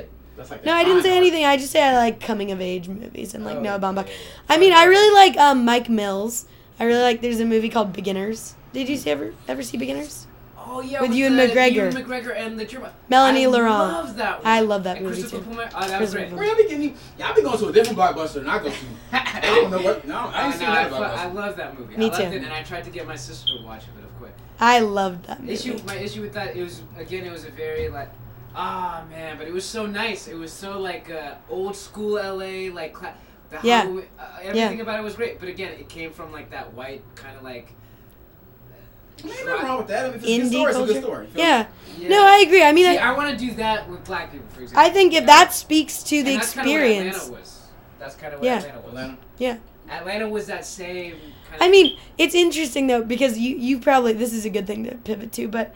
like No, I didn't say art. anything. I just say I like coming of age movies and like Oh, Noah Baumbach. okay. I mean, I really like um, Mike Mills. I really like. There's a movie called Beginners. Did you see ever ever see Beginners? Oh yeah, With Ewan McGregor. Ewan McGregor and the German. Melanie I Laurent. love that one. I love that And movie Christopher too. Plummer- Oh, that was Christopher great. Plummer. Y'all be getting, y'all be going to a different blockbuster than I go to. I don't know what. No, I Oh, ain't seen no, that fu- I love that movie. Me I loved too. It, and I tried to get my sister to watch it, but of course. I loved that movie. Issue my issue with that it was again it was a very like Ah man, but it was so nice. It was so like uh, old school LA, like cla- the Yeah. Halloween, uh, everything about it was great. But again, it came from like that white kind of like. I mean, ain't nothing wrong with that. I mean, if it's a good Indie story, it's a good story. Feel Yeah. Yeah. No, I agree. I mean, See, I, I want to do that with black people, for example. I think if Yeah. that speaks to And the that's kinda what experience. Atlanta was. That's kind of what Yeah. Atlanta was. Atlanta. Yeah. Atlanta was that same. Kind of I mean, it's interesting though because you you probably this is a good thing to pivot to, but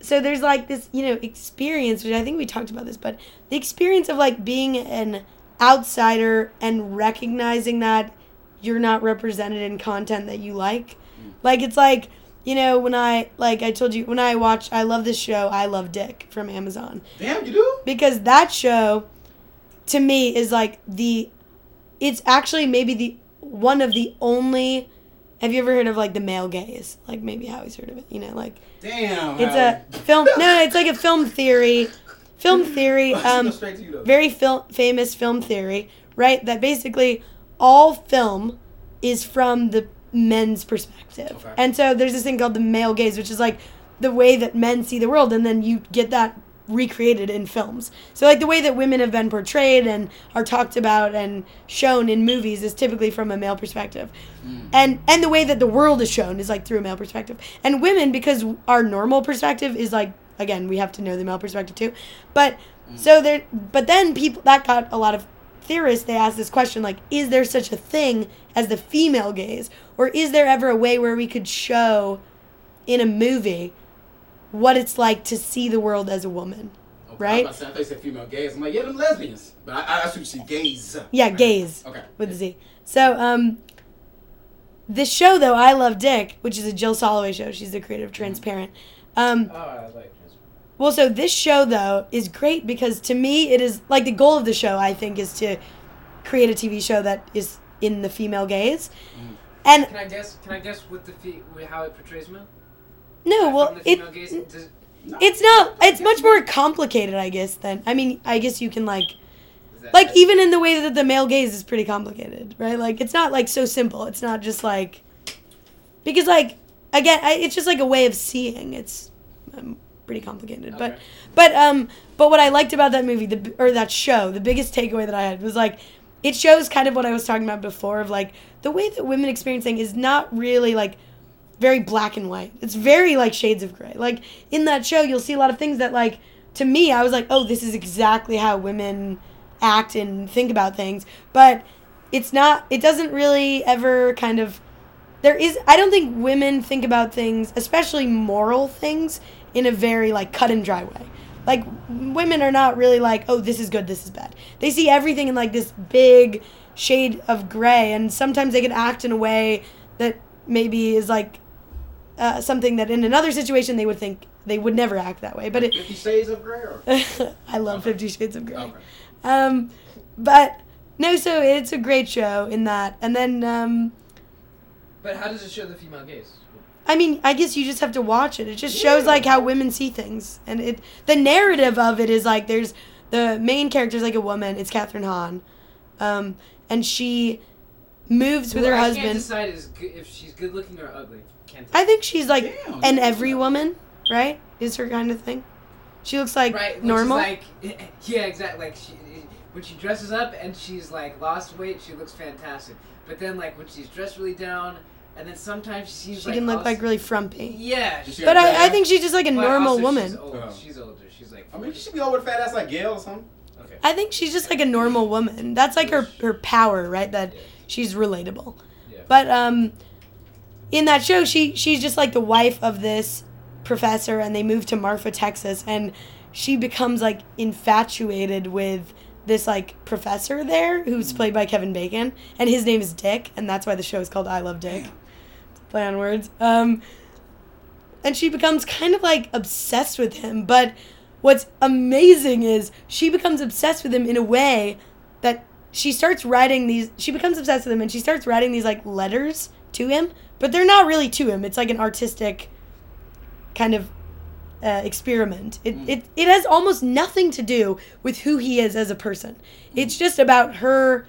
so there's like this you know experience which I think we talked about this, but the experience of like being an outsider and recognizing that you're not represented in content that you like, mm. like it's like you know when I like I told you when I watch I love this show I love Dick from Amazon Damn, you do? because that show to me is like the it's actually maybe the one of the only have you ever heard of like the male gaze like maybe howie's heard of it you know like Damn. it's Howard. a film no it's like a film theory film theory um you, very film famous film theory right that basically all film is from the men's perspective. Okay. and so there's this thing called the male gaze which is like the way that men see the world and then you get that recreated in films. So like the way that women have been portrayed and are talked about and shown in movies is typically from a male perspective. And and the way that the world is shown is like through a male perspective. And women because our normal perspective is like again we have to know the male perspective too but so there but then people that got a lot of theorists they asked this question like is there such a thing as the female gaze or is there ever a way where we could show in a movie what it's like to see the world as a woman Okay, right? I was about to say, I thought you said female gaze. I'm like, yeah, them lesbians. But I, I, I should see gays. Yeah, gaze. Okay. with a Z. So, um, this show though, I Love Dick, which is a Jill Soloway show. She's the creator of Transparent. Um, oh, I like this. Well, so this show though is great because to me it is like the goal of the show. I think is to create a TV show that is in the female gaze. And Can I guess? Can I guess what the fe- how it portrays men? no, From well, it gaze, does, No. it's not. It's much more complicated, I guess. Then I mean, I guess you can like is that, like even in the way that the male gaze is pretty complicated, right? Like it's not like so simple. It's not just like because like again, I, it's just like a way of seeing. It's um, pretty complicated, but but um but what I liked about that movie, the or that show, the biggest takeaway that I had was like it shows kind of what I was talking about before of like the way that women experience things is not really like very black and white. It's very like shades of gray. Like in that show, you'll see a lot of things that like to me, I was like, oh, this is exactly how women act and think about things. But it's not. It doesn't really ever kind of. There is. I don't think women think about things, especially moral things, in a very like cut and dry way. Like women are not really like, oh, this is good, this is bad. They see everything in like this big shade of gray, and sometimes they can act in a way that maybe is like uh, something that in another situation they would think they would never act that way. But it, Fifty Shades of Grey. Or? I love Fifty Shades of Grey. Okay. Um, but no, so it's a great show in that, and then um, but how does it show the female gaze? I mean, I guess you just have to watch it. It just shows like how women see things, and it the narrative of it is like there's the main character is like a woman. It's Kathryn Hahn, um, and she moves with Well, her I can't husband. decide is good, if she's good looking or ugly. Can't I think she's like Damn, an you- every woman, right? Is her kind of thing. She looks like right, which is normal. like yeah, exactly. Like she, when she dresses up and she's like lost weight, she looks fantastic. But then like when she's dressed really down, and then sometimes she seems she like can look also- like really frumpy. yeah. She- she But I, I think she's just like a but normal also woman. She's, old. Oh. she's older. She's like. I mean, she should be over fat ass like Gail or something. okay. I think she's just like a normal woman. That's like her her power, right? That Yeah. she's relatable. Yeah. But um, in that show, she she's just like the wife of this professor, and they move to Marfa, Texas, and she becomes like infatuated with this like professor there, who's played by Kevin Bacon, and his name is Dick, and that's why the show is called I Love Dick. Play on words. Um, and she becomes kind of like obsessed with him. But what's amazing is she becomes obsessed with him in a way that she starts writing these. She becomes obsessed with him, and she starts writing these like letters to him. But they're not really to him. It's like an artistic kind of uh, experiment. It, it it has almost nothing to do with who he is as a person. It's just about her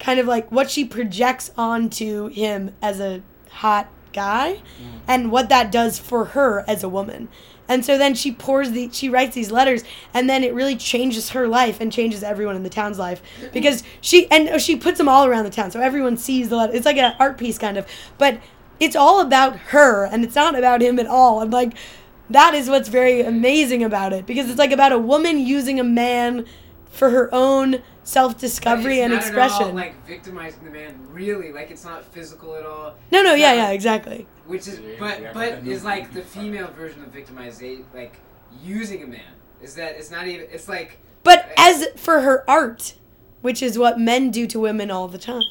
kind of like what she projects onto him as a hot guy mm. and what that does for her as a woman. And so then she pours the she writes these letters and then it really changes her life and changes everyone in the town's life mm-hmm. because she and she puts them all around the town so everyone sees the letter. It's like an art piece kind of. But it's all about her and it's not about him at all. And like that is what's very amazing about it because it's like about a woman using a man for her own self discovery and it's not at expression. all, like victimizing the man, really. Like it's not physical at all. no, no, It's yeah, not yeah, exactly. Which is, but yeah, but but is like the female version of victimization, like using a man. Is that it's not even? It's like But as for her art, which is what men do to women all the time,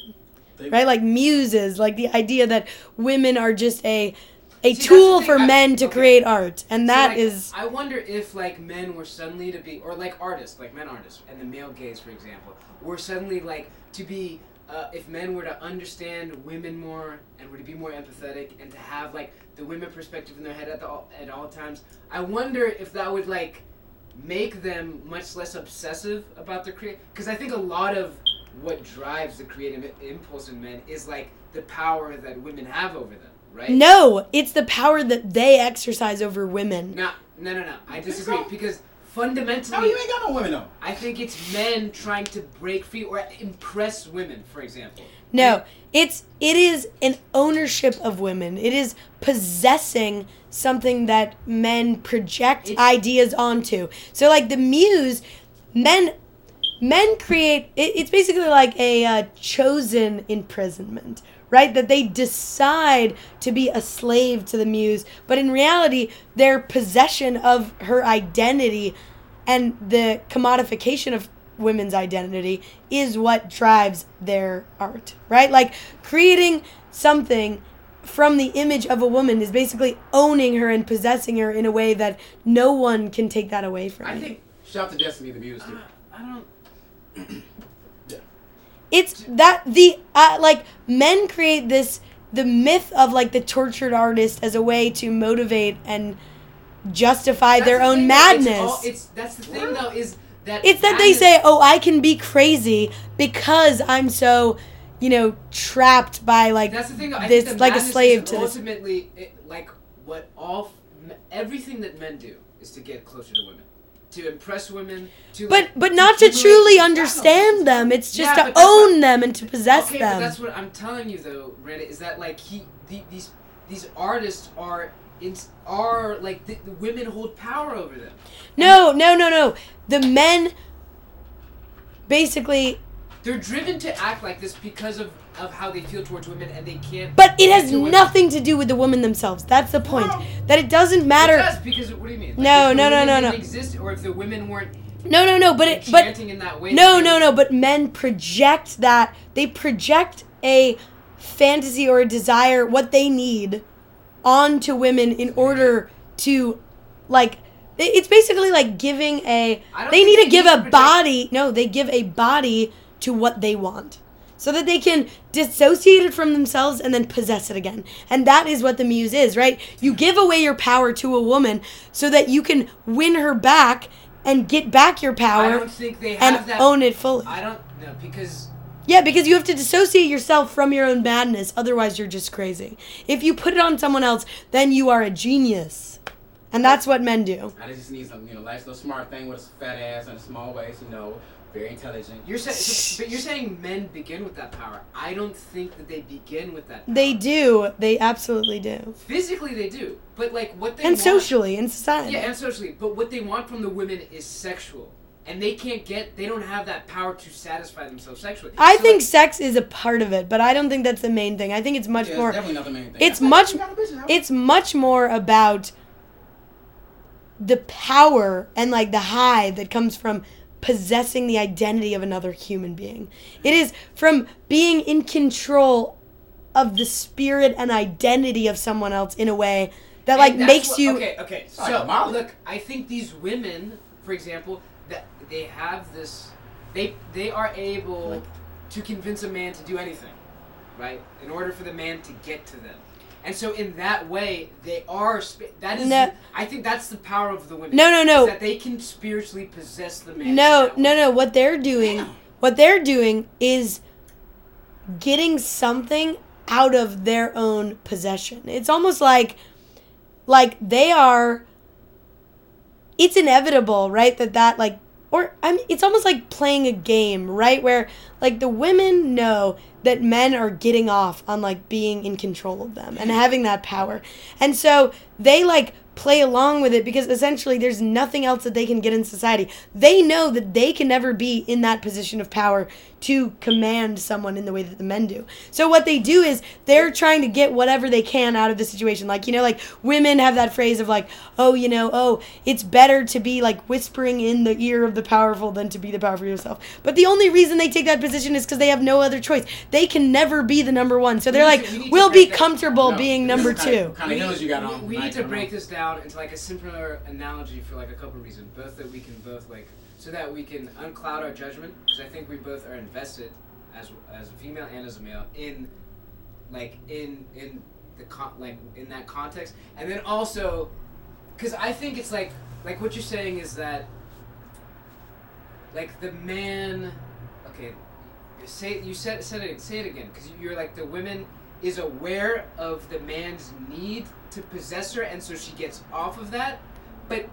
They- right? Like muses, like the idea that women are just a a See, tool for I- men to okay. create art, and So, that like, is I wonder if like men were suddenly to be, or like artists, like men artists, and the male gaze, for example, were suddenly like to be. Uh, if men were to understand women more and were to be more empathetic and to have like the women perspective in their head at the, all, at all times, I wonder if that would like make them much less obsessive about their create. Because I think a lot of what drives the creative impulse in men is like the power that women have over them, right? no, it's the power that they exercise over women. No, no, no, no. I disagree so? because fundamentally, No, you ain't got no women though. I think it's men trying to break free or impress women, for example. No, it's it is an ownership of women. It is possessing something that men project It's- ideas onto. So like the muse, men men create it, it's basically like a uh, chosen imprisonment right that they decide to be a slave to the muse but in reality their possession of her identity and the commodification of women's identity is what drives their art right like creating something from the image of a woman is basically owning her and possessing her in a way that no one can take that away from I you. think Shout to Destiny the Muse uh, too. I don't. It's that the uh, like men create this the myth of like the tortured artist as a way to motivate and justify That's their the own though, it's madness. all- it's, that's the thing though is that it's that they madness- say oh i can be crazy because i'm so you know trapped by like That's the thing. Though, this the like a slave to this. ultimately it, like what all everything that men do is to get closer to women, to impress women, to but like, but not to humiliate- truly understand them it's just Yeah, to that's what- own them and to possess okay, them. but that's what I'm telling you though, Reddit, is that like he the, these these artists are in, are like the, the women hold power over them. no no no no. The men basically They're driven to act like this because of, of how they feel towards women, and they can't. But it has women. nothing to do with the women themselves. That's the point. Well, that it doesn't It matter. does because what do you mean? Like, No, no, no, no, no. Exist, or if the women weren't No, no, no. But it. But in that way. no, no, no. But men project that. They project a fantasy or a desire, what they need, onto women in order to, like. It's basically like giving a. They need to give a project- body. No, they give a body to what they want. So that they can dissociate it from themselves and then possess it again. And that is what the muse is, right? You give away your power to a woman so that you can win her back and get back your I power don't think they have and that. own it fully. I don't know because Yeah, because you have to dissociate yourself from your own madness. Otherwise, you're just crazy. If you put it on someone else, then you are a genius. And that's what men do. I just need some, you know, nice little smart thing with a fat ass and a small waist, you know, very intelligent. you're saying, so, but you're saying men begin with that power. I don't think that they begin with that. Power. They do. They absolutely do. physically they do, but like what they And want, socially, in society. Yeah, and socially, but what they want from the women is sexual, and they can't get. They don't have that power to satisfy themselves sexually. I So, think like, sex is a part of it, but I don't think that's the main thing. I think it's much Yeah, more. it's definitely not the main thing. it's I- I- much- you got a bitch now. It's much more about the power and like the high that comes from possessing the identity of another human being. It is from being in control of the spirit and identity of someone else in a way that like and that's makes what- you Okay, okay. like So a look, I think these women, for example, that they have this, they they are able Like- to convince a man to do anything, right? In order for the man to get to them. And so, in that way, they are. Sp- that is. No. I think that's the power of the women. No, no, no. that they can spiritually possess the man. No, no, no. What they're doing, what they're doing is getting something out of their own possession. It's almost like, like they are it's inevitable, right? That that like or I mean, it's almost like playing a game, right? Where like the women know that men are getting off on like being in control of them and having that power. And so they like play along with it because essentially there's nothing else that they can get in society. They know that they can never be in that position of power to command someone in the way that the men do. So what they do is they're trying to get whatever they can out of the situation. Like, you know, like women have that phrase of like, oh, you know, oh, it's better to be like whispering in the ear of the powerful than to be the powerful yourself. But the only reason they take that position is because they have no other choice. They can never be the number one. So they're need like, to- we we'll be comfortable No, being number two. Kind of hills you got on. We need to break this down into like a simpler analogy for like a couple reasons. Both that we can both like, so that we can uncloud our judgment. Because I think we both are invested, as as a female and as a male, in like in in the con- like in that context, and then also, because I think it's like like what you're saying is that like the man, okay, say you said said it say it again because you're like the women is aware of the man's need to possess her and so she gets off of that but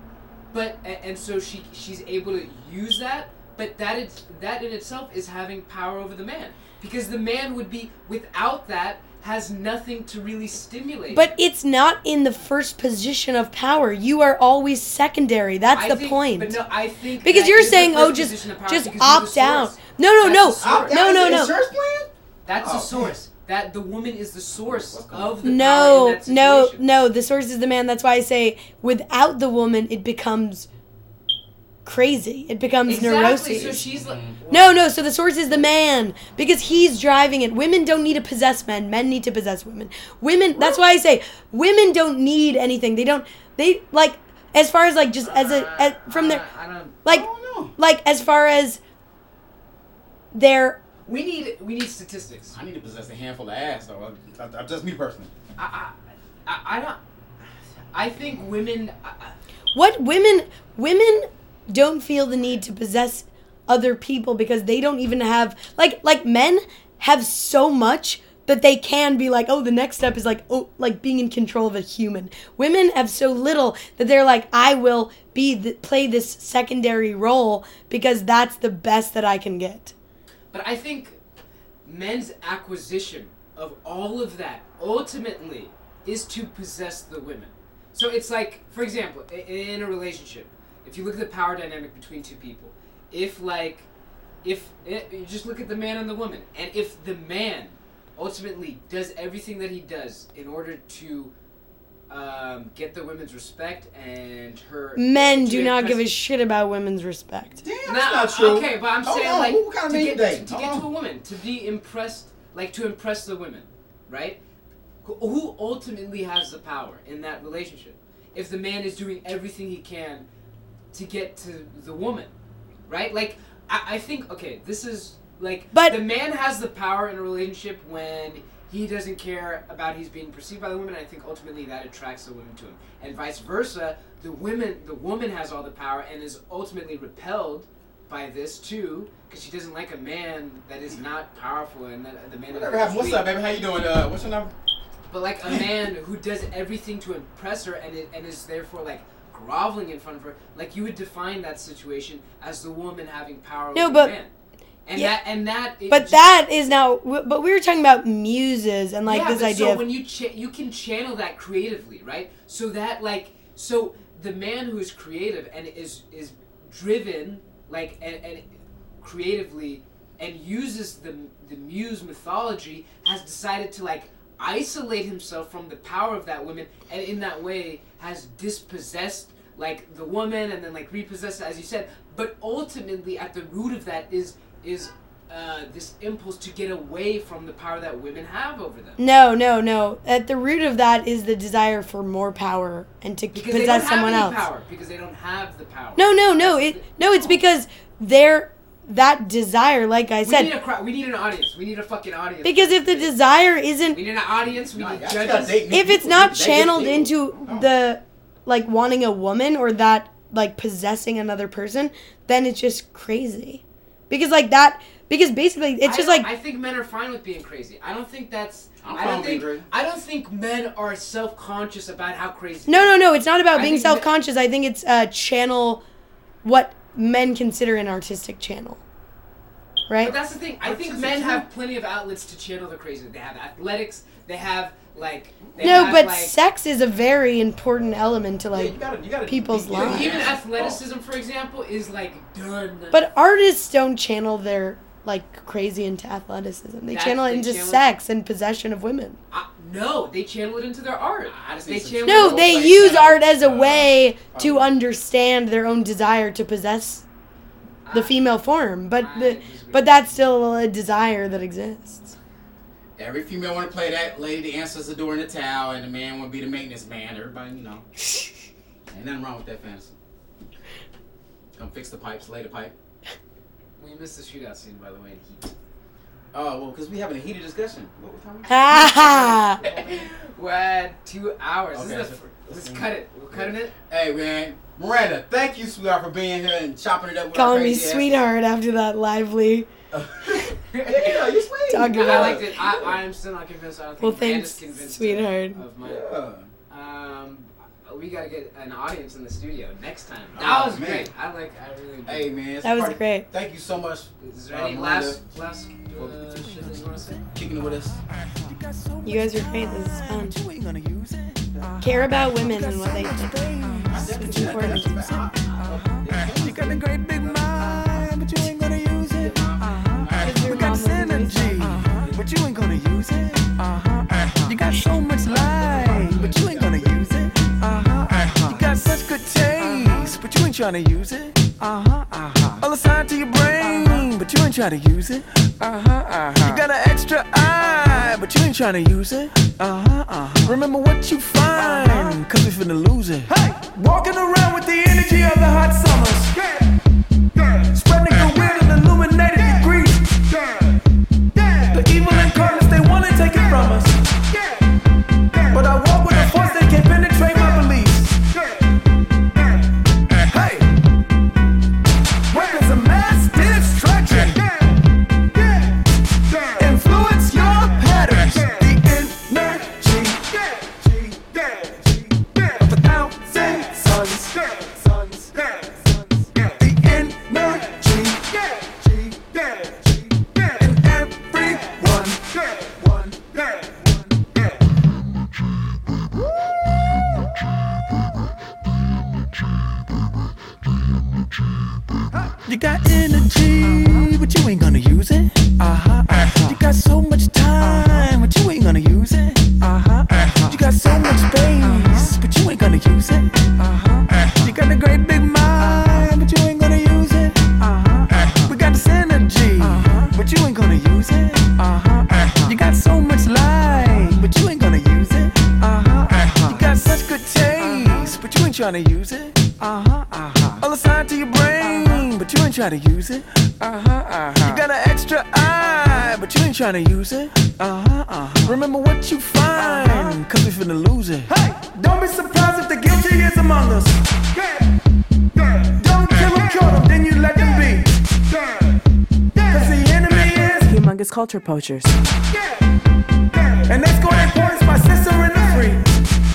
but and so she she's able to use that but that is that in itself is having power over the man because the man would be without that has nothing to really stimulate But it's not in the first position of power. You are always secondary. That's I the think- point. but no i think because you're saying, oh, just position of power just because you're the opt out. source. No, no, That's no, the source. No, no, no. Insurance plan? that's Oh, the source that the woman is the source What's going on? of the power in No, that no, situation. no. The source is the man. That's why I say without the woman, it becomes crazy. It becomes exactly neuroses. so she's like mm-hmm. No, no. So the source is the man because he's driving it. Women don't need to possess men. Men need to possess women. Women. That's why I say women don't need anything. They don't. They like as far as like just as a as, from their I don't like I don't know. like as far as their We need we need statistics. I need to possess a handful of ass, though. I, I, just me personally. I I, I, I don't. I think women. I, I- what women women don't feel the need to possess other people because they don't even have like like men have so much that they can be like oh the next step is like oh like being in control of a human women have so little that they're like i will be the, play this secondary role because that's the best that i can get but I think men's acquisition of all of that ultimately is to possess the women. So it's like, for example, in a relationship, if you look at the power dynamic between two people, if like, if eh, you just look at the man and the woman, and if the man ultimately does everything that he does in order to um, get the women's respect and her men do not impress- give a shit about women's respect Damn, that's not true. Okay, but I'm Hold saying on, like what kind of to man get, you dating? to, Hold get to a woman, to be impressed, like to impress the women, right? Who- Who ultimately has the power in that relationship? If the man is doing everything he can to get to the woman, right? Like I, I think okay, this is like But- the man has the power in a relationship when he doesn't care about he's being perceived by the woman. I think ultimately that attracts the women to him, and vice versa. The women, the woman has all the power and is ultimately repelled by this too, because she doesn't like a man that is not powerful and that the man. Whatever is happened? What's up, baby? How you doing? Uh, what's your number? But like a man who does everything to impress her and it, and is therefore like groveling in front of her, like you would define that situation as the woman having power No, over but- the man. And Yeah. that and that. but just- that is now but we were talking about muses and like yeah, this but idea so of when you cha- you can channel that creatively, right? So that like so the man who is creative and is is driven like and, and creatively and uses the the muse mythology has decided to like isolate himself from the power of that woman and in that way has dispossessed like the woman and then like repossessed as you said but ultimately at the root of that is is uh, this impulse to get away from the power that women have over them No, no, no. At the root of that is the desire for more power and to because they don't possess have someone else. power because they don't have the power No, no, no. That's It the- no. It's because they're that desire. Like I we need said, a crowd we need an audience we need a fucking audience because if the desire isn't, we need an audience we need y'all judges if it's not do- channeled into Oh. the like wanting a woman or that like possessing another person, then it's just crazy. Because like that because basically it's I just like I think men are fine with being crazy. I don't think that's. I'm I don't think. crazy. I don't think men are self-conscious about how crazy. no, no, no. It's not about I being self-conscious. I think it's uh, channel what men consider an artistic channel, right? But that's the thing. I think men channel. have plenty of outlets to channel their crazy. They have athletics. They have like. They No, have, but like, sex is a very important element to Yeah, like. you gotta, you gotta people's be- you lives. even athleticism, for example, is like done. But artists don't channel their like crazy into athleticism. They That's- channel it they into channel- sex and possession of women. Uh, no, they channel it into their art. I They think it's a channel. No, they like use that, art as a uh, way to um, understand their own desire to possess the female form, but the, but that's still a desire that exists. Every female want to play that lady that answers the door in the towel, and the man want to be the maintenance man. Everybody, you know, ain't nothing wrong with that fantasy. Come fix the pipes, lay the pipe. We missed the shootout scene, by the way. In Heat. Oh well, because we having a heated discussion. What we talking about? Ha ha! We're at two hours. Okay, this is so- the, let's cut it. We're cutting it. Hey man, Miranda, thank you, sweetheart, for being here and chopping it up. With Calling me crazy asses. sweetheart after that lively. Yeah, yeah, you sweet. Talk I, about- liked it. I, I am still not convinced. I don't think Well, thanks, convinced sweetheart. Of my, Yeah. um, we gotta get an audience in the studio next time. Oh, That was man. great. I like. I really. Enjoyed Hey man, That was party. great. Thank you so much Is there Uh, any Miranda. last last uh, shit that you wanna say? kicking it with us. You guys are great. This is fun. You ain't gonna use it. Care about women and what they think. It's important. But you ain't gonna use it. Uh-huh. You got so much life, but you ain't gonna use it. Uh-huh. You got such good taste, but you ain't trying to use it. Uh-huh. Uh-huh. All assigned to your brain, but you ain't trying to use it. Uh-huh. Uh-huh. You got an extra eye, but you ain't trying to use it. Uh-huh. Uh-huh. Remember what you find, cause we finna lose it. Hey! Walking around with the energy of the hot summers. Spreading the weird from us. But I walk with a force that can penetrate You got energy, but you ain't gonna use it. Trying to use it. Uh-huh. Uh-huh. Remember what you find, cause we finna lose it. Hey! Don't be surprised if the guilty is among us. Don't kill them, kill them, then you let them be. Cause the enemy is Humongous culture poachers. and they score their points by sister in the free.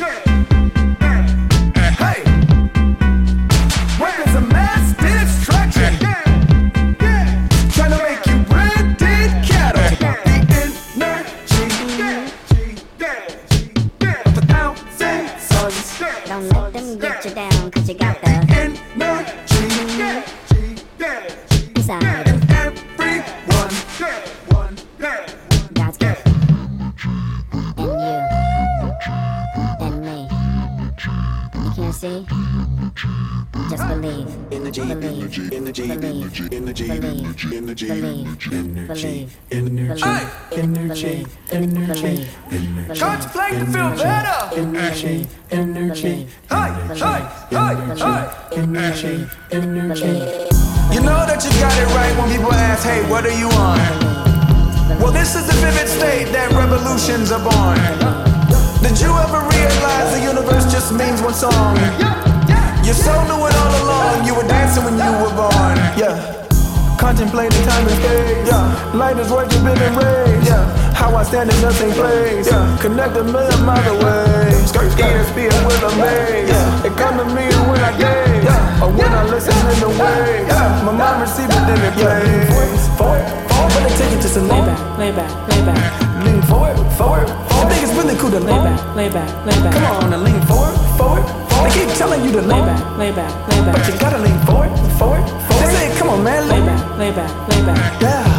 Yeah. Light is worth a bit. Yeah. How I stand in nothing place. Yeah. Connect a million miles away. Skirt, skirt. ESP and will amaze. Yeah. It come to me when I gaze. Yeah. Or when I listen in the waves. Yeah. My mind receive it, then it plays. Forward, forward, When they take it just a Lay back, lay back, lay back, Lean forward, forward, forward. I think it's really cool to lay back, lay back, lay back. Come on and lean forward, forward, forward. They keep telling you to Lay back, lay back, lay back. But you gotta lean forward, forward, forward. They say, come on, man, Lay lean. back, lay back, lay back. Yeah.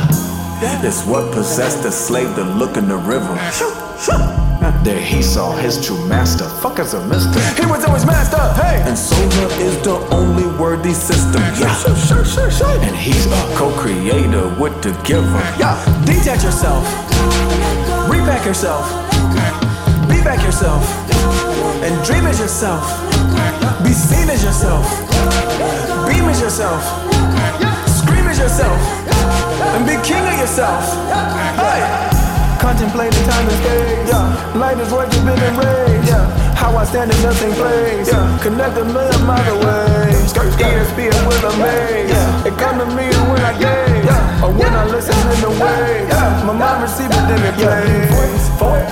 It's what possessed the slave to look in the river. There he saw his true master. Fuck as a mister. He was always masked up, hey. And solar is the only worthy system. Yeah. Sure, sure, sure, sure. And he's a co-creator with the giver. Yeah, detach yourself. Repack yourself. Be back yourself. And dream as yourself. Be seen as yourself. Beam as yourself. Scream as yourself. And be king of yourself. Hey! Contemplating time and space. Yeah. Light is worth a bit of rays. Yeah. How I stand in nothing place. Yeah. Connect a million miles away. Skirt, skirt. ESP and will amaze. Yeah. It come to me when I gaze. Yeah. Or when I listen in the waves. Yeah. My mind receive it, then it plays. Forward, forward,